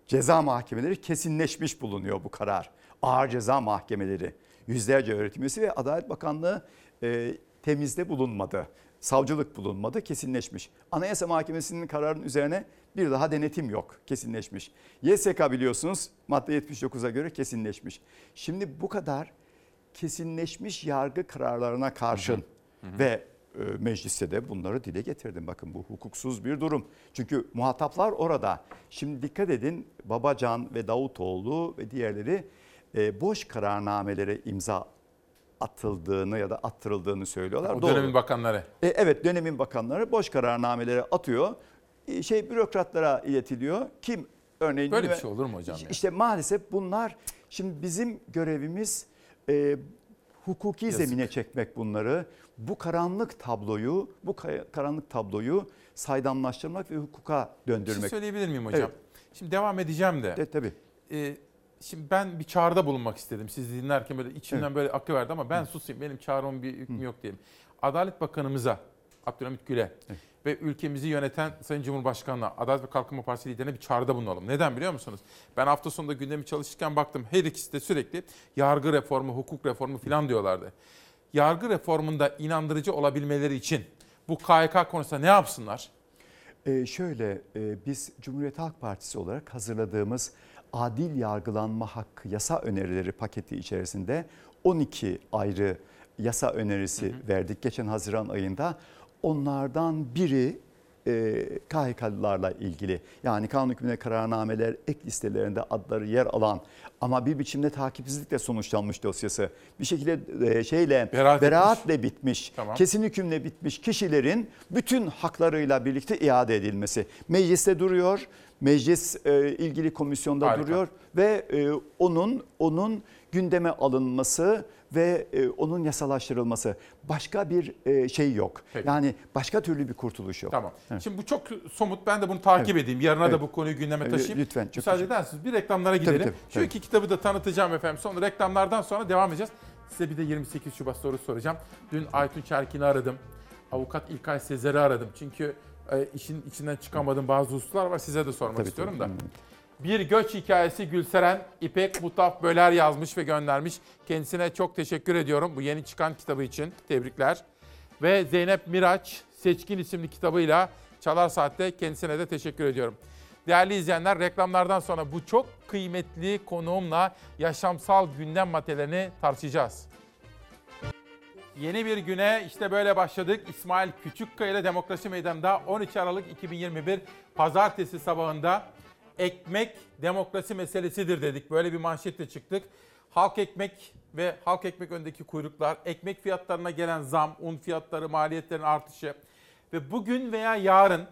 Speaker 58: ceza mahkemeleri kesinleşmiş bulunuyor bu karar. Ağır ceza mahkemeleri yüzlerce öğretim üyesi ve Adalet Bakanlığı e, temizde bulunmadı. Savcılık bulunmadı, kesinleşmiş. Anayasa Mahkemesi'nin kararının üzerine bir daha denetim yok, kesinleşmiş. YSK biliyorsunuz madde 79'a göre kesinleşmiş. Şimdi bu kadar kesinleşmiş yargı kararlarına karşın ve e, mecliste de bunları dile getirdim. Bakın bu hukuksuz bir durum. Çünkü muhataplar orada. Şimdi dikkat edin Babacan ve Davutoğlu ve diğerleri e, boş kararnamelere imza atıldığını ya da attırıldığını söylüyorlar.
Speaker 1: O
Speaker 58: Doğru.
Speaker 1: dönemin bakanları.
Speaker 58: E, evet dönemin bakanları boş kararnameleri atıyor. E, şey bürokratlara iletiliyor. Kim örneğin
Speaker 1: Böyle bir şey olur mu hocam ya?
Speaker 58: İşte maalesef bunlar şimdi bizim görevimiz e, hukuki
Speaker 1: Yazık.
Speaker 58: zemine çekmek bunları. Bu karanlık tabloyu, bu karanlık tabloyu saydamlaştırmak ve hukuka
Speaker 1: Bir
Speaker 58: döndürmek.
Speaker 1: şey söyleyebilir miyim hocam?
Speaker 58: Evet.
Speaker 1: Şimdi devam edeceğim de.
Speaker 58: De, tabii.
Speaker 1: Ee, şimdi ben bir çağrıda bulunmak istedim. Siz dinlerken böyle içimden
Speaker 58: Evet.
Speaker 1: böyle akıverdi ama ben susayım. Benim çağrımın bir hükmü yok diyelim. Adalet Bakanımıza Abdülhamit Gül'e ve ülkemizi yöneten Sayın Cumhurbaşkanı'na Adalet ve Kalkınma Partisi liderine bir çağrıda bulunalım. Neden biliyor musunuz? Ben hafta sonunda gündemi çalışırken baktım her ikisi de sürekli yargı reformu, hukuk reformu falan diyorlardı. Yargı reformunda inandırıcı olabilmeleri için bu KYK konusunda ne yapsınlar?
Speaker 58: Ee, şöyle e, biz Cumhuriyet Halk Partisi olarak hazırladığımız adil yargılanma hakkı yasa önerileri paketi içerisinde 12 ayrı yasa önerisi verdik geçen Haziran ayında. Onlardan biri e, KHK'lılarla ilgili yani kanun hükmüne kararnameler ek listelerinde adları yer alan ama bir biçimde takipsizlikle sonuçlanmış dosyası bir şekilde e, şeyle
Speaker 1: Beraat
Speaker 58: beraatle bitmiş,
Speaker 1: Tamam.
Speaker 58: kesin hükümle bitmiş kişilerin bütün haklarıyla birlikte iade edilmesi. Mecliste duruyor, meclis e, ilgili komisyonda
Speaker 1: Harika.
Speaker 58: duruyor ve e, onun onun gündeme alınması ve e, onun yasalaştırılması. Başka bir e, şey yok.
Speaker 1: Peki.
Speaker 58: Yani başka türlü bir kurtuluş yok.
Speaker 1: Tamam.
Speaker 58: Evet.
Speaker 1: Şimdi bu çok somut. Ben de bunu takip
Speaker 58: Evet.
Speaker 1: edeyim. Yarına da
Speaker 58: Evet.
Speaker 1: bu konuyu gündeme taşıyayım.
Speaker 58: lütfen, çok
Speaker 1: Müsaade edersiniz. Bir reklamlara gidelim.
Speaker 58: tabii,
Speaker 1: Şu
Speaker 58: tabii.
Speaker 1: iki kitabı da tanıtacağım efendim. Sonra reklamlardan sonra devam edeceğiz. Size bir de 28 Şubat sorusu soracağım. Dün Aytun Çerkin'i aradım. Avukat İlkay Sezer'i aradım. Çünkü e, işin içinden çıkamadığım bazı hususlar var. Size de sormak
Speaker 58: Tabii,
Speaker 1: istiyorum
Speaker 58: tabii.
Speaker 1: da. Bir göç hikayesi Gülseren İpek Mutaf Böler yazmış ve göndermiş. Kendisine çok teşekkür ediyorum bu yeni çıkan kitabı için. Tebrikler. Ve Zeynep Miraç Seçkin isimli kitabıyla Çalar Saat'te kendisine de teşekkür ediyorum. Değerli izleyenler reklamlardan sonra bu çok kıymetli konuğumla yaşamsal gündem maddelerini tartışacağız. Yeni bir güne işte böyle başladık. İsmail Küçükkaya ile Demokrasi Meydanı'nda 13 Aralık 2021 pazartesi sabahında ekmek demokrasi meselesidir dedik. Böyle bir manşetle çıktık. Halk ekmek ve halk ekmek öndeki kuyruklar, ekmek fiyatlarına gelen zam, un fiyatları, maliyetlerin artışı ve bugün veya yarın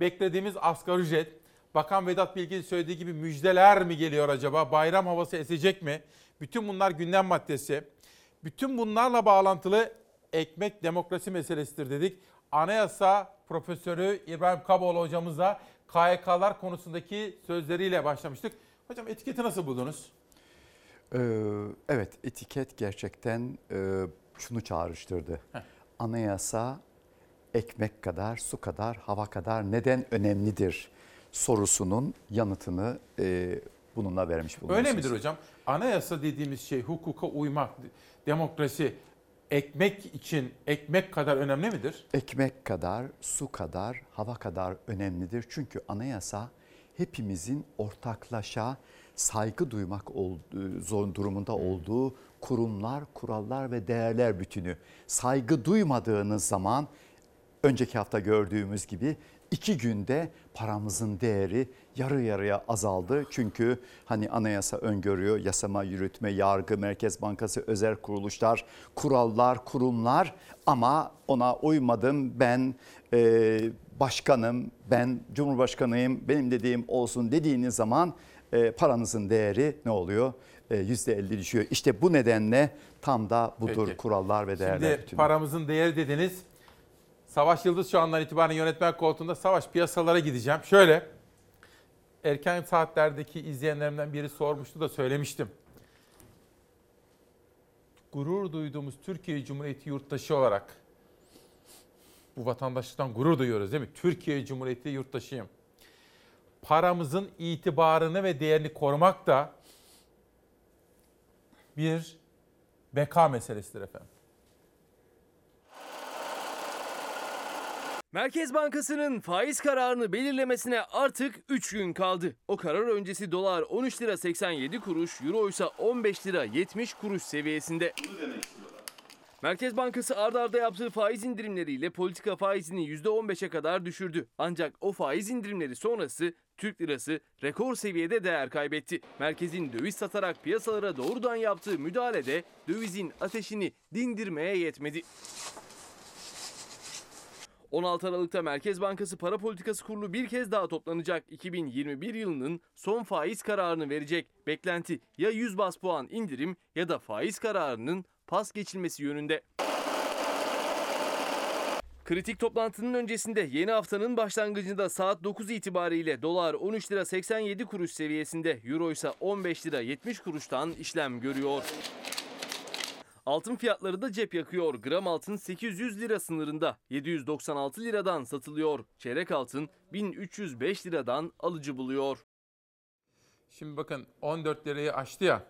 Speaker 1: beklediğimiz asgari ücret, Bakan Vedat Bilgin söylediği gibi müjdeler mi geliyor acaba? Bayram havası esecek mi? Bütün bunlar gündem maddesi. Bütün bunlarla bağlantılı ekmek demokrasi meselesidir dedik. Anayasa Profesörü İbrahim Kaboğlu hocamızla KYK'lar konusundaki sözleriyle başlamıştık. Hocam etiketi nasıl buldunuz?
Speaker 58: Ee, evet etiket gerçekten e, şunu çağrıştırdı.
Speaker 1: Heh.
Speaker 58: Anayasa ekmek kadar, su kadar, hava kadar neden önemlidir sorusunun yanıtını e, bununla vermiş bulunuyorsunuz.
Speaker 1: Öyle midir hocam? Anayasa dediğimiz şey hukuka uymak, demokrasi ekmek için ekmek kadar önemli midir?
Speaker 58: Ekmek kadar, su kadar, hava kadar önemlidir. Çünkü anayasa hepimizin ortaklaşa saygı duymak olduğu, zor durumunda olduğu kurumlar, kurallar ve değerler bütünü. Saygı duymadığınız zaman önceki hafta gördüğümüz gibi iki günde paramızın değeri yarı yarıya azaldı. Çünkü hani anayasa öngörüyor yasama, yürütme, yargı, Merkez Bankası, özel kuruluşlar, kurallar, kurumlar ama ona uymadım ben e, başkanım, ben cumhurbaşkanıyım, benim dediğim olsun dediğiniz zaman e, paranızın değeri ne oluyor? E, %50 düşüyor. İşte bu nedenle tam da budur
Speaker 1: Peki.
Speaker 58: kurallar ve değerler
Speaker 1: Şimdi
Speaker 58: bütünü.
Speaker 1: paramızın değeri dediniz. Savaş Yıldız şu andan itibaren yönetmen koltuğunda savaş piyasalara gideceğim. Şöyle erken saatlerdeki izleyenlerimden biri sormuştu da söylemiştim. Gurur duyduğumuz Türkiye Cumhuriyeti yurttaşı olarak bu vatandaşlıktan gurur duyuyoruz değil mi? Türkiye Cumhuriyeti yurttaşıyım. Paramızın itibarını ve değerini korumak da bir beka meselesidir efendim.
Speaker 33: Merkez Bankası'nın faiz kararını belirlemesine artık 3 gün kaldı. O karar öncesi dolar 13 lira 87 kuruş, euro ise 15 lira 70 kuruş seviyesinde. Merkez Bankası ardarda arda yaptığı faiz indirimleriyle politika faizini %15'e kadar düşürdü. Ancak o faiz indirimleri sonrası Türk lirası rekor seviyede değer kaybetti. Merkezin döviz satarak piyasalara doğrudan yaptığı müdahalede dövizin ateşini dindirmeye yetmedi. 16 Aralık'ta Merkez Bankası Para Politikası Kurulu bir kez daha toplanacak. 2021 yılının son faiz kararını verecek. Beklenti ya 100 bas puan indirim ya da faiz kararının pas geçilmesi yönünde. Kritik toplantının öncesinde yeni haftanın başlangıcında saat 9 itibariyle dolar 13 lira 87 kuruş seviyesinde, euro ise 15 lira 70 kuruştan işlem görüyor. Altın fiyatları da cep yakıyor. Gram altın 800 lira sınırında 796 liradan satılıyor. Çeyrek altın 1305 liradan alıcı buluyor.
Speaker 1: Şimdi bakın 14 lirayı aştı ya.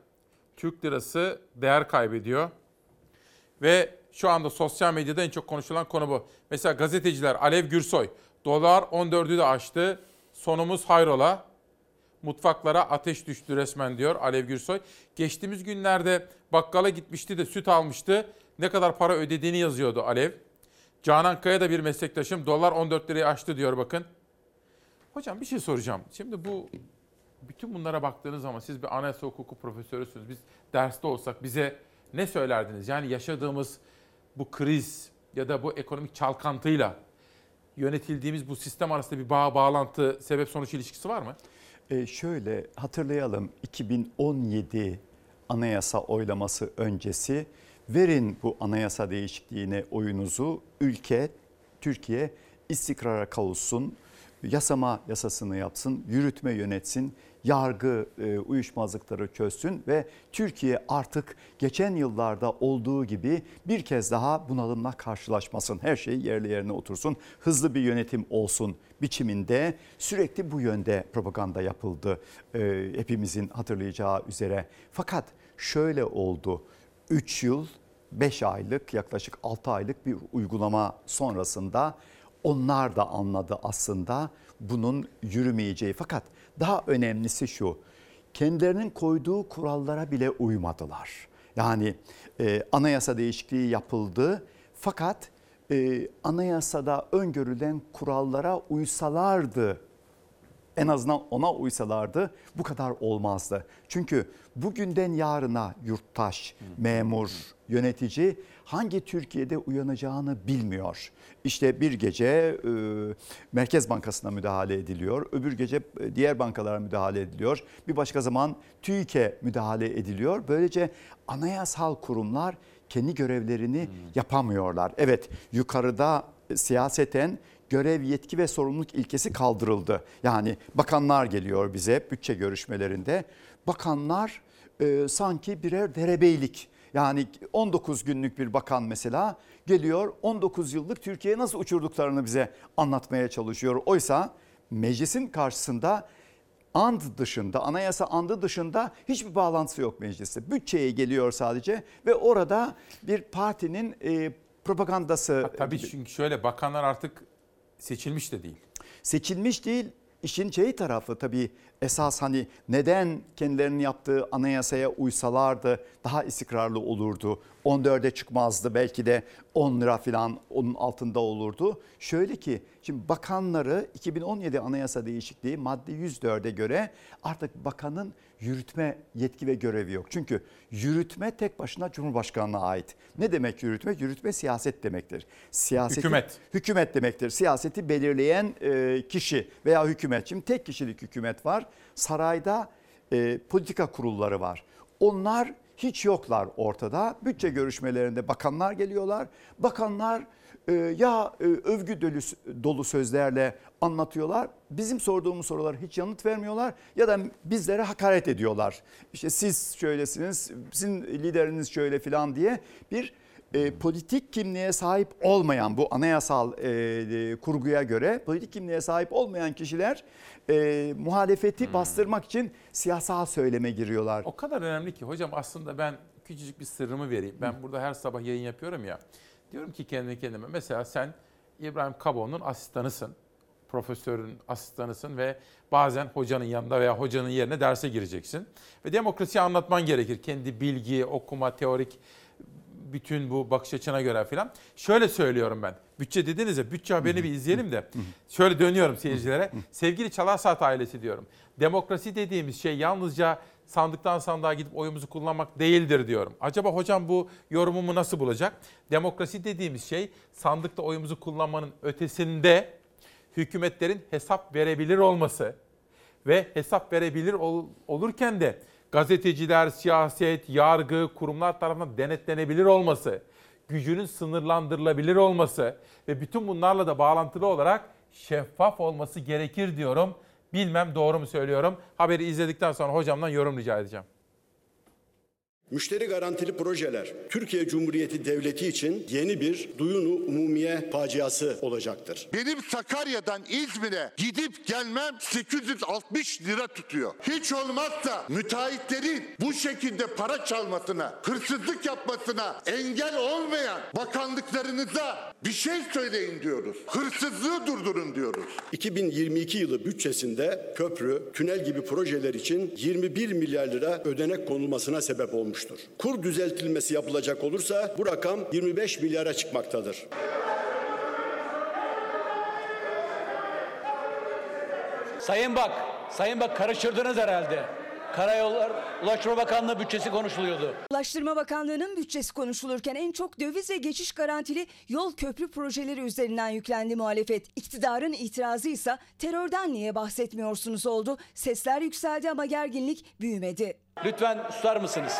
Speaker 1: Türk lirası değer kaybediyor. Ve şu anda sosyal medyada en çok konuşulan konu bu. Mesela gazeteciler Alev Gürsoy dolar 14'ü de aştı. Sonumuz hayrola. Mutfaklara ateş düştü resmen diyor Alev Gürsoy. Geçtiğimiz günlerde bakkala gitmişti de süt almıştı. Ne kadar para ödediğini yazıyordu Alev. Canan Kaya da bir meslektaşım. Dolar 14 lirayı aştı diyor bakın. Hocam bir şey soracağım. Şimdi bu bütün bunlara baktığınız zaman siz bir anayasa hukuku profesörüsünüz. Biz derste olsak bize ne söylerdiniz? Yani yaşadığımız bu kriz ya da bu ekonomik çalkantıyla yönetildiğimiz bu sistem arasında bir bağ, bağlantı, sebep sonuç ilişkisi var mı?
Speaker 58: E şöyle hatırlayalım 2017 anayasa oylaması öncesi verin bu anayasa değişikliğine oyunuzu ülke Türkiye istikrara kavuşsun, yasama yasasını yapsın, yürütme yönetsin, yargı e, uyuşmazlıkları çözsün ve Türkiye artık geçen yıllarda olduğu gibi bir kez daha bunalımla karşılaşmasın. Her şey yerli yerine otursun, hızlı bir yönetim olsun biçiminde sürekli bu yönde propaganda yapıldı e, hepimizin hatırlayacağı üzere. Fakat şöyle oldu 3 yıl 5 aylık yaklaşık 6 aylık bir uygulama sonrasında onlar da anladı aslında bunun yürümeyeceği. Fakat daha önemlisi şu kendilerinin koyduğu kurallara bile uymadılar. Yani e, anayasa değişikliği yapıldı fakat e, anayasada öngörülen kurallara uysalardı en azından ona uysalardı bu kadar olmazdı. Çünkü bugünden yarına yurttaş, memur, yönetici hangi Türkiye'de uyanacağını bilmiyor. İşte bir gece e, Merkez Bankası'na müdahale ediliyor, öbür gece e, diğer bankalara müdahale ediliyor, bir başka zaman TÜİK'e müdahale ediliyor. Böylece anayasal kurumlar kendi görevlerini yapamıyorlar. Evet yukarıda e, siyaseten görev, yetki ve sorumluluk ilkesi kaldırıldı. Yani bakanlar geliyor bize bütçe görüşmelerinde. Bakanlar e, sanki birer derebeylik. Yani 19 günlük bir bakan mesela geliyor 19 yıllık Türkiye'ye nasıl uçurduklarını bize anlatmaya çalışıyor. Oysa meclisin karşısında and dışında, anayasa andı dışında hiçbir bağlantısı yok mecliste. Bütçeye geliyor sadece ve orada bir partinin e, propagandası.
Speaker 1: Tabii çünkü şöyle bakanlar artık seçilmiş de değil.
Speaker 58: Seçilmiş değil. İşin şey tarafı tabii esas hani neden kendilerinin yaptığı anayasaya uysalardı daha istikrarlı olurdu. 14'e çıkmazdı belki de 10 lira falan onun altında olurdu. Şöyle ki şimdi bakanları 2017 anayasa değişikliği madde 104'e göre artık bakanın yürütme yetki ve görevi yok. Çünkü yürütme tek başına Cumhurbaşkanlığına ait. Ne demek yürütme? Yürütme siyaset demektir. Siyaseti,
Speaker 1: Hükümet.
Speaker 58: Hükümet demektir. Siyaseti belirleyen kişi veya hükümet. Şimdi tek kişilik hükümet var. Sarayda e, politika kurulları var. Onlar hiç yoklar ortada. Bütçe görüşmelerinde bakanlar geliyorlar. Bakanlar e, ya e, övgü dolu, dolu sözlerle anlatıyorlar. Bizim sorduğumuz sorulara hiç yanıt vermiyorlar ya da bizlere hakaret ediyorlar. İşte siz şöylesiniz, sizin lideriniz şöyle filan diye bir e, politik kimliğe sahip olmayan bu anayasal e, e, kurguya göre politik kimliğe sahip olmayan kişiler e, muhalefeti bastırmak için siyasal söyleme giriyorlar.
Speaker 1: O kadar önemli ki hocam aslında ben küçücük bir sırrımı vereyim. Ben burada her sabah yayın yapıyorum ya. Diyorum ki kendi kendime mesela sen İbrahim Kabo'nun asistanısın. Profesörün asistanısın ve bazen hocanın yanında veya hocanın yerine derse gireceksin. Ve demokrasiyi anlatman gerekir. Kendi bilgi, okuma, teorik bütün bu bakış açına göre falan. Şöyle söylüyorum ben. Bütçe dediniz ya bütçe haberini bir izleyelim de. Şöyle dönüyorum seyircilere. Sevgili Çalar ailesi diyorum. Demokrasi dediğimiz şey yalnızca sandıktan sandığa gidip oyumuzu kullanmak değildir diyorum. Acaba hocam bu yorumumu nasıl bulacak? Demokrasi dediğimiz şey sandıkta oyumuzu kullanmanın ötesinde hükümetlerin hesap verebilir olması ve hesap verebilir ol, olurken de gazeteciler, siyaset, yargı, kurumlar tarafından denetlenebilir olması, gücünün sınırlandırılabilir olması ve bütün bunlarla da bağlantılı olarak şeffaf olması gerekir diyorum. Bilmem doğru mu söylüyorum. Haberi izledikten sonra hocamdan yorum rica edeceğim.
Speaker 59: Müşteri garantili projeler Türkiye Cumhuriyeti Devleti için yeni bir duyunu umumiye faciası olacaktır.
Speaker 60: Benim Sakarya'dan İzmir'e gidip gelmem 860 lira tutuyor. Hiç olmazsa müteahhitlerin bu şekilde para çalmasına, hırsızlık yapmasına engel olmayan bakanlıklarınıza bir şey söyleyin diyoruz. Hırsızlığı durdurun diyoruz.
Speaker 59: 2022 yılı bütçesinde köprü, tünel gibi projeler için 21 milyar lira ödenek konulmasına sebep olmuştur. Kur düzeltilmesi yapılacak olursa bu rakam 25 milyara çıkmaktadır.
Speaker 61: Sayın Bak, Sayın Bak karıştırdınız herhalde. Karayollar Ulaştırma Bakanlığı bütçesi konuşuluyordu.
Speaker 62: Ulaştırma Bakanlığı'nın bütçesi konuşulurken en çok döviz ve geçiş garantili yol köprü projeleri üzerinden yüklendi muhalefet. İktidarın itirazı ise terörden niye bahsetmiyorsunuz oldu. Sesler yükseldi ama gerginlik büyümedi.
Speaker 61: Lütfen susar mısınız?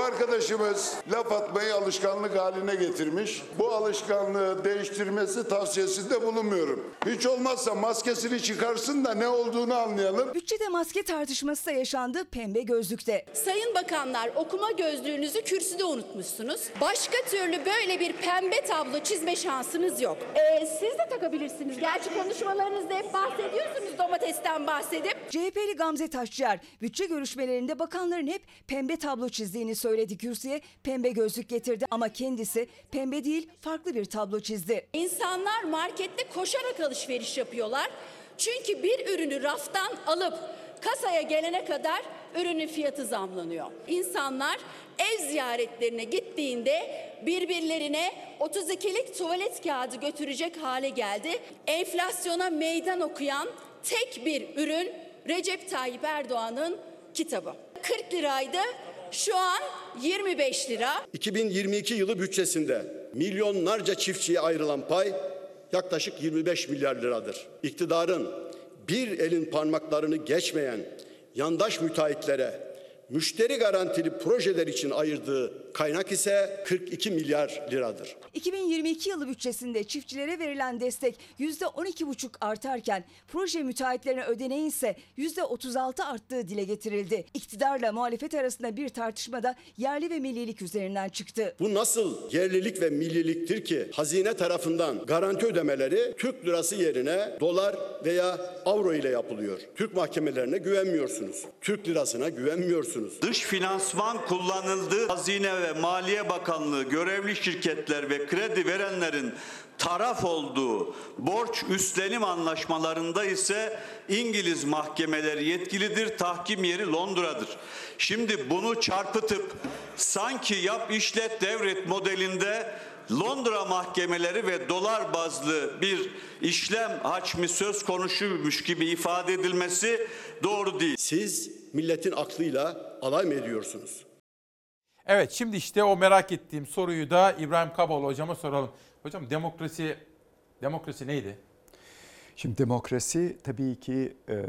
Speaker 60: Bu arkadaşımız laf atmayı alışkanlık haline getirmiş. Bu alışkanlığı değiştirmesi tavsiyesinde bulunmuyorum. Hiç olmazsa maskesini çıkarsın da ne olduğunu anlayalım.
Speaker 62: Bütçede maske tartışması da yaşandı pembe gözlükte.
Speaker 63: Sayın bakanlar okuma gözlüğünüzü kürsüde unutmuşsunuz. Başka türlü böyle bir pembe tablo çizme şansınız yok. Ee, siz de takabilirsiniz. Gerçi konuşmalarınızda hep bahsediyorsunuz domatesten bahsedip.
Speaker 62: CHP'li Gamze Taşçıer bütçe görüşmelerinde bakanların hep pembe tablo çizdiğini söyledi kürsüye. Pembe gözlük getirdi ama kendisi pembe değil farklı bir tablo çizdi.
Speaker 63: İnsanlar markette koşarak alışveriş yapıyorlar. Çünkü bir ürünü raftan alıp Kasaya gelene kadar ürünün fiyatı zamlanıyor. İnsanlar ev ziyaretlerine gittiğinde birbirlerine 32'lik tuvalet kağıdı götürecek hale geldi. Enflasyona meydan okuyan tek bir ürün Recep Tayyip Erdoğan'ın kitabı. 40 liraydı. Şu an 25 lira.
Speaker 59: 2022 yılı bütçesinde milyonlarca çiftçiye ayrılan pay yaklaşık 25 milyar liradır. İktidarın bir elin parmaklarını geçmeyen yandaş müteahhitlere müşteri garantili projeler için ayırdığı kaynak ise 42 milyar liradır.
Speaker 62: 2022 yılı bütçesinde çiftçilere verilen destek %12,5 artarken proje müteahhitlerine ödeneğin ise %36 arttığı dile getirildi. İktidarla muhalefet arasında bir tartışmada yerli ve millilik üzerinden çıktı.
Speaker 59: Bu nasıl yerlilik ve milliliktir ki hazine tarafından garanti ödemeleri Türk lirası yerine dolar veya avro ile yapılıyor. Türk mahkemelerine güvenmiyorsunuz. Türk lirasına güvenmiyorsunuz.
Speaker 64: Dış finansman kullanıldı. Hazine ve Maliye Bakanlığı görevli şirketler ve kredi verenlerin taraf olduğu borç üstlenim anlaşmalarında ise İngiliz mahkemeleri yetkilidir, tahkim yeri Londra'dır. Şimdi bunu çarpıtıp sanki yap işlet devret modelinde Londra mahkemeleri ve dolar bazlı bir işlem hacmi söz konusuymuş gibi ifade edilmesi doğru değil.
Speaker 59: Siz milletin aklıyla alay mı ediyorsunuz?
Speaker 1: Evet şimdi işte o merak ettiğim soruyu da İbrahim Kaboğlu hocama soralım. Hocam demokrasi demokrasi neydi?
Speaker 58: Şimdi demokrasi tabii ki e,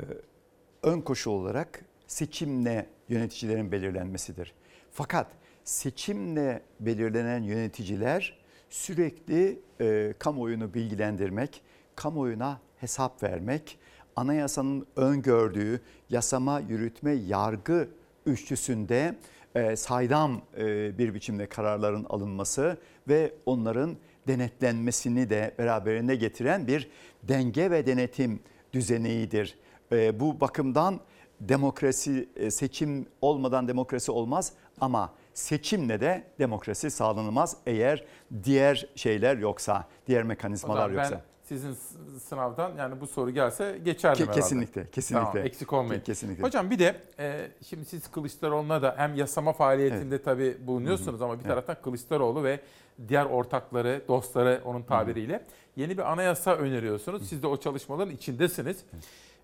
Speaker 58: ön koşul olarak seçimle yöneticilerin belirlenmesidir. Fakat seçimle belirlenen yöneticiler sürekli e, kamuoyunu bilgilendirmek, kamuoyuna hesap vermek, anayasanın öngördüğü yasama, yürütme, yargı üçlüsünde e, saydam e, bir biçimde kararların alınması ve onların denetlenmesini de beraberinde getiren bir denge ve denetim düzenidir. E, bu bakımdan demokrasi e, seçim olmadan demokrasi olmaz ama seçimle de demokrasi sağlanamaz eğer diğer şeyler yoksa, diğer mekanizmalar yoksa.
Speaker 1: Sizin sınavdan yani bu soru gelse geçerdim
Speaker 58: Ke-
Speaker 1: herhalde.
Speaker 58: kesinlikle, kesinlikle.
Speaker 1: Tamam, eksik olmayın.
Speaker 58: Ke- kesinlikle.
Speaker 1: Hocam bir de e, şimdi siz Kılıçdaroğlu'na da hem yasama faaliyetinde tabii bulunuyorsunuz ama bir taraftan Kılıçdaroğlu ve diğer ortakları, dostları onun tabiriyle yeni bir anayasa öneriyorsunuz. Siz de o çalışmaların içindesiniz.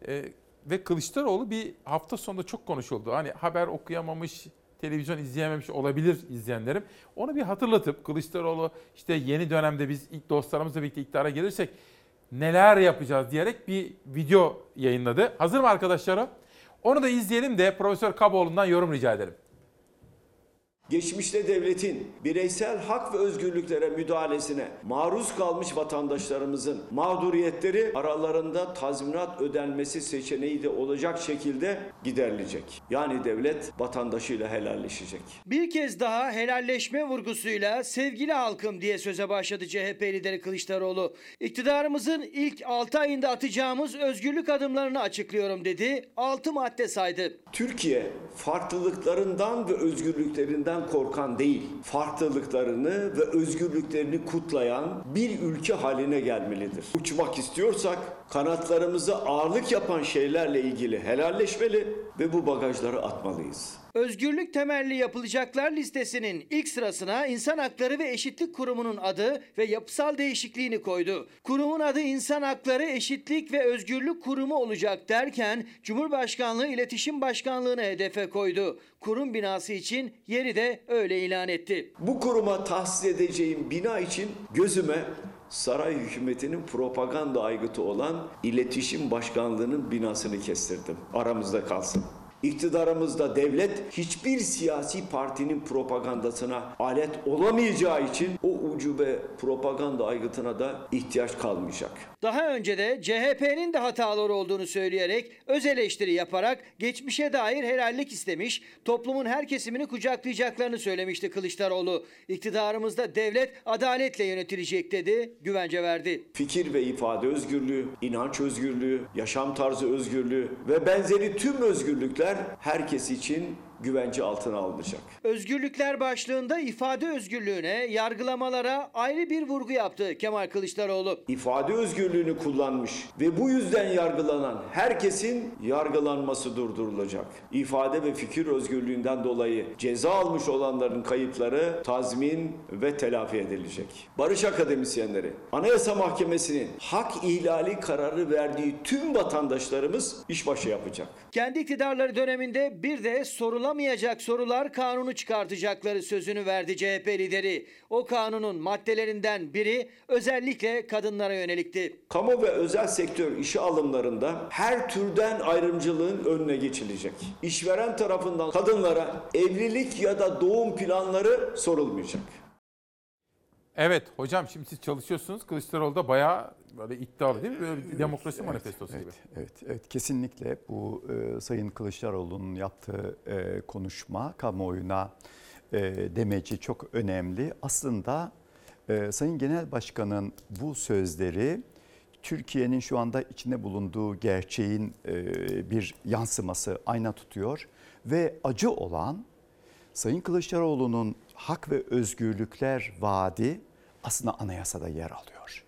Speaker 1: E, ve Kılıçdaroğlu bir hafta sonunda çok konuşuldu. Hani haber okuyamamış, televizyon izleyememiş olabilir izleyenlerim. Onu bir hatırlatıp Kılıçdaroğlu işte yeni dönemde biz ilk dostlarımızla birlikte iktidara gelirsek neler yapacağız diyerek bir video yayınladı. Hazır mı arkadaşlar o? Onu da izleyelim de Profesör Kaboğlu'ndan yorum rica ederim.
Speaker 65: Geçmişte devletin bireysel hak ve özgürlüklere müdahalesine maruz kalmış vatandaşlarımızın mağduriyetleri aralarında tazminat ödenmesi seçeneği de olacak şekilde giderilecek. Yani devlet vatandaşıyla helalleşecek.
Speaker 42: Bir kez daha helalleşme vurgusuyla sevgili halkım diye söze başladı CHP lideri Kılıçdaroğlu. İktidarımızın ilk 6 ayında atacağımız özgürlük adımlarını açıklıyorum dedi. 6 madde saydı.
Speaker 65: Türkiye farklılıklarından ve özgürlüklerinden korkan değil, farklılıklarını ve özgürlüklerini kutlayan bir ülke haline gelmelidir. Uçmak istiyorsak kanatlarımıza ağırlık yapan şeylerle ilgili helalleşmeli ve bu bagajları atmalıyız.
Speaker 42: Özgürlük temelli yapılacaklar listesinin ilk sırasına İnsan Hakları ve Eşitlik Kurumu'nun adı ve yapısal değişikliğini koydu. Kurumun adı İnsan Hakları, Eşitlik ve Özgürlük Kurumu olacak derken Cumhurbaşkanlığı İletişim Başkanlığı'nı hedefe koydu. Kurum binası için yeri de öyle ilan etti.
Speaker 65: Bu kuruma tahsis edeceğim bina için gözüme saray hükümetinin propaganda aygıtı olan İletişim Başkanlığı'nın binasını kestirdim. Aramızda kalsın. İktidarımızda devlet hiçbir siyasi partinin propagandasına alet olamayacağı için o ucube propaganda aygıtına da ihtiyaç kalmayacak.
Speaker 42: Daha önce de CHP'nin de hataları olduğunu söyleyerek öz eleştiri yaparak geçmişe dair helallik istemiş, toplumun her kesimini kucaklayacaklarını söylemişti Kılıçdaroğlu. İktidarımızda devlet adaletle yönetilecek dedi, güvence verdi.
Speaker 65: Fikir ve ifade özgürlüğü, inanç özgürlüğü, yaşam tarzı özgürlüğü ve benzeri tüm özgürlükler herkes için güvence altına alınacak.
Speaker 42: Özgürlükler başlığında ifade özgürlüğüne, yargılamalara ayrı bir vurgu yaptı Kemal Kılıçdaroğlu.
Speaker 65: İfade özgürlüğünü kullanmış ve bu yüzden yargılanan herkesin yargılanması durdurulacak. İfade ve fikir özgürlüğünden dolayı ceza almış olanların kayıpları tazmin ve telafi edilecek. Barış akademisyenleri, Anayasa Mahkemesi'nin hak ihlali kararı verdiği tüm vatandaşlarımız işbaşı yapacak.
Speaker 42: Kendi iktidarları döneminde bir de sorulamayacak sorular kanunu çıkartacakları sözünü verdi CHP lideri. O kanunun maddelerinden biri özellikle kadınlara yönelikti.
Speaker 65: Kamu ve özel sektör işe alımlarında her türden ayrımcılığın önüne geçilecek. İşveren tarafından kadınlara evlilik ya da doğum planları sorulmayacak.
Speaker 1: Evet hocam şimdi siz çalışıyorsunuz. Kılıçdaroğlu da bayağı böyle iddialı değil mi? Böyle bir demokrasi
Speaker 58: Evet,
Speaker 1: manifestosu
Speaker 58: evet,
Speaker 1: gibi.
Speaker 58: Evet, evet kesinlikle bu e, Sayın Kılıçdaroğlu'nun yaptığı e, konuşma kamuoyuna e, demeci çok önemli. Aslında e, Sayın Genel Başkan'ın bu sözleri Türkiye'nin şu anda içinde bulunduğu gerçeğin e, bir yansıması, ayna tutuyor ve acı olan Sayın Kılıçdaroğlu'nun hak ve özgürlükler vaadi aslında anayasada yer alıyor.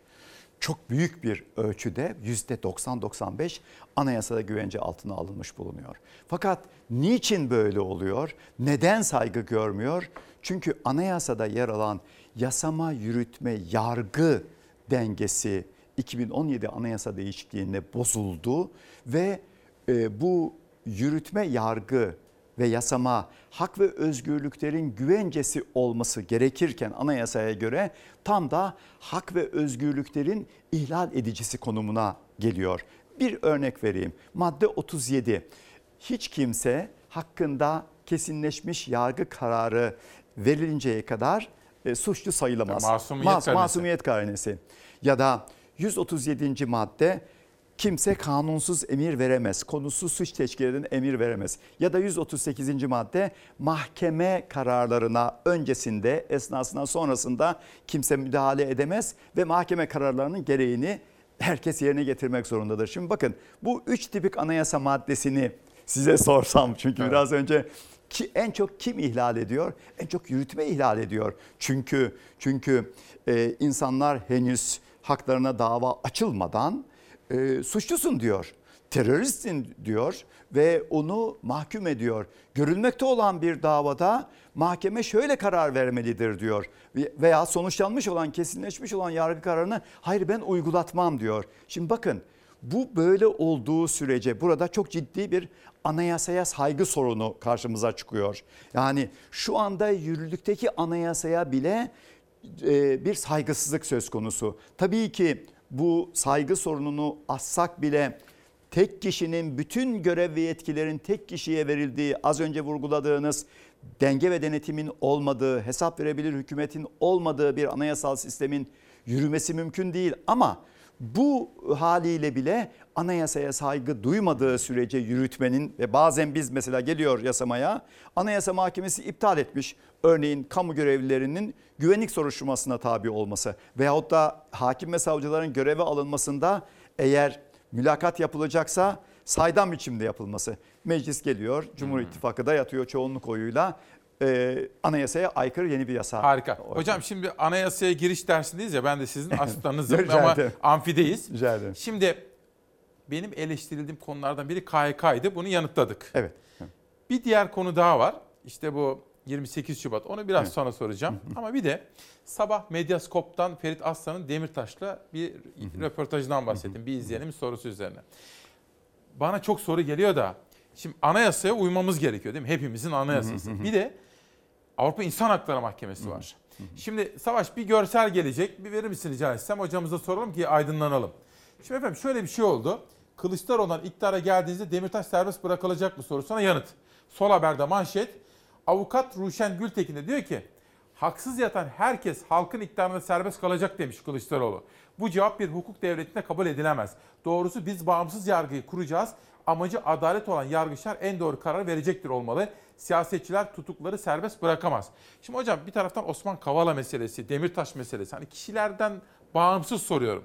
Speaker 58: Çok büyük bir ölçüde %90-95 anayasada güvence altına alınmış bulunuyor. Fakat niçin böyle oluyor? Neden saygı görmüyor? Çünkü anayasada yer alan yasama, yürütme, yargı dengesi 2017 anayasa değişikliğinde bozuldu ve e, bu yürütme, yargı ve yasama hak ve özgürlüklerin güvencesi olması gerekirken anayasaya göre tam da hak ve özgürlüklerin ihlal edicisi konumuna geliyor. Bir örnek vereyim. Madde 37. Hiç kimse hakkında kesinleşmiş yargı kararı verilinceye kadar e, suçlu sayılamaz.
Speaker 1: Masumiyet karinesi.
Speaker 58: masumiyet karinesi. Ya da 137. madde kimse kanunsuz emir veremez. Konusu suç teşkil eden emir veremez. Ya da 138. madde mahkeme kararlarına öncesinde, esnasında, sonrasında kimse müdahale edemez ve mahkeme kararlarının gereğini herkes yerine getirmek zorundadır. Şimdi bakın bu üç tipik anayasa maddesini size sorsam çünkü
Speaker 1: Evet.
Speaker 58: biraz önce ki en çok kim ihlal ediyor? En çok yürütme ihlal ediyor. Çünkü çünkü e, insanlar henüz haklarına dava açılmadan e, suçlusun diyor. Teröristsin diyor ve onu mahkum ediyor. Görülmekte olan bir davada mahkeme şöyle karar vermelidir diyor. Ve- Veya sonuçlanmış olan, kesinleşmiş olan yargı kararını hayır ben uygulatmam diyor. Şimdi bakın bu böyle olduğu sürece burada çok ciddi bir anayasaya saygı sorunu karşımıza çıkıyor. Yani şu anda yürürlükteki anayasaya bile e, bir saygısızlık söz konusu. Tabii ki bu saygı sorununu assak bile tek kişinin bütün görev ve yetkilerin tek kişiye verildiği az önce vurguladığınız denge ve denetimin olmadığı, hesap verebilir hükümetin olmadığı bir anayasal sistemin yürümesi mümkün değil. Ama bu haliyle bile anayasaya saygı duymadığı sürece yürütmenin ve bazen biz mesela geliyor yasamaya anayasa mahkemesi iptal etmiş. Örneğin kamu görevlilerinin güvenlik soruşturmasına tabi olması veyahut da hakim ve savcıların göreve alınmasında eğer mülakat yapılacaksa saydam biçimde yapılması. Meclis geliyor, Cumhur İttifakı da yatıyor çoğunluk oyuyla e, anayasaya aykırı yeni bir yasa.
Speaker 1: Harika. Hocam şimdi anayasaya giriş dersindeyiz ya ben de sizin asistanınızım ama
Speaker 58: ederim.
Speaker 1: amfideyiz.
Speaker 58: Rica ederim.
Speaker 1: Şimdi benim eleştirildiğim konulardan biri KHK'ydı. Bunu yanıtladık.
Speaker 58: Evet.
Speaker 1: Bir diğer konu daha var. İşte bu 28 Şubat. Onu biraz sonra soracağım. Ama bir de sabah Medyaskop'tan Ferit Aslan'ın Demirtaş'la bir röportajından bahsettim. Bir izleyenin sorusu üzerine. Bana çok soru geliyor da şimdi anayasaya uymamız gerekiyor değil mi? Hepimizin anayasası. Bir de Avrupa İnsan Hakları Mahkemesi var. Şimdi Savaş bir görsel gelecek. Bir verir misin rica etsem? Hocamıza soralım ki aydınlanalım. Şimdi efendim şöyle bir şey oldu. Kılıçdaroğlu'ndan iktidara geldiğinizde Demirtaş serbest bırakılacak mı sorusuna yanıt. Sol Haber'de manşet. Avukat Ruşen Gültekin de diyor ki haksız yatan herkes halkın iktidarında serbest kalacak demiş Kılıçdaroğlu. Bu cevap bir hukuk devletinde kabul edilemez. Doğrusu biz bağımsız yargıyı kuracağız. Amacı adalet olan yargıçlar en doğru karar verecektir olmalı. Siyasetçiler tutukları serbest bırakamaz. Şimdi hocam bir taraftan Osman Kavala meselesi, Demirtaş meselesi. Hani kişilerden bağımsız soruyorum.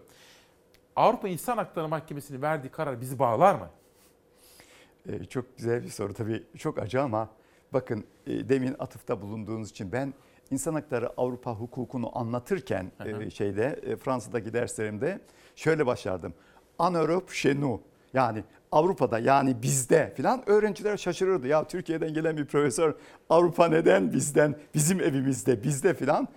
Speaker 1: Avrupa İnsan Hakları Mahkemesi'nin verdiği karar bizi bağlar mı?
Speaker 58: Ee, çok güzel bir soru tabii çok acı ama bakın e, demin atıfta bulunduğunuz için ben insan hakları Avrupa hukukunu anlatırken e, şeyde e, Fransa'daki derslerimde şöyle başlardım. En Europe chez nous. Yani Avrupa'da yani bizde filan öğrenciler şaşırırdı. Ya Türkiye'den gelen bir profesör Avrupa neden bizden, bizim evimizde, bizde filan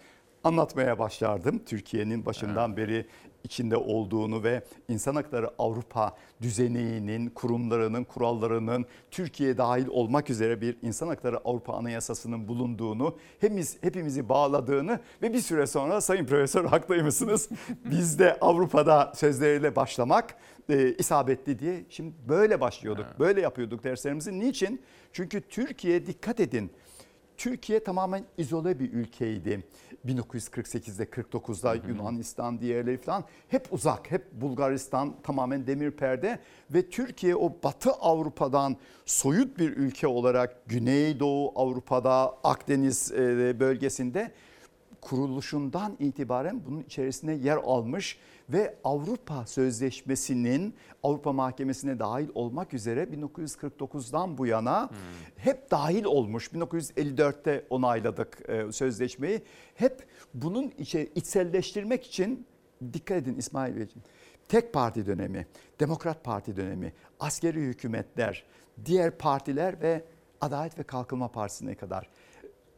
Speaker 58: anlatmaya başlardım. Türkiye'nin başından beri içinde olduğunu ve insan hakları Avrupa düzeninin, kurumlarının, kurallarının Türkiye dahil olmak üzere bir insan hakları Avrupa Anayasası'nın bulunduğunu, hepimiz, hepimizi bağladığını ve bir süre sonra Sayın Profesör haklıymışsınız. Biz de Avrupa'da sözleriyle başlamak e, isabetli diye şimdi böyle başlıyorduk. Böyle yapıyorduk derslerimizi. Niçin? Çünkü Türkiye dikkat edin. Türkiye tamamen izole bir ülkeydi. 1948'de 49'da Yunanistan diğerleri falan. Hep uzak, hep Bulgaristan tamamen demir perde. Ve Türkiye o Batı Avrupa'dan soyut bir ülke olarak Güneydoğu Avrupa'da Akdeniz e, bölgesinde kuruluşundan itibaren bunun içerisine yer almış ve Avrupa Sözleşmesi'nin Avrupa Mahkemesi'ne dahil olmak üzere 1949'dan bu yana hep dahil olmuş. 1954'te onayladık e, sözleşmeyi. Hep bunun içe içselleştirmek için dikkat edin İsmail Beyciğim. Tek parti dönemi, Demokrat Parti dönemi, askeri hükümetler, diğer partiler ve Adalet ve Kalkınma Partisi'ne kadar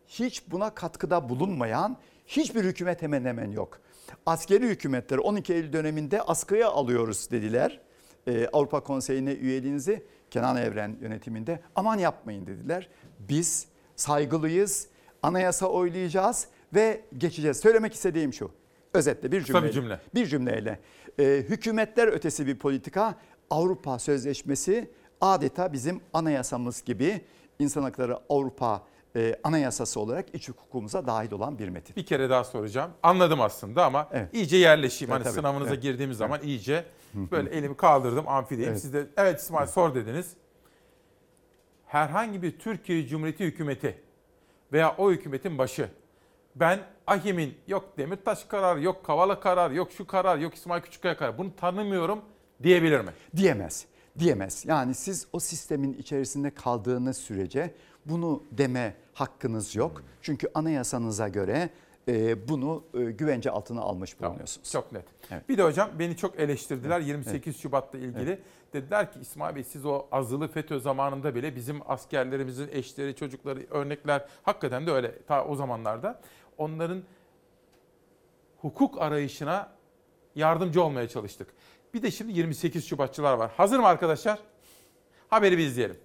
Speaker 58: hiç buna katkıda bulunmayan hiçbir hükümet hemen hemen yok. Askeri hükümetler 12 Eylül döneminde askıya alıyoruz dediler. Ee, Avrupa Konseyi'ne üyeliğinizi Kenan Evren yönetiminde aman yapmayın dediler. Biz saygılıyız, anayasa oylayacağız ve geçeceğiz. Söylemek istediğim şu. Özetle bir cümleyle.
Speaker 1: bir cümle.
Speaker 58: Bir cümleyle. Ee, hükümetler ötesi bir politika Avrupa Sözleşmesi adeta bizim anayasamız gibi insan hakları Avrupa e, anayasası olarak iç hukukumuza dahil olan bir metin.
Speaker 1: Bir kere daha soracağım. Anladım aslında ama iyice yerleşeyim.
Speaker 58: Evet,
Speaker 1: hani
Speaker 58: tabii.
Speaker 1: sınavınıza
Speaker 58: Evet.
Speaker 1: girdiğimiz zaman
Speaker 58: Evet.
Speaker 1: iyice böyle elimi kaldırdım amfideyim.
Speaker 58: Evet.
Speaker 1: Siz de evet İsmail sor dediniz. Herhangi bir Türkiye Cumhuriyeti hükümeti veya o hükümetin başı ben Ahim'in yok Demirtaş kararı, yok Kavala kararı, yok şu karar, yok İsmail Küçükkaya kararı bunu tanımıyorum diyebilir mi?
Speaker 58: Diyemez. Diyemez. Yani siz o sistemin içerisinde kaldığınız sürece bunu deme hakkınız yok. Çünkü anayasanıza göre e, bunu e, güvence altına almış bulunuyorsunuz.
Speaker 1: Çok net.
Speaker 58: Evet.
Speaker 1: Bir de hocam beni çok eleştirdiler 28 Şubat'la ilgili.
Speaker 58: Evet.
Speaker 1: Dediler ki İsmail Bey siz o azılı FETÖ zamanında bile bizim askerlerimizin eşleri, çocukları örnekler hakikaten de öyle ta o zamanlarda onların hukuk arayışına yardımcı olmaya çalıştık. Bir de şimdi 28 Şubatçılar var. Hazır mı arkadaşlar? Haberi bir izleyelim.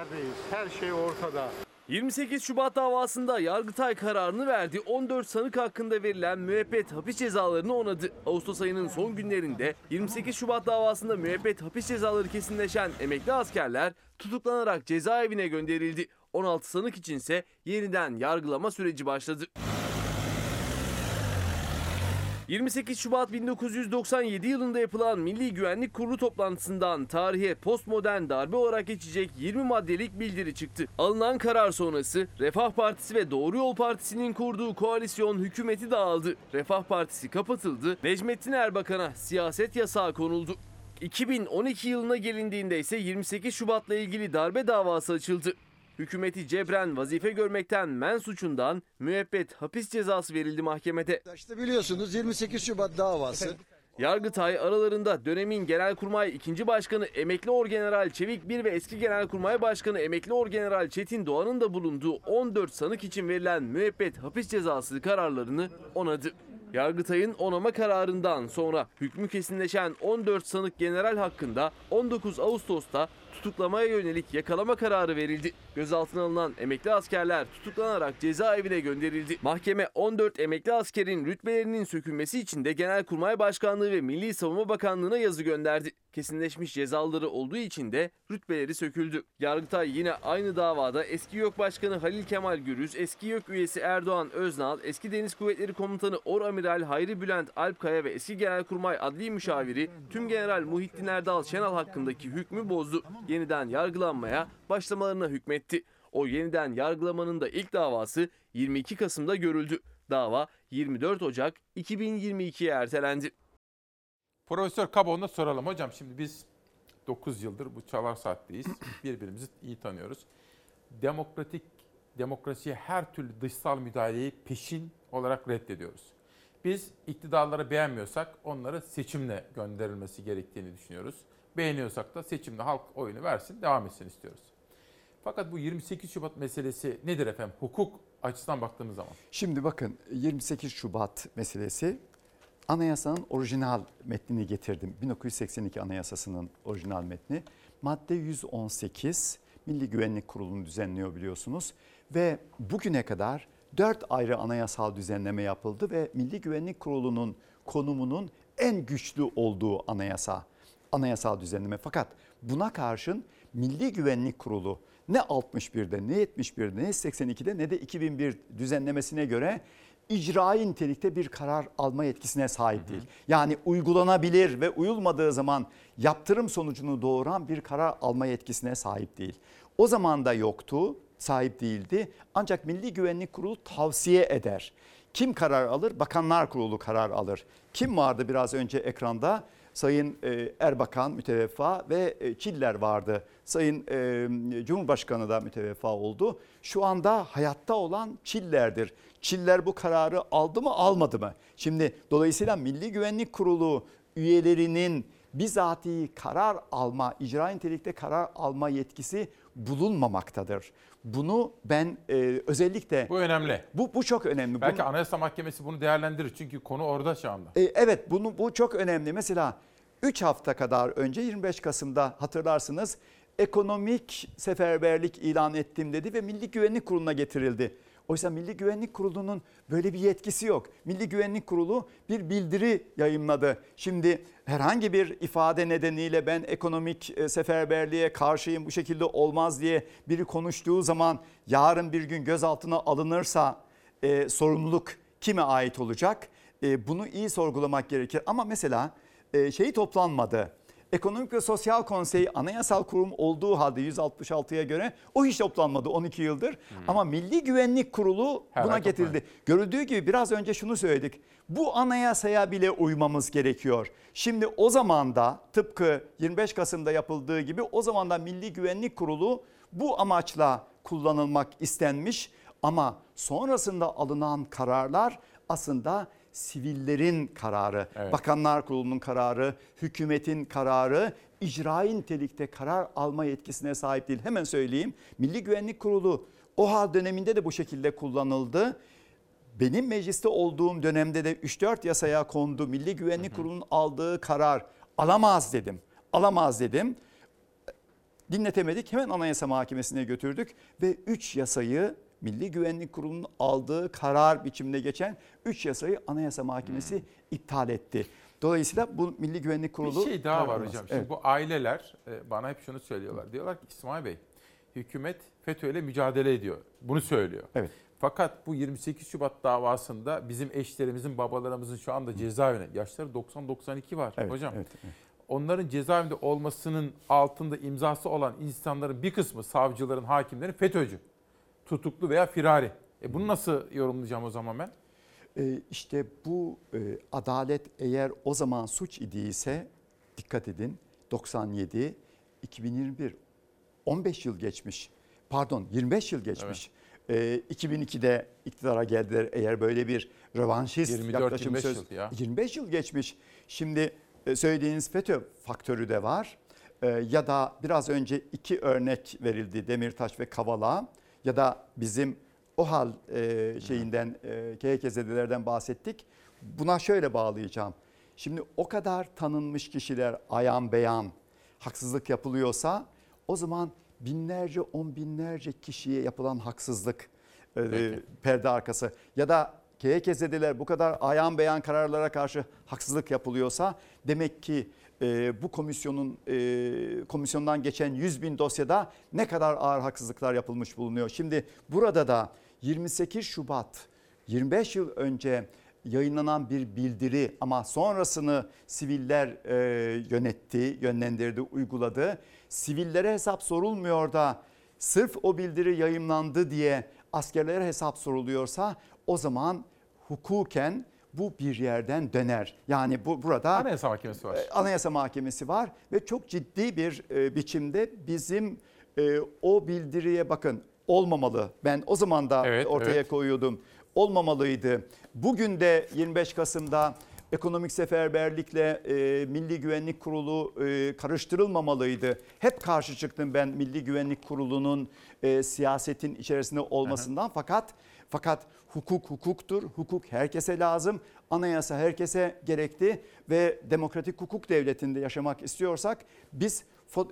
Speaker 66: Yerdeyiz. Her şey ortada.
Speaker 33: 28 Şubat davasında Yargıtay kararını verdi. 14 sanık hakkında verilen müebbet hapis cezalarını onadı. Ağustos ayının son günlerinde 28 Şubat davasında müebbet hapis cezaları kesinleşen emekli askerler tutuklanarak cezaevine gönderildi. 16 sanık içinse yeniden yargılama süreci başladı. 28 Şubat 1997 yılında yapılan Milli Güvenlik Kurulu toplantısından tarihe postmodern darbe olarak geçecek 20 maddelik bildiri çıktı. Alınan karar sonrası Refah Partisi ve Doğru Yol Partisi'nin kurduğu koalisyon hükümeti dağıldı. Refah Partisi kapatıldı. Necmettin Erbakan'a siyaset yasağı konuldu. 2012 yılına gelindiğinde ise 28 Şubat'la ilgili darbe davası açıldı. Hükümeti cebren vazife görmekten men suçundan müebbet hapis cezası verildi mahkemede.
Speaker 67: İşte biliyorsunuz 28 Şubat davası.
Speaker 33: Yargıtay aralarında dönemin Genelkurmay 2. Başkanı Emekli Orgeneral Çevik Bir ve eski Genelkurmay Başkanı Emekli Orgeneral Çetin Doğan'ın da bulunduğu 14 sanık için verilen müebbet hapis cezası kararlarını onadı. Yargıtay'ın onama kararından sonra hükmü kesinleşen 14 sanık general hakkında 19 Ağustos'ta tutuklamaya yönelik yakalama kararı verildi. Gözaltına alınan emekli askerler tutuklanarak cezaevine gönderildi. Mahkeme 14 emekli askerin rütbelerinin sökülmesi için de Genelkurmay Başkanlığı ve Milli Savunma Bakanlığı'na yazı gönderdi. Kesinleşmiş cezaları olduğu için de rütbeleri söküldü. Yargıtay yine aynı davada eski YÖK Başkanı Halil Kemal Gürüz, eski YÖK üyesi Erdoğan Öznal, eski Deniz Kuvvetleri Komutanı Or Amiral Hayri Bülent Alpkaya ve eski Genelkurmay Adli Müşaviri Tüm General Muhittin Erdal Şenal hakkındaki hükmü bozdu. Yeniden yargılanmaya başlamalarına hükmetti. O yeniden yargılamanın da ilk davası 22 Kasım'da görüldü. Dava 24 Ocak 2022'ye ertelendi.
Speaker 1: Profesör Kaboğlu'na soralım hocam. Şimdi biz 9 yıldır bu çalar saatteyiz. Birbirimizi iyi tanıyoruz. Demokratik demokrasiye her türlü dışsal müdahaleyi peşin olarak reddediyoruz. Biz iktidarları beğenmiyorsak onları seçimle gönderilmesi gerektiğini düşünüyoruz. Beğeniyorsak da seçimle halk oyunu versin, devam etsin istiyoruz. Fakat bu 28 Şubat meselesi nedir efendim? Hukuk açısından baktığımız zaman.
Speaker 58: Şimdi bakın 28 Şubat meselesi anayasanın orijinal metnini getirdim. 1982 anayasasının orijinal metni. Madde 118 Milli Güvenlik Kurulu'nu düzenliyor biliyorsunuz. Ve bugüne kadar 4 ayrı anayasal düzenleme yapıldı ve Milli Güvenlik Kurulu'nun konumunun en güçlü olduğu anayasa, anayasal düzenleme. Fakat buna karşın Milli Güvenlik Kurulu ne 61'de ne 71'de ne 82'de ne de 2001 düzenlemesine göre icrai nitelikte bir karar alma yetkisine sahip değil. Yani uygulanabilir ve uyulmadığı zaman yaptırım sonucunu doğuran bir karar alma yetkisine sahip değil. O zaman da yoktu, sahip değildi. Ancak Milli Güvenlik Kurulu tavsiye eder. Kim karar alır? Bakanlar Kurulu karar alır. Kim vardı biraz önce ekranda? Sayın e, Erbakan müteveffa ve e, Çiller vardı. Sayın e, Cumhurbaşkanı da müteveffa oldu. Şu anda hayatta olan Çiller'dir. Çiller bu kararı aldı mı almadı mı? Şimdi dolayısıyla Milli Güvenlik Kurulu üyelerinin bizatihi karar alma, icra nitelikte karar alma yetkisi bulunmamaktadır. Bunu ben e, özellikle...
Speaker 1: Bu önemli.
Speaker 58: Bu, bu çok önemli.
Speaker 1: Belki
Speaker 58: Bunu-
Speaker 1: Anayasa Mahkemesi bunu değerlendirir çünkü konu orada şu anda.
Speaker 58: e, evet bunu bu çok önemli. Mesela 3 hafta kadar önce 25 Kasım'da hatırlarsınız ekonomik seferberlik ilan ettim dedi ve Milli Güvenlik Kurulu'na getirildi. Oysa Milli Güvenlik Kurulu'nun böyle bir yetkisi yok. Milli Güvenlik Kurulu bir bildiri yayımladı. Şimdi herhangi bir ifade nedeniyle ben ekonomik e, seferberliğe karşıyım bu şekilde olmaz diye biri konuştuğu zaman yarın bir gün gözaltına alınırsa e, sorumluluk kime ait olacak? E, bunu iyi sorgulamak gerekir. Ama mesela e, şeyi toplanmadı. Ekonomik ve Sosyal Konsey anayasal kurum olduğu halde 166'ya göre o hiç toplanmadı 12 yıldır. Ama Milli Güvenlik Kurulu
Speaker 1: Her
Speaker 58: buna getirildi. Görüldüğü gibi biraz önce şunu söyledik. Bu anayasaya bile uymamız gerekiyor. Şimdi o zaman da tıpkı 25 Kasım'da yapıldığı gibi o zaman da Milli Güvenlik Kurulu bu amaçla kullanılmak istenmiş. Ama sonrasında alınan kararlar aslında sivillerin kararı,
Speaker 1: Evet.
Speaker 58: Bakanlar Kurulu'nun kararı, hükümetin kararı, icrai nitelikte karar alma yetkisine sahip değil. Hemen söyleyeyim. Milli Güvenlik Kurulu o hal döneminde de bu şekilde kullanıldı. Benim mecliste olduğum dönemde de 3-4 yasaya kondu. Milli Güvenlik Kurulu'nun aldığı karar alamaz dedim. Alamaz dedim. Dinletemedik. Hemen Anayasa Mahkemesi'ne götürdük ve 3 yasayı Milli Güvenlik Kurulu'nun aldığı karar biçiminde geçen 3 yasayı Anayasa Mahkemesi iptal etti. Dolayısıyla bu Milli Güvenlik Kurulu...
Speaker 1: Bir şey daha var hocam. Şimdi
Speaker 58: Evet.
Speaker 1: bu aileler e, bana hep şunu söylüyorlar. Diyorlar ki İsmail Bey hükümet FETÖ'yle mücadele ediyor. Bunu söylüyor.
Speaker 58: Evet.
Speaker 1: Fakat bu 28 Şubat davasında bizim eşlerimizin, babalarımızın şu anda cezaevine yaşları 90-92 var
Speaker 58: Evet,
Speaker 1: hocam.
Speaker 58: evet, evet.
Speaker 1: Onların cezaevinde olmasının altında imzası olan insanların bir kısmı savcıların, hakimlerin FETÖ'cü. Tutuklu veya firari. E bunu nasıl yorumlayacağım o zaman ben?
Speaker 58: Ee, işte bu e, adalet eğer o zaman suç idiyse dikkat edin 97, 2021 15 yıl geçmiş. Pardon 25 yıl geçmiş. Ee, 2002'de iktidara geldiler eğer böyle bir rövanşist
Speaker 1: 24,
Speaker 58: yaklaşım
Speaker 1: 25
Speaker 58: söz.
Speaker 1: yıl ya.
Speaker 58: 25 yıl geçmiş. Şimdi e, söylediğiniz FETÖ faktörü de var. Ee, ya da biraz önce iki örnek verildi Demirtaş ve Kavala ya da bizim OHAL e, şeyinden e, KHKZ'lerden bahsettik. Buna şöyle bağlayacağım. Şimdi o kadar tanınmış kişiler ayan beyan haksızlık yapılıyorsa o zaman binlerce on binlerce kişiye yapılan haksızlık e, perde arkası ya da KHKZ'deler bu kadar ayan beyan kararlara karşı haksızlık yapılıyorsa demek ki e, bu komisyonun e, komisyondan geçen 100 bin dosyada ne kadar ağır haksızlıklar yapılmış bulunuyor. Şimdi burada da 28 Şubat 25 yıl önce yayınlanan bir bildiri ama sonrasını siviller e, yönetti, yönlendirdi, uyguladı. Sivillere hesap sorulmuyor da sırf o bildiri yayınlandı diye askerlere hesap soruluyorsa o zaman hukuken bu bir yerden döner. Yani bu burada
Speaker 1: Anayasa Mahkemesi var.
Speaker 58: e, Anayasa Mahkemesi var ve çok ciddi bir e, biçimde bizim e, o bildiriye bakın olmamalı. Ben o zaman da
Speaker 1: Evet,
Speaker 58: ortaya
Speaker 1: evet.
Speaker 58: koyuyordum. Olmamalıydı. Bugün de 25 Kasım'da ekonomik seferberlikle e, Milli Güvenlik Kurulu e, karıştırılmamalıydı. Hep karşı çıktım ben Milli Güvenlik Kurulu'nun e, siyasetin içerisinde olmasından fakat fakat hukuk hukuktur. Hukuk herkese lazım. Anayasa herkese gerekli ve demokratik hukuk devletinde yaşamak istiyorsak biz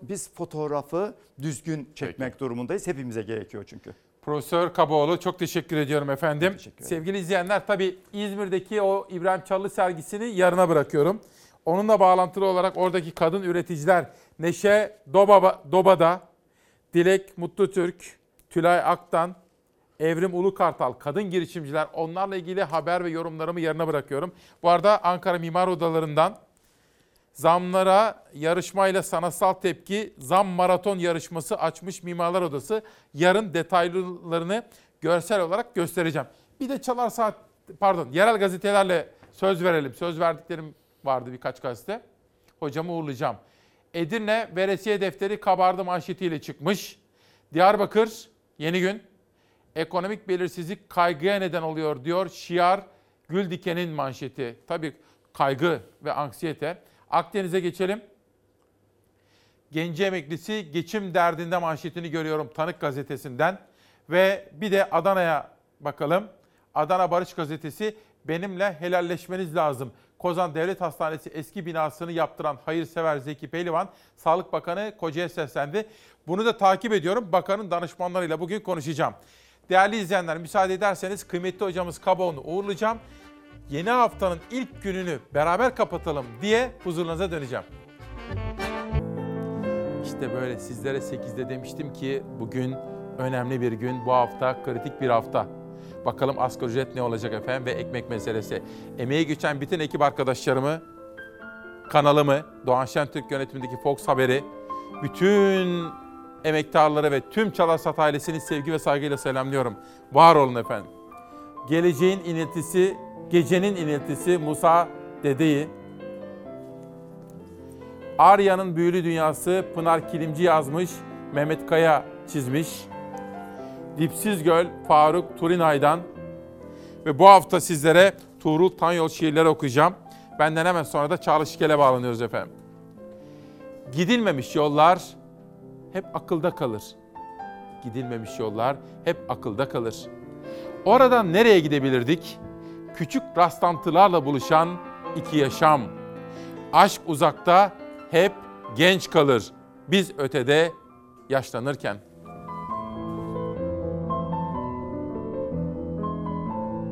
Speaker 58: biz fotoğrafı düzgün çekmek durumundayız. Hepimize gerekiyor çünkü.
Speaker 1: Profesör Kaboğlu çok teşekkür ediyorum efendim. Sevgili izleyenler tabii İzmir'deki o İbrahim Çallı sergisini yarına bırakıyorum. Onunla bağlantılı olarak oradaki kadın üreticiler Neşe Doba, Doba'da, Dilek Mutlutürk, Tülay Aktan, Evrim Ulukartal, kadın girişimciler onlarla ilgili haber ve yorumlarımı yarına bırakıyorum. Bu arada Ankara Mimar Odaları'ndan zamlara yarışmayla sanatsal tepki zam maraton yarışması açmış Mimarlar Odası. Yarın detaylarını görsel olarak göstereceğim. Bir de Çalar Saat pardon yerel gazetelerle söz verelim. Söz verdiklerim vardı birkaç gazete. Hocamı uğurlayacağım. Edirne veresiye defteri kabardı manşetiyle çıkmış. Diyarbakır yeni gün. Ekonomik belirsizlik kaygıya neden oluyor diyor Şiar Güldiken'in manşeti. Tabii kaygı ve anksiyete. Akdeniz'e geçelim. Genci emeklisi geçim derdinde manşetini görüyorum Tanık gazetesinden. Ve bir de Adana'ya bakalım. Adana Barış gazetesi benimle helalleşmeniz lazım. Kozan Devlet Hastanesi eski binasını yaptıran hayırsever Zeki Pehlivan, Sağlık Bakanı Koca'ya seslendi. Bunu da takip ediyorum. Bakanın danışmanlarıyla bugün konuşacağım. Değerli izleyenler müsaade ederseniz kıymetli hocamız Kaboğlu'nu uğurlayacağım. Yeni haftanın ilk gününü beraber kapatalım diye huzurunuza döneceğim. İşte böyle sizlere 8'de demiştim ki bugün önemli bir gün, bu hafta kritik bir hafta. Bakalım asgari ücret ne olacak efendim ve ekmek meselesi. Emeği geçen bütün ekip arkadaşlarımı, kanalımı, Doğan Şentürk yönetimindeki Fox Haber'i, bütün emektarları ve tüm Çalarsat ailesini sevgi ve saygıyla selamlıyorum. Var olun efendim. Geleceğin iniltisi, gecenin iniltisi Musa Dede'yi, Arya'nın büyülü dünyası Pınar Kilimci yazmış, Mehmet Kaya çizmiş. Dipsiz Göl Faruk Turinay'dan ve bu hafta sizlere Tuğrul Tanyol şiirleri okuyacağım. Benden hemen sonra da Çağla Şikel'e bağlanıyoruz efendim. Gidilmemiş yollar hep akılda kalır. Gidilmemiş yollar hep akılda kalır. Oradan nereye gidebilirdik? Küçük rastlantılarla buluşan iki yaşam. Aşk uzakta hep genç kalır. Biz ötede yaşlanırken.